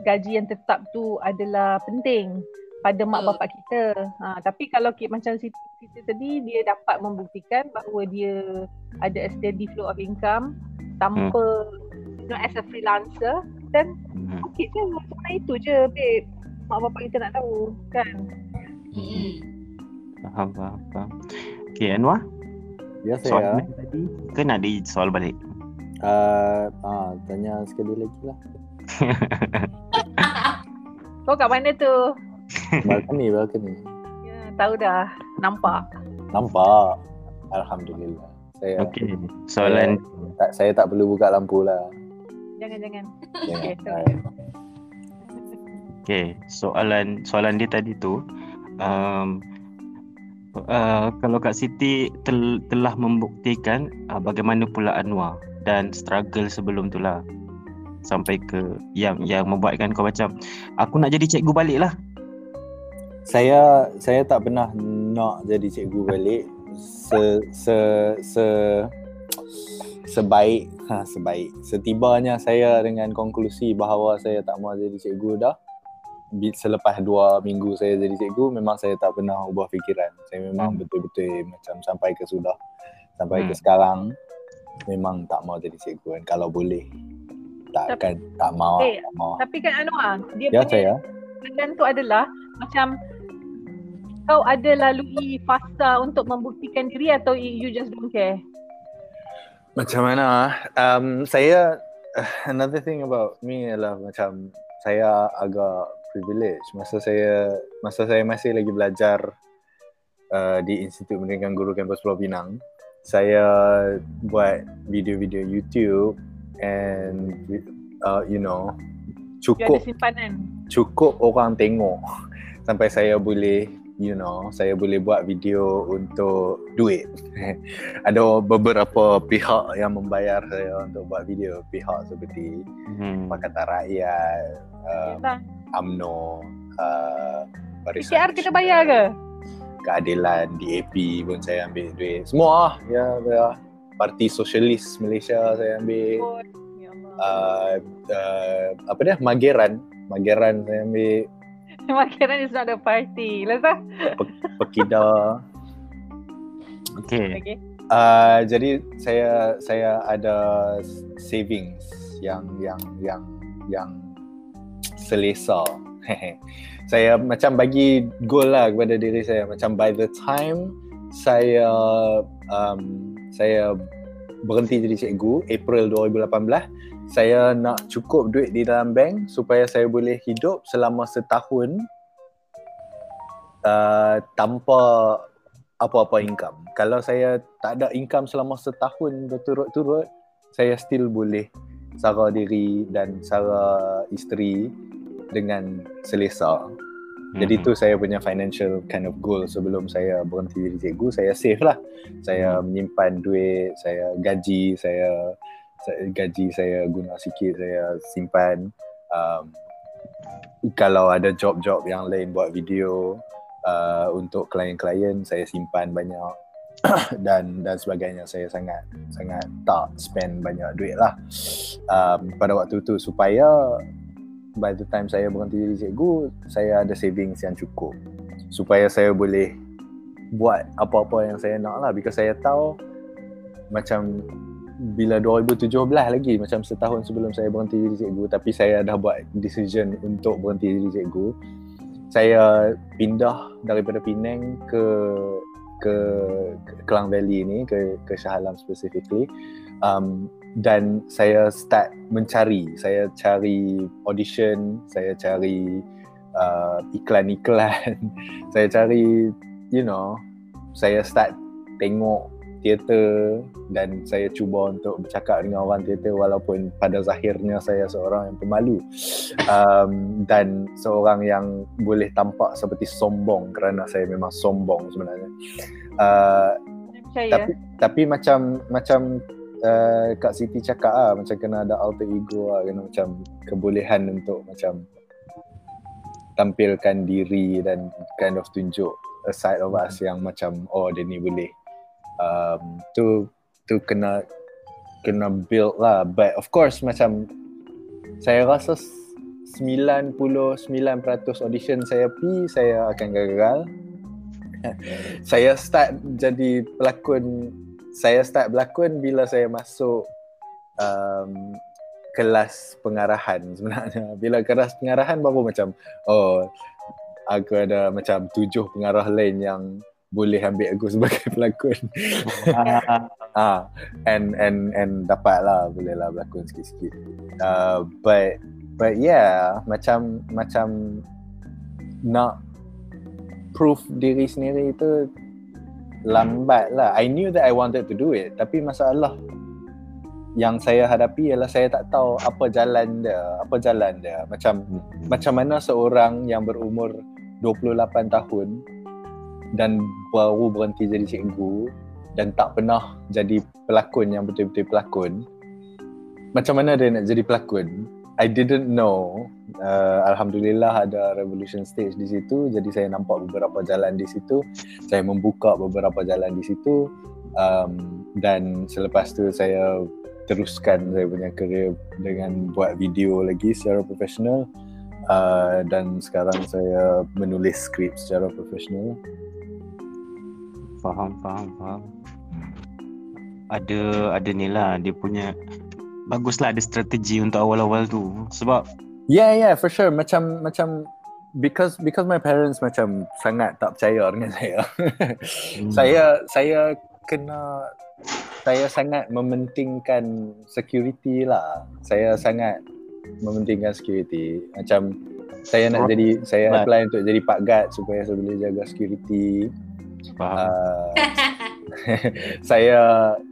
gaji yang tetap tu adalah penting pada mak Betul. bapak kita. Ha, tapi kalau ki- macam Siti, Siti tadi dia dapat membuktikan bahawa dia ada a steady flow of income tanpa you know, as a freelancer then Hmm. okey je sebenarnya itu je babe mak bapak kita nak tahu kan Hmm. Faham, faham, faham. Okay, Anwar, Ya soalan saya. tadi ke nak di soal balik? Uh, ah, tanya sekali lagi lah. kau kat mana tu Balcony, balcony. ya, tahu dah nampak Nampak. Alhamdulillah. Saya Okay, soalan tak, saya tak perlu buka lampu lah. jangan jangan Jangan. Okay, sorry. Okay, soalan soalan dia tadi tu um, uh, kalau Kak Siti tel, telah membuktikan uh, bagaimana pula Anwar dan struggle sebelum tu lah. Sampai ke yang yang membuatkan kau macam aku nak jadi cikgu balik lah. Saya saya tak pernah nak jadi cikgu balik. Se se se sebaik ha, sebaik. Setibanya saya dengan konklusi bahawa saya tak mahu jadi cikgu dah selepas dua minggu saya jadi cikgu memang saya tak pernah ubah fikiran saya memang Hmm. betul-betul macam sampai ke sudah sampai ke Hmm. sekarang memang tak mahu jadi cikgu kan kalau boleh takkan tak mahu Eh, tak mahu tapi kan Anwar dia ya punya saya keadaan tu adalah macam kau ada lalui fasa untuk membuktikan diri atau you just don't care Macam mana? Um, saya another thing about me adalah macam saya agak privilege masa saya masa saya masih lagi belajar uh, di Institut Pendidikan Guru Kampus Pulau Pinang. Saya buat video-video YouTube and uh, you know cukup simpanan cukup orang tengok sampai saya boleh you know saya boleh buat video untuk duit ada beberapa pihak yang membayar saya untuk buat video pihak seperti Hmm. Pakatan Rakyat Yelah. UMNO uh, Barisan PCR kena bayar ke? keadilan DAP pun saya ambil duit semua lah ya, ya. Parti Sosialis Malaysia saya ambil Oh, ya Allah. uh, uh, apa dia Mageran Mageran saya ambil Makanan is not a party. Lepas Pekida Okay. Okay. Uh, jadi saya saya ada savings yang yang yang yang selesa. saya macam bagi goal lah kepada diri saya macam by the time saya um, saya berhenti jadi cikgu April 2018 saya nak cukup duit di dalam bank supaya saya boleh hidup selama setahun uh, tanpa apa-apa income. Kalau saya tak ada income selama setahun berturut-turut, saya still boleh sara diri dan sara isteri dengan selesa. Jadi Mhm. tu saya punya financial kind of goal sebelum saya berhenti jadi cikgu, saya save lah. Saya menyimpan duit, saya gaji, saya, saya gaji saya guna sikit, saya simpan. Um, kalau ada job-job yang lain buat video uh, untuk klien-klien, saya simpan banyak dan dan sebagainya. Saya sangat sangat tak spend banyak duit lah um, pada waktu tu supaya by the time saya berhenti jadi cikgu, saya ada savings yang cukup. supaya saya boleh buat apa-apa yang saya nak lah because saya tahu macam bila 2017 lagi macam setahun sebelum saya berhenti jadi cikgu tapi saya dah buat decision untuk berhenti jadi cikgu saya pindah daripada Penang ke ke Klang Valley ni ke ke Shah Alam specifically um, dan saya start mencari saya cari audition saya cari uh, iklan-iklan saya cari you know saya start tengok teater dan saya cuba untuk bercakap dengan orang teater walaupun pada zahirnya saya seorang yang pemalu um, dan seorang yang boleh tampak seperti sombong kerana saya memang sombong sebenarnya uh, Percaya. tapi tapi macam macam uh, Kak Siti cakap ah macam kena ada alter ego lah kena macam kebolehan untuk macam tampilkan diri dan kind of tunjuk a side of us yang macam oh dia ni boleh. Um, tu tu kena kena build lah. But of course macam saya rasa 99% audition saya pi saya akan gagal. Saya start jadi pelakon saya start berlakon bila saya masuk um, kelas pengarahan sebenarnya bila kelas pengarahan baru macam oh aku ada macam tujuh pengarah lain yang boleh ambil aku sebagai pelakon. ah, and and and dapat lah boleh lah berlakon sikit-sikit. Uh, but but yeah, macam macam nak proof diri sendiri itu lambat lah. I knew that I wanted to do it, tapi masalah yang saya hadapi ialah saya tak tahu apa jalan dia, apa jalan dia. Macam Hmm. macam mana seorang yang berumur 28 tahun dan baru berhenti jadi cikgu dan tak pernah jadi pelakon yang betul-betul pelakon macam mana dia nak jadi pelakon I didn't know uh, Alhamdulillah ada Revolution Stage di situ. Jadi saya nampak beberapa jalan di situ. Saya membuka beberapa jalan di situ. Um, dan selepas tu saya teruskan saya punya career dengan buat video lagi secara profesional uh, dan sekarang saya menulis skrip secara profesional Faham, faham, faham. Ada ada ni lah dia punya baguslah ada strategi untuk awal-awal tu. Sebab Yeah, yeah, for sure. Macam macam because because my parents macam sangat tak percaya dengan saya. Hmm. saya saya kena saya sangat mementingkan security lah. Saya sangat mementingkan security. Macam saya nak jadi saya apply untuk jadi pak guard supaya saya boleh jaga security. faham. Uh, saya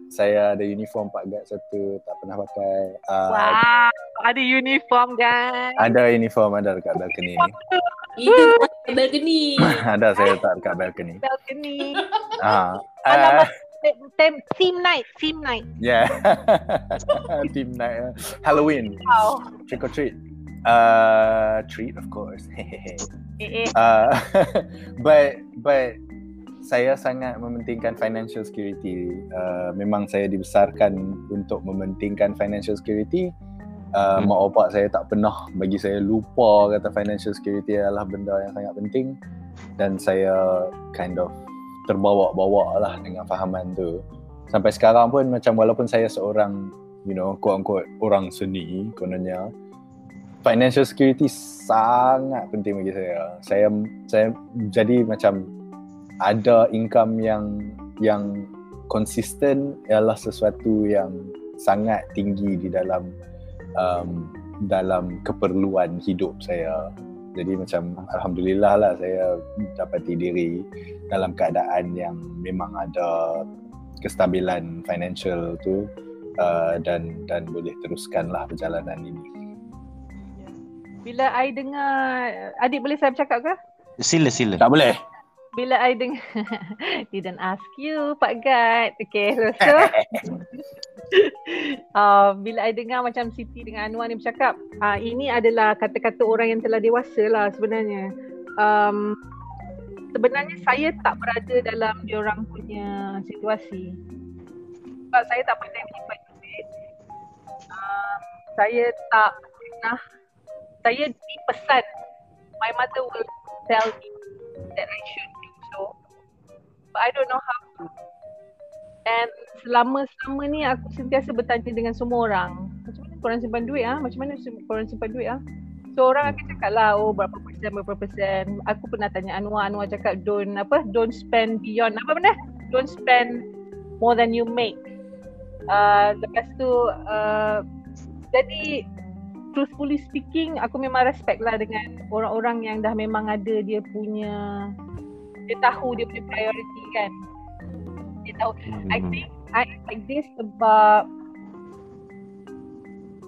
saya ada uniform pak guard satu tak pernah pakai. Uh, Wow, ada uniform guys. Ada uniform ada dekat balcony. Itu balcony. ada saya letak dekat balcony. Balcony. Ah, Alamak. uh, Tem- Team night, team night. yeah. Team night uh, Halloween Wow. trick or treat. Uh, treat of course. Uh, but but saya sangat mementingkan financial security. Uh, memang saya dibesarkan untuk mementingkan financial security. Uh, Hmm. Mak opak saya tak pernah bagi saya lupa kata financial security adalah benda yang sangat penting dan saya kind of terbawa-bawa lah dengan fahaman tu. Sampai sekarang pun macam walaupun saya seorang you know quote unquote orang seni kononnya financial security sangat penting bagi saya. Saya saya jadi macam ada income yang yang konsisten ialah sesuatu yang sangat tinggi di dalam um, dalam keperluan hidup saya. Jadi macam alhamdulillah lah saya dapati diri dalam keadaan yang memang ada kestabilan financial tu uh, dan dan boleh teruskanlah perjalanan ini. Bila I dengar adik boleh saya bercakap ke? Sila sila. Tak boleh. Bila I dengar didn't ask you Pak Gad. Okay, so, so uh, bila I dengar macam Siti dengan Anwar ni bercakap, uh, ini adalah kata-kata orang yang telah dewasa lah sebenarnya. Um, sebenarnya saya tak berada dalam diorang punya situasi. Sebab saya tak pandai menyimpan duit. Um, saya tak pernah, saya dipesan, my mother will tell me that I should. But I don't know how to. And selama-selama ni aku sentiasa bertanya dengan semua orang. Macam mana korang simpan duit ah? Macam mana korang simpan duit ah? So orang akan cakap lah, oh berapa persen, berapa persen. Aku pernah tanya Anwar, Anwar cakap don't apa, don't spend beyond apa benda? Don't spend more than you make. Uh, lepas tu, uh, jadi truthfully speaking, aku memang respect lah dengan orang-orang yang dah memang ada dia punya, dia tahu dia punya priority kan. Dia tahu. I think I like this sebab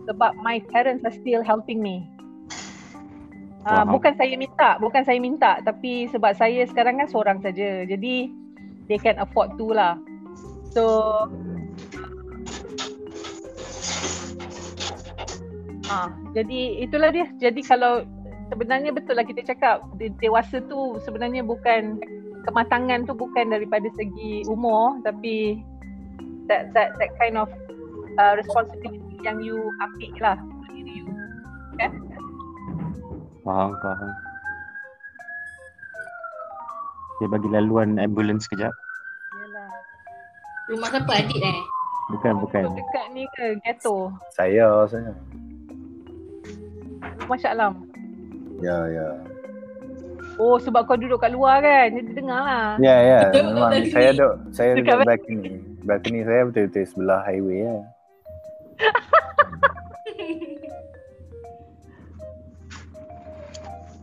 sebab my parents are still helping me. Uh, Faham. bukan saya minta, bukan saya minta tapi sebab saya sekarang kan seorang saja. Jadi they can afford to lah. So Ah, jadi itulah dia. Jadi kalau sebenarnya betul lah kita cakap de- dewasa tu sebenarnya bukan kematangan tu bukan daripada segi umur tapi that that that kind of uh, responsibility yang you ambil lah untuk diri you. Kan? Faham, faham. Dia bagi laluan ambulans kejap. Yalah. Rumah siapa adik eh? Bukan, bukan. Dekat ni ke ghetto? Saya saya. Rumah Syah Alam. Ya ya. Oh sebab kau duduk kat luar kan. Jadi dengar lah. Ya ya. Memang saya duduk saya Dekat duduk mana? balcony. Balcony saya betul-betul sebelah highway ya.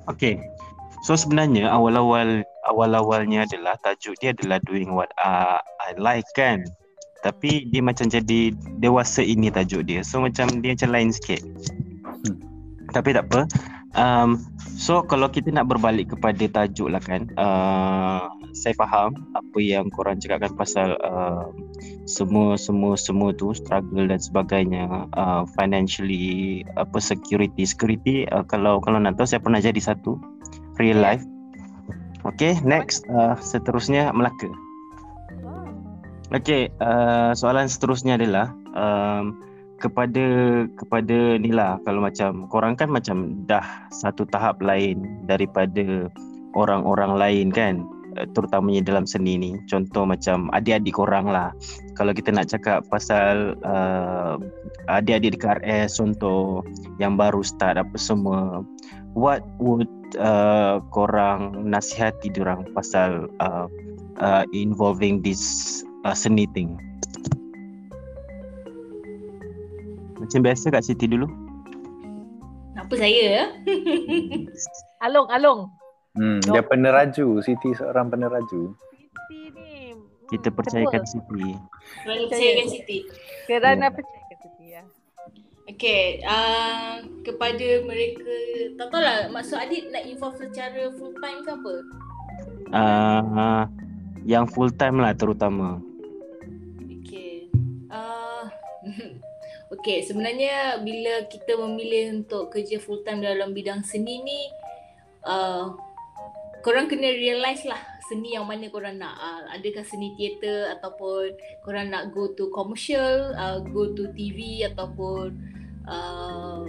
Okay. So sebenarnya awal-awal awal-awalnya adalah tajuk dia adalah doing what uh, I like kan. Tapi dia macam jadi dewasa ini tajuk dia. So macam dia macam lain sikit. Hmm. Tapi tak apa. Um, so kalau kita nak berbalik kepada tajuk lah kan. Uh, saya faham apa yang korang cakapkan pasal uh, semua semua semua tu struggle dan sebagainya uh, financially apa security security uh, kalau kalau nak tahu saya pernah jadi satu real life Okay, next uh, seterusnya Melaka. Okay, uh, soalan seterusnya adalah um, kepada kepada ni lah. Kalau macam korang kan macam dah satu tahap lain daripada orang-orang lain kan? Uh, terutamanya dalam seni ni. Contoh macam adik-adik korang lah. Kalau kita nak cakap pasal uh, adik-adik di KRS contoh yang baru start apa semua what would uh, korang nasihati diorang pasal uh, uh, involving this uh, seni thing macam biasa Kak Siti dulu Apa saya? Along, Along. Hmm, dia peneraju. Siti seorang peneraju. Siti ni. kita percayakan Siti Selalu percayakan Siti. Kerana percayakan Siti ya. Okay, uh, kepada mereka, tak tahu lah maksud adik nak involve secara full time ke apa? uh, yang full time lah terutama okay, sebenarnya bila kita memilih untuk kerja full time dalam bidang seni ni, uh, korang kena realise lah seni yang mana korang nak. Uh, adakah seni teater ataupun korang nak go to commercial, uh, go to TV ataupun uh,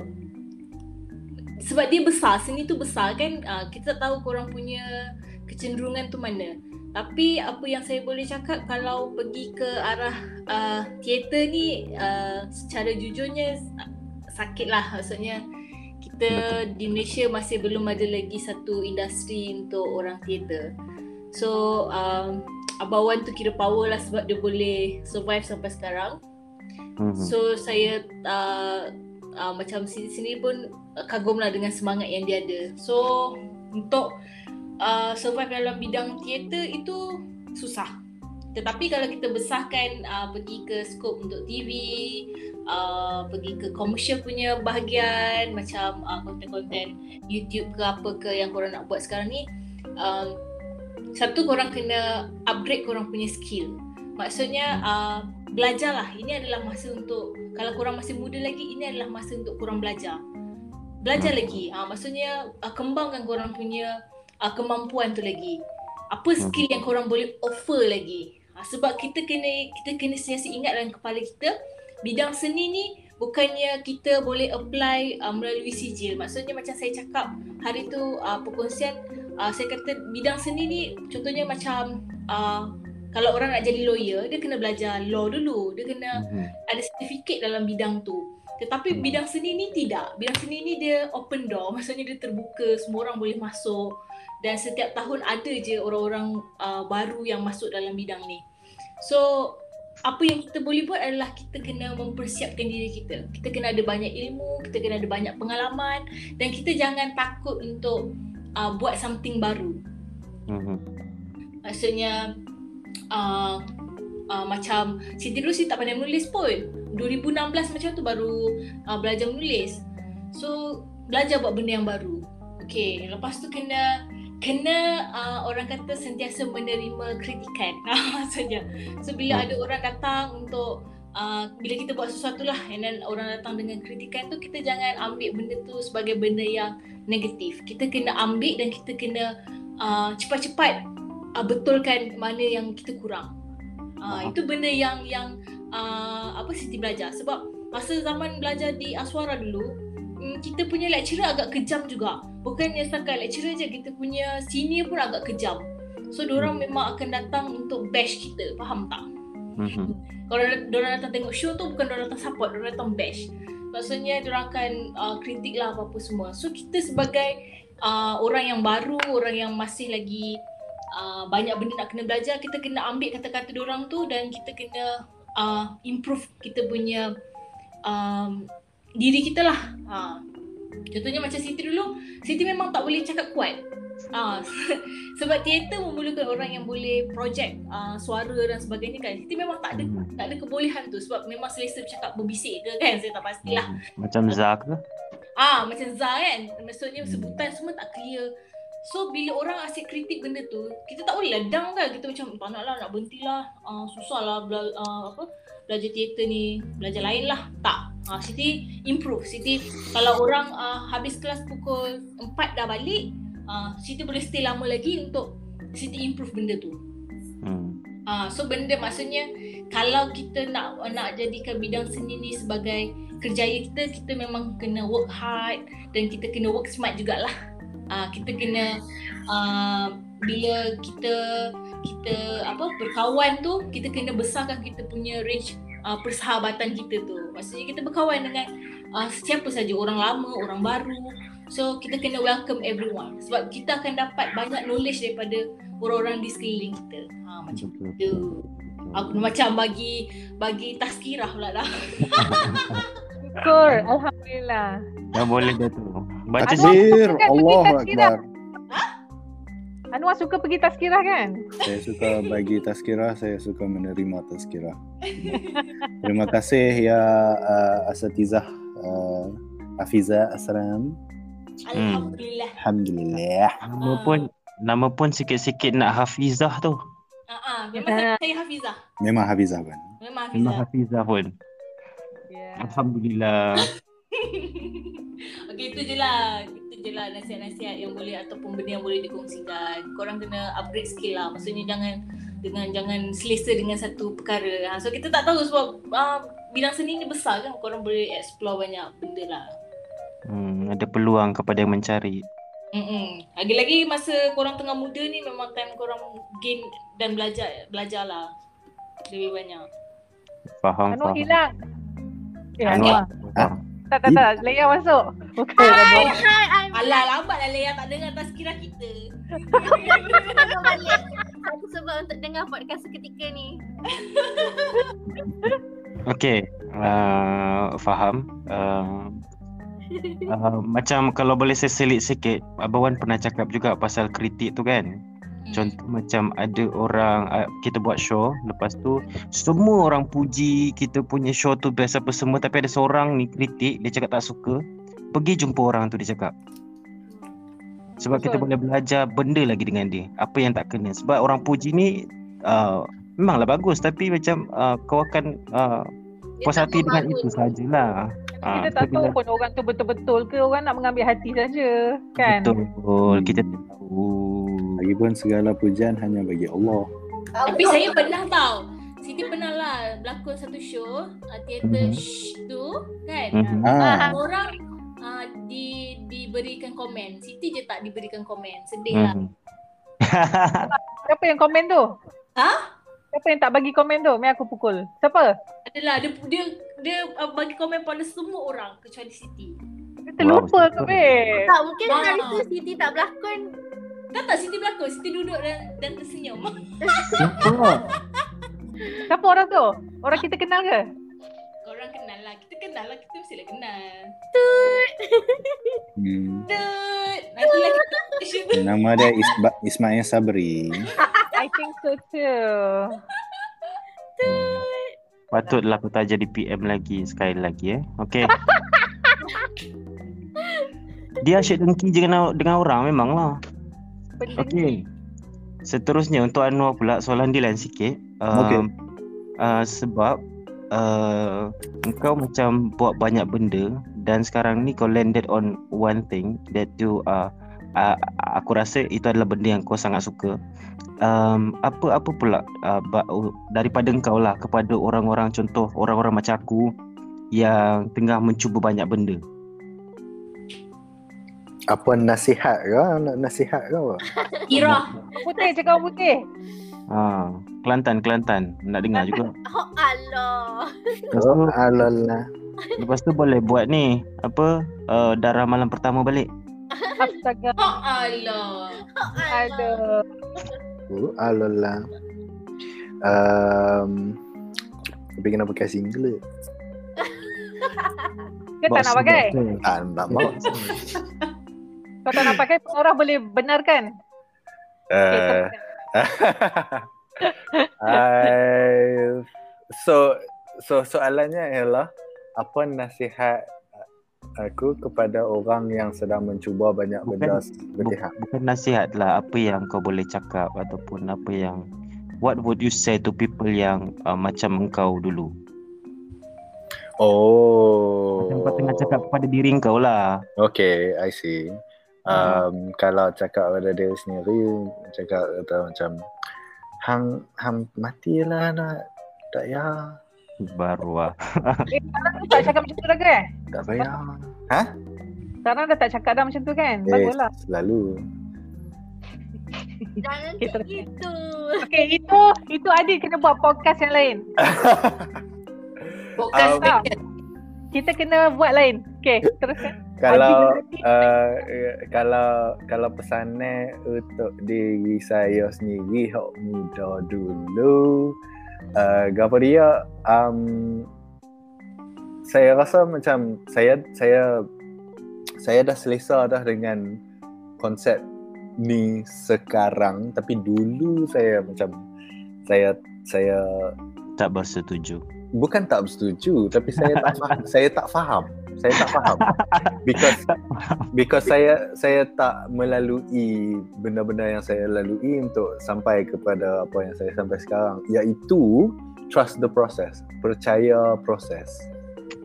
sebab dia besar, seni tu besar kan. Uh, kita tak tahu korang punya kecenderungan tu mana. Tapi apa yang saya boleh cakap kalau pergi ke arah uh, teater ni uh, secara jujurnya sakit lah maksudnya kita di Malaysia masih belum ada lagi satu industri untuk orang teater. So um, Abang Wan tu kira power lah sebab dia boleh survive sampai sekarang. Mhm. So saya uh, uh, macam sini sini pun kagum lah dengan semangat yang dia ada. So untuk uh, survive dalam bidang teater itu susah. Tetapi kalau kita besarkan uh, pergi ke skop untuk TV, uh, pergi ke commercial punya bahagian macam uh, konten-konten YouTube ke apa ke yang korang nak buat sekarang ni, um, satu korang kena upgrade korang punya skill. Maksudnya uh, belajarlah. Ini adalah masa untuk kalau korang masih muda lagi, ini adalah masa untuk korang belajar. Belajar lagi. Uh, maksudnya uh, kembangkan korang punya uh, kemampuan tu lagi. Apa skill yang korang boleh offer lagi. Uh, sebab kita kena kita kena sentiasa ingat dalam kepala kita bidang seni ni bukannya kita boleh apply uh, melalui sijil. Maksudnya macam saya cakap hari tu uh, perkongsian uh, saya kata bidang seni ni contohnya macam uh, kalau orang nak jadi lawyer dia kena belajar law dulu dia kena Mhm. ada sertifikat dalam bidang tu tetapi Hmm. bidang seni ni tidak bidang seni ni dia open door maksudnya dia terbuka semua orang boleh masuk dan setiap tahun ada je orang-orang uh, baru yang masuk dalam bidang ni. So apa yang kita boleh buat adalah kita kena mempersiapkan diri kita. Kita kena ada banyak ilmu kita kena ada banyak pengalaman dan kita jangan takut untuk uh, buat something baru. Mhm. Maksudnya uh, uh, macam Siti dulu Siti tak pandai menulis pun. 2016 macam tu baru uh, belajar menulis. So belajar buat benda yang baru. Okay lepas tu kena Kena uh, orang kata sentiasa menerima kritikan. Maksudnya So bila ada orang datang untuk uh, Bila kita buat sesuatu lah And then orang datang dengan kritikan tu Kita jangan ambil benda tu sebagai benda yang negatif. Kita kena ambil dan kita kena uh, cepat-cepat uh, betulkan mana yang kita kurang. Uh, itu benda yang yang uh, apa Siti belajar. Sebab masa zaman belajar di Aswara dulu kita punya lecturer agak kejam juga. Bukannya setakat lecturer je kita punya senior pun agak kejam. So diorang memang akan datang untuk bash kita, faham tak? Mhm. Kalau diorang datang tengok show tu bukan diorang datang support, diorang datang bash. Maksudnya diorang akan uh, kritik lah apa-apa semua. So kita sebagai uh, orang yang baru, orang yang masih lagi uh, banyak benda nak kena belajar, kita kena ambil kata-kata diorang tu dan kita kena uh, improve kita punya um, diri kita lah. Uh, contohnya macam Siti dulu, Siti memang tak boleh cakap kuat. Ah, sebab teater memerlukan orang yang boleh project uh, suara dan sebagainya kan. Siti memang tak ada Mhm. tak ada kebolehan tu sebab memang selesa bercakap berbisik ke kan saya tak pastilah. Macam Zak ke? Ah macam Zah kan. Maksudnya Hmm. sebutan semua tak clear. So bila orang asyik kritik benda tu, kita tak boleh ledang kan. Kita macam tak nak lah nak berhenti lah. Uh, susah lah bela, uh, apa, belajar teater ni. Belajar lain lah. Tak. Uh, Siti improve. Siti kalau orang uh, habis kelas pukul 4 dah balik, uh, Siti boleh stay lama lagi untuk Siti improve benda tu. Hmm. Ah, so benda maksudnya kalau kita nak nak jadikan bidang seni ni sebagai kerjaya kita, kita memang kena work hard dan kita kena work smart jugalah. Ah, kita kena ah, bila kita kita apa berkawan tu, kita kena besarkan kita punya range ah, persahabatan kita tu. Maksudnya kita berkawan dengan ah, siapa saja orang lama, orang baru. So kita kena welcome everyone sebab kita akan dapat banyak knowledge daripada orang-orang di sekeliling kita. Ha macam Betul. tu. Aku macam bagi bagi tazkirah pula dah. Syukur. Alhamdulillah. Dah boleh dah tu. Baca. Takbir, Allah tazkirah. Akbar. Anwar suka pergi tazkirah kan? Saya suka bagi tazkirah, saya suka menerima tazkirah. Terima kasih ya uh, asatizah uh, Hafiza Asram. Alhamdulillah. Alhamdulillah. Nama pun nama pun sikit-sikit nak Hafizah tu. Ha ah, memang saya, saya Hafizah. Memang Hafizah kan. Memang. Hafizah pun. Yeah. Alhamdulillah. Okey itu je lah. Itu je lah nasihat-nasihat yang boleh ataupun benda yang boleh dikongsikan. Korang kena upgrade skill lah. Maksudnya jangan dengan jangan selesa dengan satu perkara. Ha, so kita tak tahu sebab uh, bidang seni ni besar kan. Korang boleh explore banyak benda lah. Hmm, ada peluang kepada yang mencari. Mm-mm. Lagi-lagi masa korang tengah muda ni memang time korang gain dan belajar belajar lah lebih banyak. Faham, Anwar faham. hilang. Eh, Anwar. Anwar. Tak, tak, tak. Leia masuk. Bukan. Hai, hai, I'm Alah lambat lah Leia tak dengar tazkirah kita. Aku sebab untuk dengar podcast seketika ni. Okey, uh, faham. Uh, uh, macam kalau boleh saya selit sikit, Abang Wan pernah cakap juga pasal kritik tu kan. Contoh macam ada orang uh, kita buat show, lepas tu semua orang puji kita punya show tu best apa semua tapi ada seorang ni kritik, dia cakap tak suka. Pergi jumpa orang tu dia cakap. Sebab kita Betul. boleh belajar benda lagi dengan dia. Apa yang tak kena. Sebab orang puji ni uh, memanglah bagus tapi macam uh, kau akan uh, puas hati dengan itu sajalah. Ah, Kita tak tapi tahu bila- pun orang tu betul-betul ke orang nak mengambil hati saja. Kan? Betul, kita tahu. Lagipun segala pujian hanya bagi Allah. Tapi saya pernah tau. Siti pernah lah berlakon satu show uh, teater Mhm. Shh tu kan. Mhm. Ah, Orang uh, di di diberikan komen. Siti je tak diberikan komen. Sedih lah. Hmm. Siapa yang komen tu? Ha? Siapa yang tak bagi komen tu? Mari aku pukul. Siapa? Adalah dia dia dia uh, bagi komen pada semua orang kecuali Siti. Dia terlupa ke, babe? Tak, mungkin Ah. hari tu Siti tak berlakon. Kan tak Siti berlakon, Siti duduk dan dan tersenyum. Siapa orang tu? Orang kita kenal ke? Korang kenal lah. Kita kenal lah. Kita mestilah kenal. Hmm. Tut. Nantilah kita shoot. Nama dia Isba, Ismail Sabri. I think so too. Patutlah aku tak jadi PM lagi sekali lagi eh. Okay. Dia asyik dengki je dengan, dengan orang memang lah. Okay. Seterusnya untuk Anwar pula soalan dia lain sikit. Um, Okay. uh, sebab uh, engkau macam buat banyak benda dan sekarang ni kau landed on one thing that you uh, uh, aku rasa itu adalah benda yang kau sangat suka. Um, apa apa pula uh, daripada engkau lah kepada orang-orang contoh orang-orang macam aku yang tengah mencuba banyak benda. Apa nasihat ke? Nak nasihat ke apa? Ira. Putih, cakap putih. Ha, Kelantan Kelantan nak dengar juga. Oh Allah. Lepas tu, Oh, alalah. lepas tu boleh buat ni apa uh, darah malam pertama balik. Astaga. Oh Allah. Oh Allah. Aduh. Oh, alalah. Um, tapi kena pakai singlet. Kau tak nak pakai? Tak mau. Kau tak nak pakai, orang boleh benarkan. Uh, I, so so soalannya ialah apa nasihat aku kepada orang yang sedang mencuba banyak Bukan- benda hak. bukan nasihat lah apa yang kau boleh cakap ataupun apa yang what would you say to people yang uh, macam engkau dulu. Oh. Macam kau tengah cakap kepada diri kau lah. Okay, I see. Um, kalau cakap pada dia sendiri, cakap kata macam hang hang matilah nak tak ya Baru lah. Eh, tak cakap macam tu lagi eh? tak payah. Sekarang dah tak cakap dah macam tu kan? Eh, Baguslah. selalu. Jangan Kita- macam gitu. Okay, itu itu Adik kena buat podcast yang lain. Podcast Um, um, Kita kena buat lain. Okay, teruskan. kalau Adi- uh, kalau kalau pesannya untuk diri saya sendiri hok muda dulu uh, apa dia um, saya rasa macam saya saya saya dah selesa dah dengan konsep ni sekarang. Tapi dulu saya macam saya saya Tak bersetuju. bukan tak bersetuju tapi saya tak faham, saya tak faham. Saya tak faham. Because because saya saya tak melalui benda-benda yang saya lalui untuk sampai kepada apa yang saya sampai sekarang. Iaitu trust the process. Percaya proses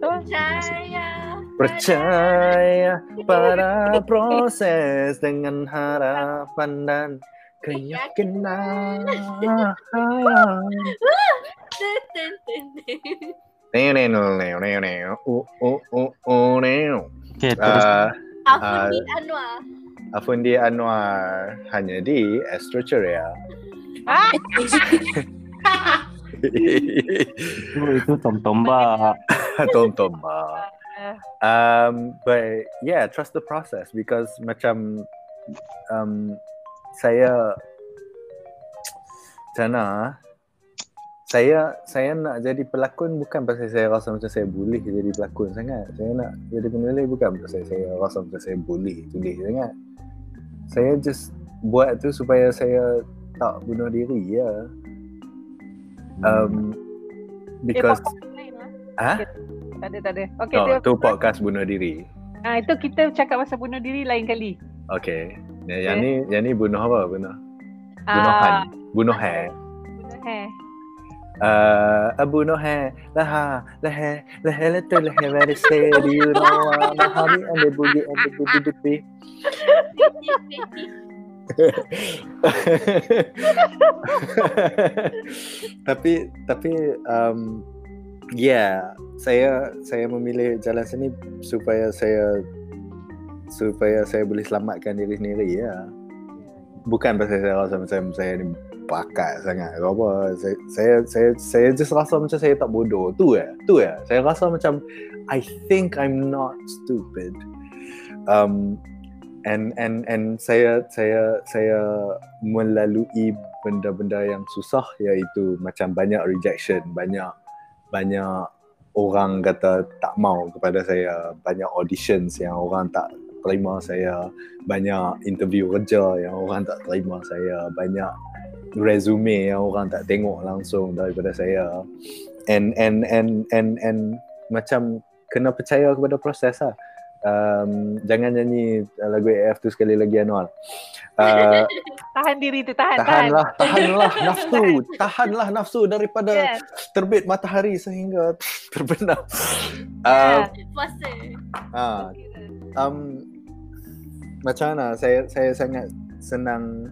Percaya. percaya pada proses dengan harapan dan keyakinan. Neo, neo, neo, neo, neo. Uh, uh, uh, neo. Okay, terus. Uh, Afundi Anwar. Afundi Anwar hanya di Astro Ceria. itu, Tom Tomba. Tom Tomba. Um, but yeah, trust the process because macam um, saya ah? saya saya nak jadi pelakon bukan pasal saya rasa macam saya boleh jadi pelakon sangat. Saya nak jadi penulis bukan pasal saya rasa macam saya boleh tulis sangat. Saya just buat tu supaya saya tak bunuh diri ya. Um, because Eh, lah. ah Tak ada, tak ada. Okay, oh, tu podcast bunuh diri. ah, itu kita cakap pasal bunuh diri lain kali. Okay. Yang, yang ni yang ni bunuh apa? Bunuh. Ah, Bunuhan. Bunuh hair. bunuh hair. Uh, Abu Nohe, laha, lehe, lehe, letu, lehe, very steady, you know, uh, mahami, and the boogie, and the boogie, boogie. tapi tapi um, ya yeah, saya saya memilih jalan sini supaya saya supaya saya boleh selamatkan diri sendiri ya. Bukan pasal saya rasa macam saya ni bakat sangat ke apa. Saya saya saya, saya just rasa macam saya tak bodoh. Tu ya. Tu ya. Saya rasa macam I think I'm not stupid. Um and and and saya saya saya melalui benda-benda yang susah iaitu macam banyak rejection, banyak banyak orang kata tak mau kepada saya, banyak auditions yang orang tak terima saya, banyak interview kerja yang orang tak terima saya, banyak resume yang orang tak tengok langsung daripada saya. And and and and and macam kena percaya kepada proses lah. Um, jangan nyanyi lagu AF tu sekali lagi Anwar. Uh, Tahan diri tu, tahan, tahan. tahanlah, tahanlah nafsu, tahanlah nafsu daripada Yes. terbit matahari sehingga terbenam. Uh, Puasa. Ah, um, macam mana? Saya saya sangat senang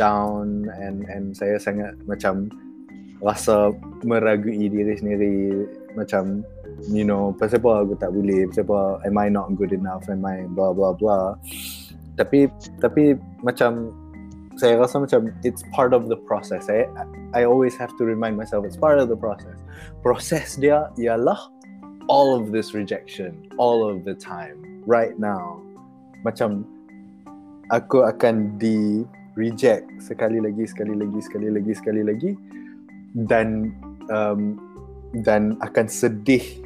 down and and saya sangat macam rasa meragui diri sendiri macam you know pasal aku tak boleh pasal am I not good enough am I blah blah blah. Tapi tapi macam saya rasa macam it's part of the process. Saya I always have to remind myself it's part of the process. Proses dia ialah all of this rejection all of the time right now. Macam aku akan di reject sekali lagi sekali lagi sekali lagi sekali lagi. Dan um, dan akan sedih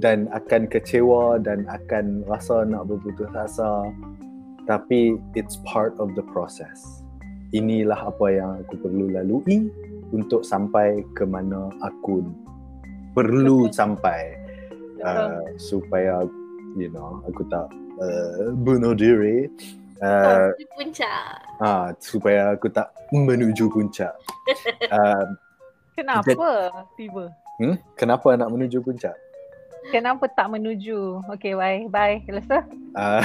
dan akan kecewa dan akan rasa nak berputus asa tapi it's part of the process inilah apa yang aku perlu lalui untuk sampai ke mana aku perlu Betul. sampai uh, supaya you know aku tak uh, bunuh diri uh, puncak. ah supaya aku tak menuju puncak uh, Kenapa tiba? hmm? kenapa nak menuju puncak Kenapa tak menuju? Okay, bye. Bye. Selesai? uh,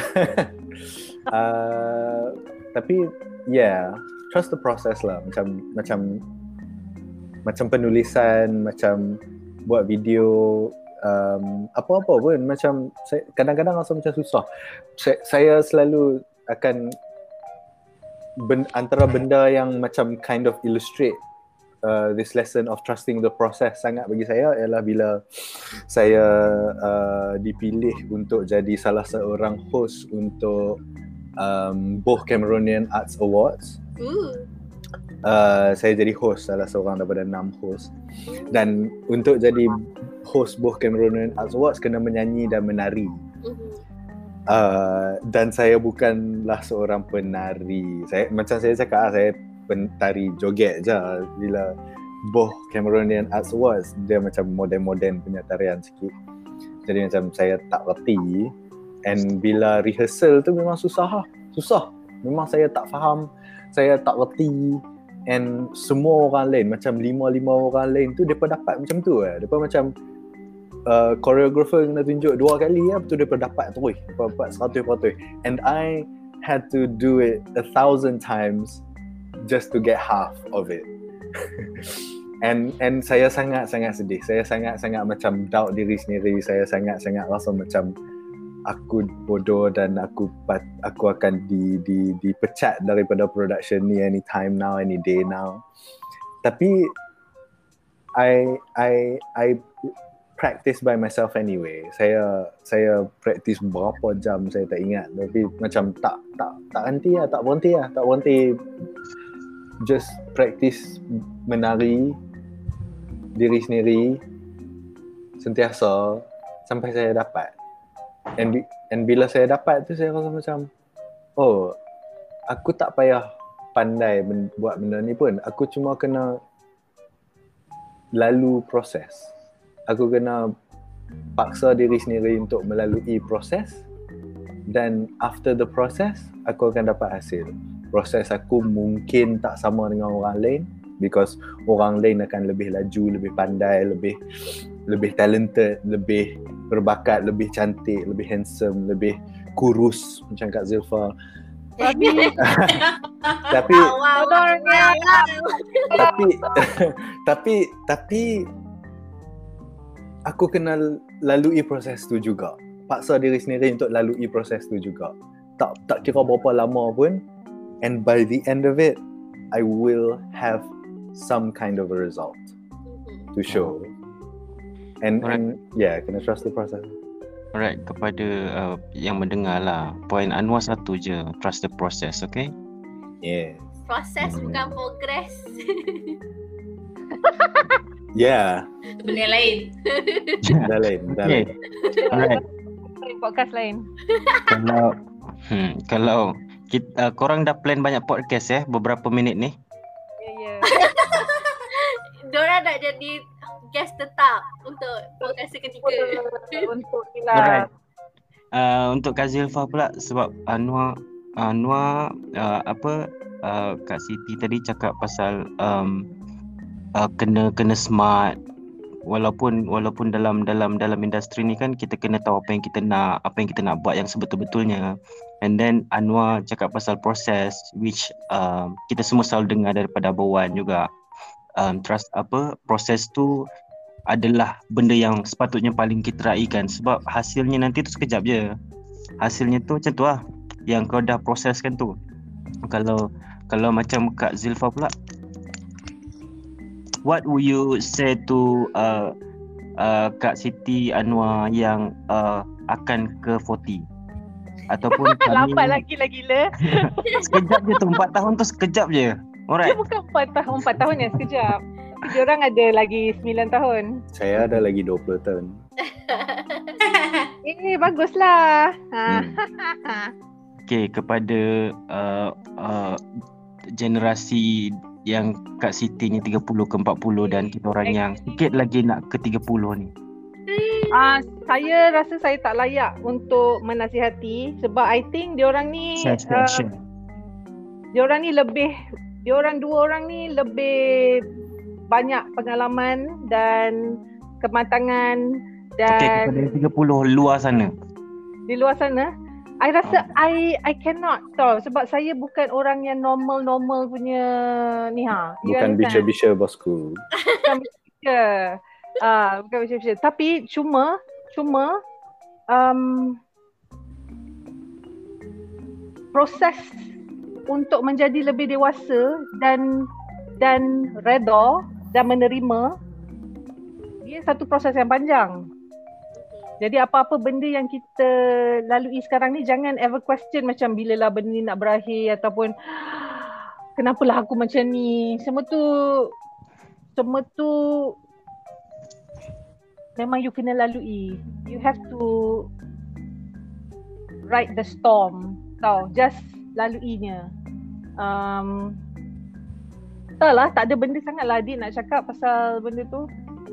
uh, tapi yeah trust the process lah macam macam macam penulisan macam buat video um, apa-apa pun macam saya, kadang-kadang rasa macam susah saya, saya selalu akan ben, antara benda yang macam kind of illustrate uh, this lesson of trusting the process sangat bagi saya ialah bila saya uh, dipilih untuk jadi salah seorang host untuk um, both Cameroonian Arts Awards Ooh. uh, saya jadi host salah seorang daripada enam host dan untuk jadi host both Cameroonian Arts Awards kena menyanyi dan menari Mhm. uh, dan saya bukanlah seorang penari saya macam saya cakap saya pentari joget je. Bila both Cameroonian Arts Awards dia macam modern-modern punya tarian sikit. Jadi macam saya tak reti. And bila rehearsal tu memang susah lah. Susah. Memang saya tak faham. Saya tak reti. And semua orang lain macam lima-lima orang lain tu depa dapat macam tu eh. Depa macam uh, choreographer kena tunjuk dua kali ya betul depa dapat terus. Depa dapat 100% and I had to do it a thousand times just to get half of it. And and saya sangat sangat sedih. Saya sangat sangat macam doubt diri sendiri. Saya sangat sangat rasa macam aku bodoh dan aku aku akan di di dipecat daripada production ni anytime now any day now. Tapi I I I practice by myself anyway. Saya saya practice berapa jam saya tak ingat. Tapi macam tak tak tak henti lah tak berhenti lah tak berhenti just practice menari diri sendiri sentiasa sampai saya dapat. And, bi- and bila saya dapat tu saya rasa macam oh aku tak payah pandai ben- buat benda ni pun. Aku cuma kena lalu proses. Aku kena paksa diri sendiri untuk melalui proses. Dan after the process aku akan dapat hasil proses aku mungkin tak sama dengan orang lain because orang lain akan lebih laju lebih pandai lebih lebih talented lebih berbakat lebih cantik lebih handsome lebih kurus macam Kak Zilfa Tapi tapi tapi tapi tapi aku kena lalui proses tu juga paksa diri sendiri untuk lalui proses tu juga. Tak tak kira berapa lama pun and by the end of it I will have some kind of a result to show. And, Alright. and yeah, kena trust the process. Alright, kepada uh, yang mendengar lah. Poin Anwar satu je. Trust the process, okay? Yeah. Proses Hmm. bukan progress. Yeah, Benda lain. dah lain, dah Okay. lain. Alright. Podcast lain. kalau hmm, kalau kita, uh, korang dah plan banyak podcast eh beberapa minit ni. Ya, ya. Diorang nak jadi guest tetap untuk podcast seketika. Untuk lah. Alright. Uh, untuk Kak Zilfa pula sebab Anwar Anwar uh, apa uh, Kak Siti tadi cakap pasal um, uh, kena kena smart walaupun walaupun dalam dalam dalam industri ni kan kita kena tahu apa yang kita nak apa yang kita nak buat yang sebetul-betulnya and then Anwar cakap pasal proses which um, kita semua selalu dengar daripada Abang Wan juga um, trust apa proses tu adalah benda yang sepatutnya paling kita raikan sebab hasilnya nanti tu sekejap je. Hasilnya tu macam tu lah yang kau dah proseskan tu. Kalau kalau macam Kak Zilfa pula what would you say to uh, uh, Kak Siti Anwar yang uh, akan ke 40 ataupun kami Lambat lagi lah gila. sekejap je tu 4 tahun tu sekejap je. Dia Alright. bukan 4 tahun, 4 tahun yang sekejap. Tapi diorang ada lagi 9 tahun. Saya ada lagi 20 tahun. Eh, baguslah. Ha. Hmm. Okay, kepada uh, uh, generasi yang Kak Siti ni 30 ke 40 dan kita orang yang sikit lagi nak ke 30 ni. Ah, saya rasa saya tak layak untuk menasihati sebab I think diorang ni Share, share, uh, share. diorang ni lebih diorang dua orang ni lebih banyak pengalaman dan kematangan Okay, dan kepada 30 luar sana. di luar sana I rasa I I cannot tau sebab saya bukan orang yang normal-normal punya ni ha. You Bukan bisha-bisha bosku. bukan bisha. Ah, bukan bisha-bisha. Tapi cuma cuma um, proses untuk menjadi lebih dewasa dan dan reda dan menerima dia satu proses yang panjang. Jadi apa-apa benda yang kita lalui sekarang ni jangan ever question macam bila lah benda ni nak berakhir ataupun kenapalah aku macam ni. Semua tu semua tu memang you kena lalui. You have to ride the storm. Tau, just laluinya. Um, tak lah, tak ada benda sangat lah adik nak cakap pasal benda tu.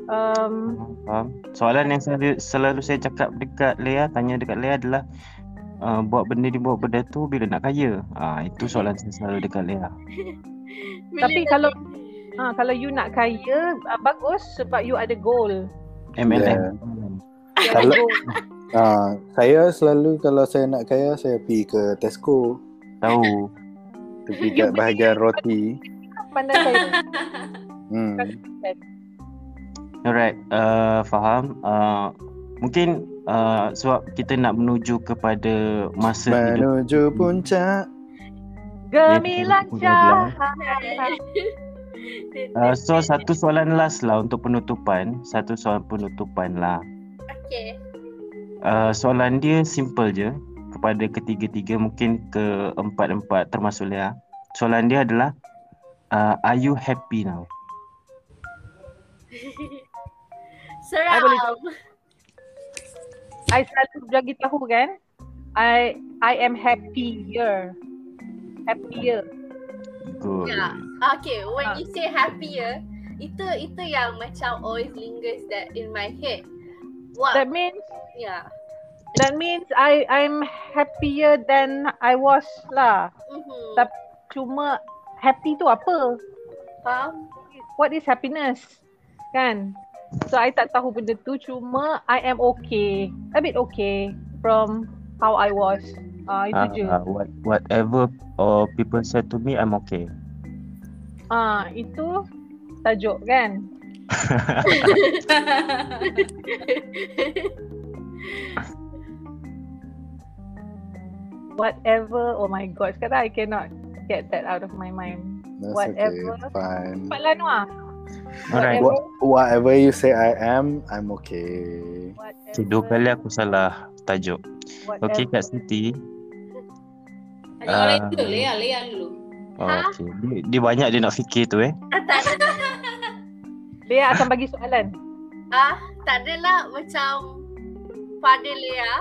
Um, Faham? Soalan yang selalu, selalu saya cakap dekat Lea, tanya dekat Lea adalah uh, buat benda ni buat benda tu bila nak kaya. Ah itu soalan saya selalu dekat Lea. tapi kalau ha, kalau you nak kaya, uh, bagus sebab you ada goal. MLM. Ada Kalau-. Ah, saya selalu kalau saya nak kaya saya pergi ke Tesco, Tahu. pergi kat bahagian roti. Pandai saya. Hmm. Alright, uh, faham. Uh, mungkin uh, sebab kita nak menuju kepada masa hidup Menuju puncak. Gemilang Ya, cahaya. Uh, so satu soalan last lah untuk penutupan Satu soalan penutupan lah Okay. uh, Soalan dia simple je Kepada ketiga-tiga mungkin ke empat-empat termasuk Lea Soalan dia adalah uh, Are you happy now? Seram. boleh I selalu bagi tahu kan I I am happier. Happier. Good Yeah. Okay, when you say happier, itu itu yang macam always lingers that in my head. What? That means yeah. that means I I'm happier than I was lah. Mm-hmm. Tapi cuma happy tu apa? Faham? What is happiness? Kan? So I tak tahu benda tu cuma I am okay. A bit okay from how I was. Ah itu uh, je. what, Whatever uh, people said to me, I'm okay Ah itu tajuk kan? whatever. Oh my god, sekarang I cannot get that out of my mind. That's Whatever. okay. Fine. Cepat lah Noah. Alright. Whatever. What, whatever you say I am, I'm okay. Whatever. Okay, dua kali aku salah tajuk. whatever. Okay Kak Siti. Tanya orang dulu, Lea, Lea dulu. Oh, okay. Dia, dia banyak dia nak fikir tu eh. Ah, ada Lea akan bagi soalan. ah, tak adalah macam pada Lea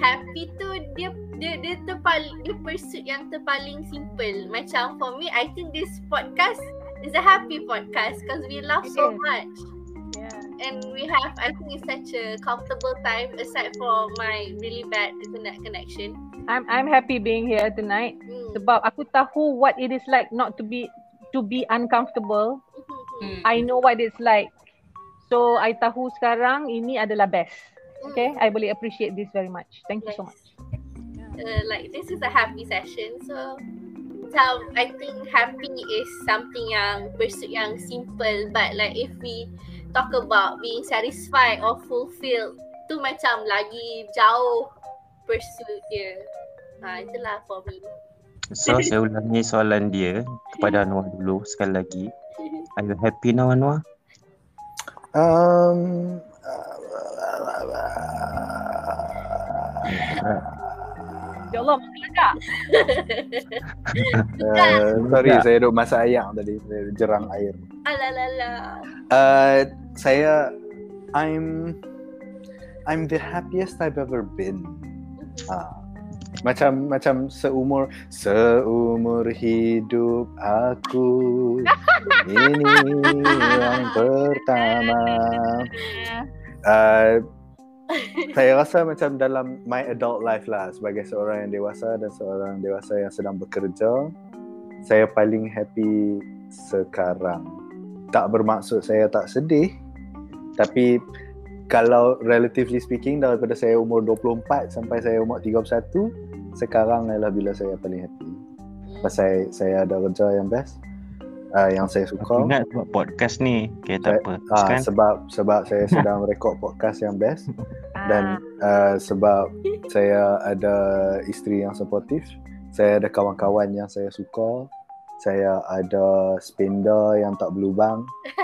happy tu dia dia dia terpaling dia pursuit yang terpaling simple. Macam for me I think this podcast is a happy podcast because we laugh so much. Yeah. And we have I think it's such a comfortable time aside for my really bad internet connection. I'm I'm happy being here tonight Hmm. sebab aku tahu what it is like not to be to be uncomfortable. Hmm. I know what it's like. So I tahu sekarang ini adalah best. Okay, I boleh appreciate this very much. Thank you so Yes. much. uh, like this is a happy session. So so I think happy is something yang pursuit yang simple but like if we talk about being satisfied or fulfilled tu macam lagi jauh pursuit dia. Ha, itulah for me. So saya ulangi soalan dia kepada Anwar dulu sekali lagi. Are you happy now Anwar? Um, Allah, menggelagak. uh, sorry, saya duduk masak ayam tadi. Saya jerang air. Alalala. Uh, saya, I'm, I'm the happiest I've ever been. Ah, macam macam seumur seumur hidup aku ini yang pertama. Uh, saya rasa macam dalam my adult life lah sebagai seorang yang dewasa dan seorang dewasa yang sedang bekerja saya paling happy sekarang. Tak bermaksud saya tak sedih tapi kalau relatively speaking daripada saya umur 24 sampai saya umur 31 sekarang adalah bila saya paling happy. Pasal saya ada kerja yang best uh, yang saya Aku suka ingat buat podcast ni. Okay, tak apa. Ah, Kan? sebab sebab saya sedang rekod podcast yang best dan uh, sebab saya ada isteri yang supportive, saya ada kawan-kawan yang saya suka, saya ada spender yang tak berlubang.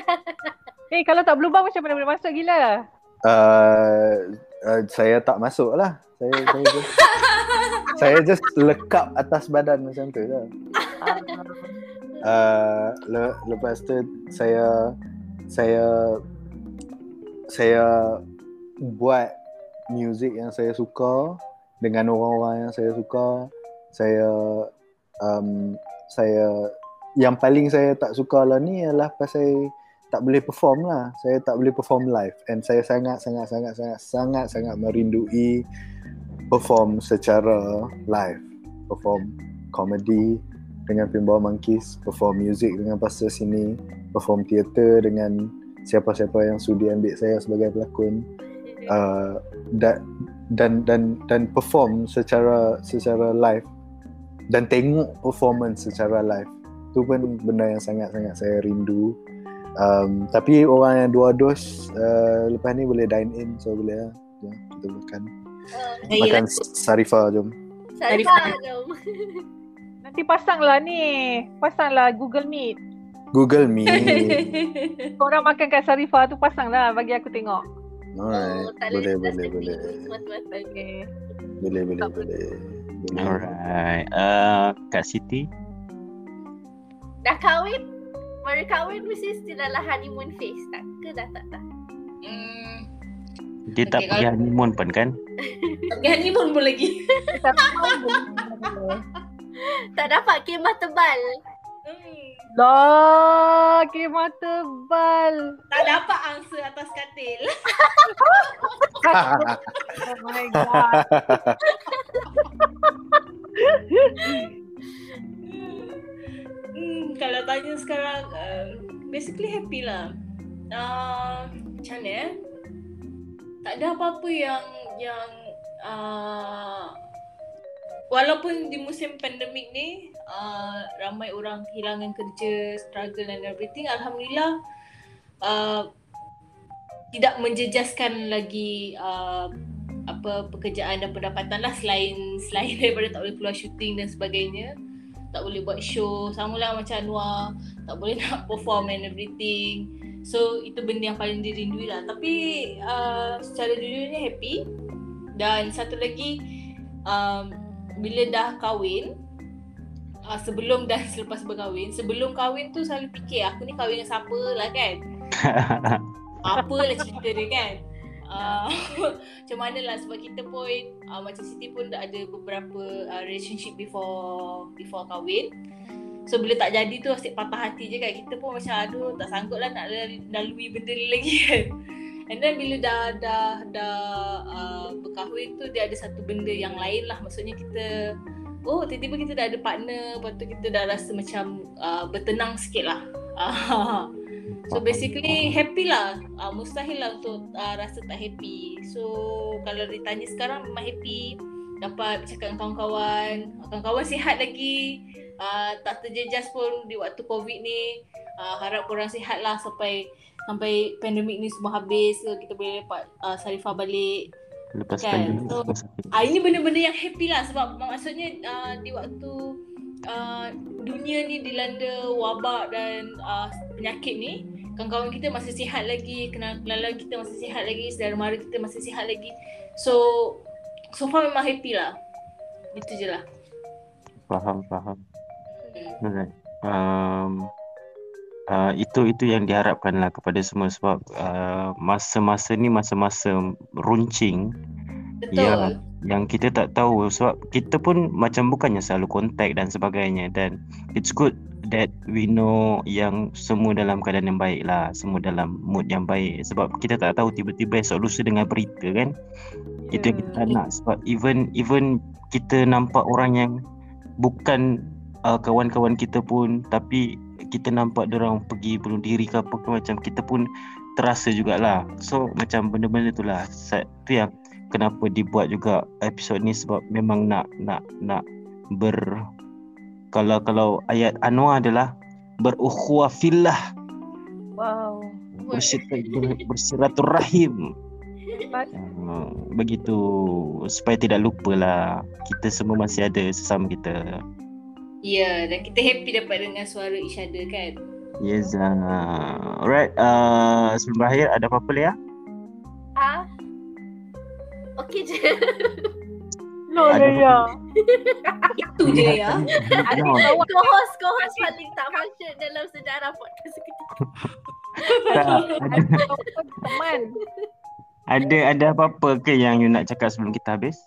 Eh, kalau tak berlubang macam mana boleh masuk gila? Uh, uh, saya tak masuk lah. Saya saya just, saya just lekap atas badan macam tu lah. Uh, le, lepas tu saya saya saya buat music yang saya suka dengan orang-orang yang saya suka. Saya um, saya yang paling saya tak suka lah ni adalah pasal tak boleh perform lah. Saya tak boleh perform live and saya sangat sangat sangat sangat sangat sangat merindui perform secara live. Perform comedy dengan Pinball Monkeys perform music dengan Pastor Sini perform teater dengan siapa-siapa yang sudi ambil saya sebagai pelakon. Uh, dan dan dan dan perform secara secara live. Dan tengok performance secara live. Tu pun benda yang sangat-sangat saya rindu. Um, tapi orang yang dua dos uh, lepas ni boleh dine in so boleh lah. Jom kita makan. Uh, makan Sarifah jom. Sarifah jom. Nanti pasanglah ni. Pasanglah Google Meet. Google Meet Korang makan kat Sarifah tu pasanglah bagi aku tengok. alright Oh, tak boleh boleh boleh boleh. Okay. boleh boleh boleh boleh Alright. Uh, Kak Siti. Dah kahwin? Baru kahwin mesti still dalam honeymoon phase tak? Ke dah tak dah? Hmm, Dia tak Okay, pergi kalau- honeymoon pun kan? tapi honeymoon pun lagi. Tak dapat kemah tebal. Hmm, Lah, kemah tebal. tak dapat angsa atas katil. Oh my god. hmm, kalau tanya sekarang, uh, basically happy lah. Uh, macam mana eh? Tak ada apa-apa yang yang uh, walaupun di musim pandemik ni uh, ramai orang kehilangan kerja, struggle and everything, alhamdulillah uh, tidak menjejaskan lagi uh, apa pekerjaan dan pendapatan lah selain selain daripada tak boleh keluar syuting dan sebagainya. Tak boleh buat show sama lah macam Anwar tak boleh nak perform and everything. So itu benda yang paling dirindui lah. Tapi uh, secara jujurnya happy. Dan satu lagi um, bila dah kahwin uh, sebelum dan selepas berkahwin sebelum kahwin tu selalu fikir aku ni kahwin dengan siapa lah kan? Apalah cerita dia kan? Uh, macam mana lah sebab kita pun uh, macam Siti pun dah ada beberapa uh, relationship before before kahwin. So bila tak jadi tu asyik patah hati je kan? Kita pun macam aduh tak sanggup lah nak lalui, lalui benda ni lagi kan and then bila dah dah dah uh, berkahwin tu dia ada satu benda yang lain lah. Maksudnya kita oh tiba-tiba kita dah ada partner lepas tu kita dah rasa macam uh, bertenang sikit lah. So basically happy lah. Uh, Mustahil lah untuk uh, rasa tak happy. So kalau ditanya sekarang memang happy. Dapat bercakap dengan kawan-kawan. Kawan-kawan sihat lagi. Uh, Tak terjejas pun di waktu covid ni. Uh, Harap korang sihat lah sampai Sampai pandemik ni semua habis ke Kita boleh dapat uh, Sarifah balik Lepas Kan? pandemik So. Ah ini benda-benda yang happy lah sebab maksudnya uh, di waktu uh, dunia ni dilanda wabak dan uh, penyakit ni kawan-kawan kita masih sihat lagi, kenalan kita masih sihat lagi, saudara mara kita masih sihat lagi. So so far memang happy lah. Itu je lah. Faham, faham. Hmm. Alright. Um, uh, itu itu yang diharapkan lah kepada semua sebab uh, masa-masa ni masa-masa runcing. Betul. yang yang kita tak tahu sebab kita pun macam bukannya selalu kontak dan sebagainya. Dan it's good that we know yang semua dalam keadaan yang baik lah semua dalam mood yang baik. Sebab kita tak tahu tiba-tiba esok lusa dengan berita kan? Itu yang kita tak nak. Sebab even even kita nampak orang yang bukan uh, kawan-kawan kita pun tapi kita nampak orang pergi bunuh diri ke apa ke macam kita pun terasa jugalah. So macam benda-benda tu lah. Tu yang kenapa dibuat juga episod ni sebab memang nak nak nak ber kalau kalau ayat Anwar adalah berukhuwah fillah Wow. bersiraturrahim uh, begitu. Supaya tidak lupa lah kita semua masih ada sesama kita Ya, dan kita happy dapat dengar suara each other kan. yes uh, alright uh, sebelum berakhir ada apa-apa Lea? Ah. Okey je. No, Ada Leia. Itu je ya. Ada Co-host, co-host paling tak function dalam sejarah podcast seketika. Tak, ada, teman. ada ada apa-apa ke yang you nak cakap sebelum kita habis?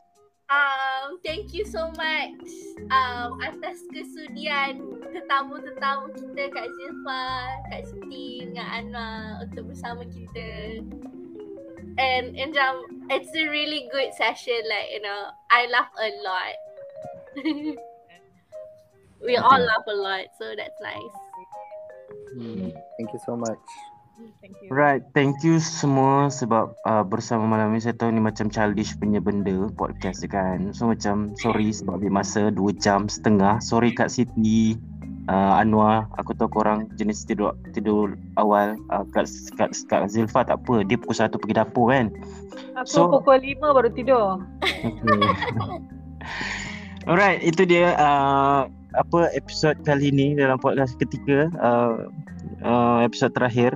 Um, thank you so much um, atas kesudian tetamu-tetamu kita Kak Zilfa, Kak Siti dengan Anwar untuk bersama kita. And and um, it's a really good session like you know I laugh a lot. we all laugh a lot so that's nice. Thank you so much. Thank you. Right, thank you semua sebab uh, bersama malam ni saya tahu ni macam childish punya benda podcast je kan. So macam sorry sebab ambil masa 2 jam setengah. Sorry Kak Siti, uh, Anwar, aku tahu korang jenis tidur tidur awal. Uh, Kak, Kak, Kak Zilfa tak apa, dia pukul 1 pergi dapur kan. Aku So- pukul 5 baru tidur. Okay. Alright, itu dia uh, apa episod kali ni dalam podcast ketika uh, uh, episod terakhir.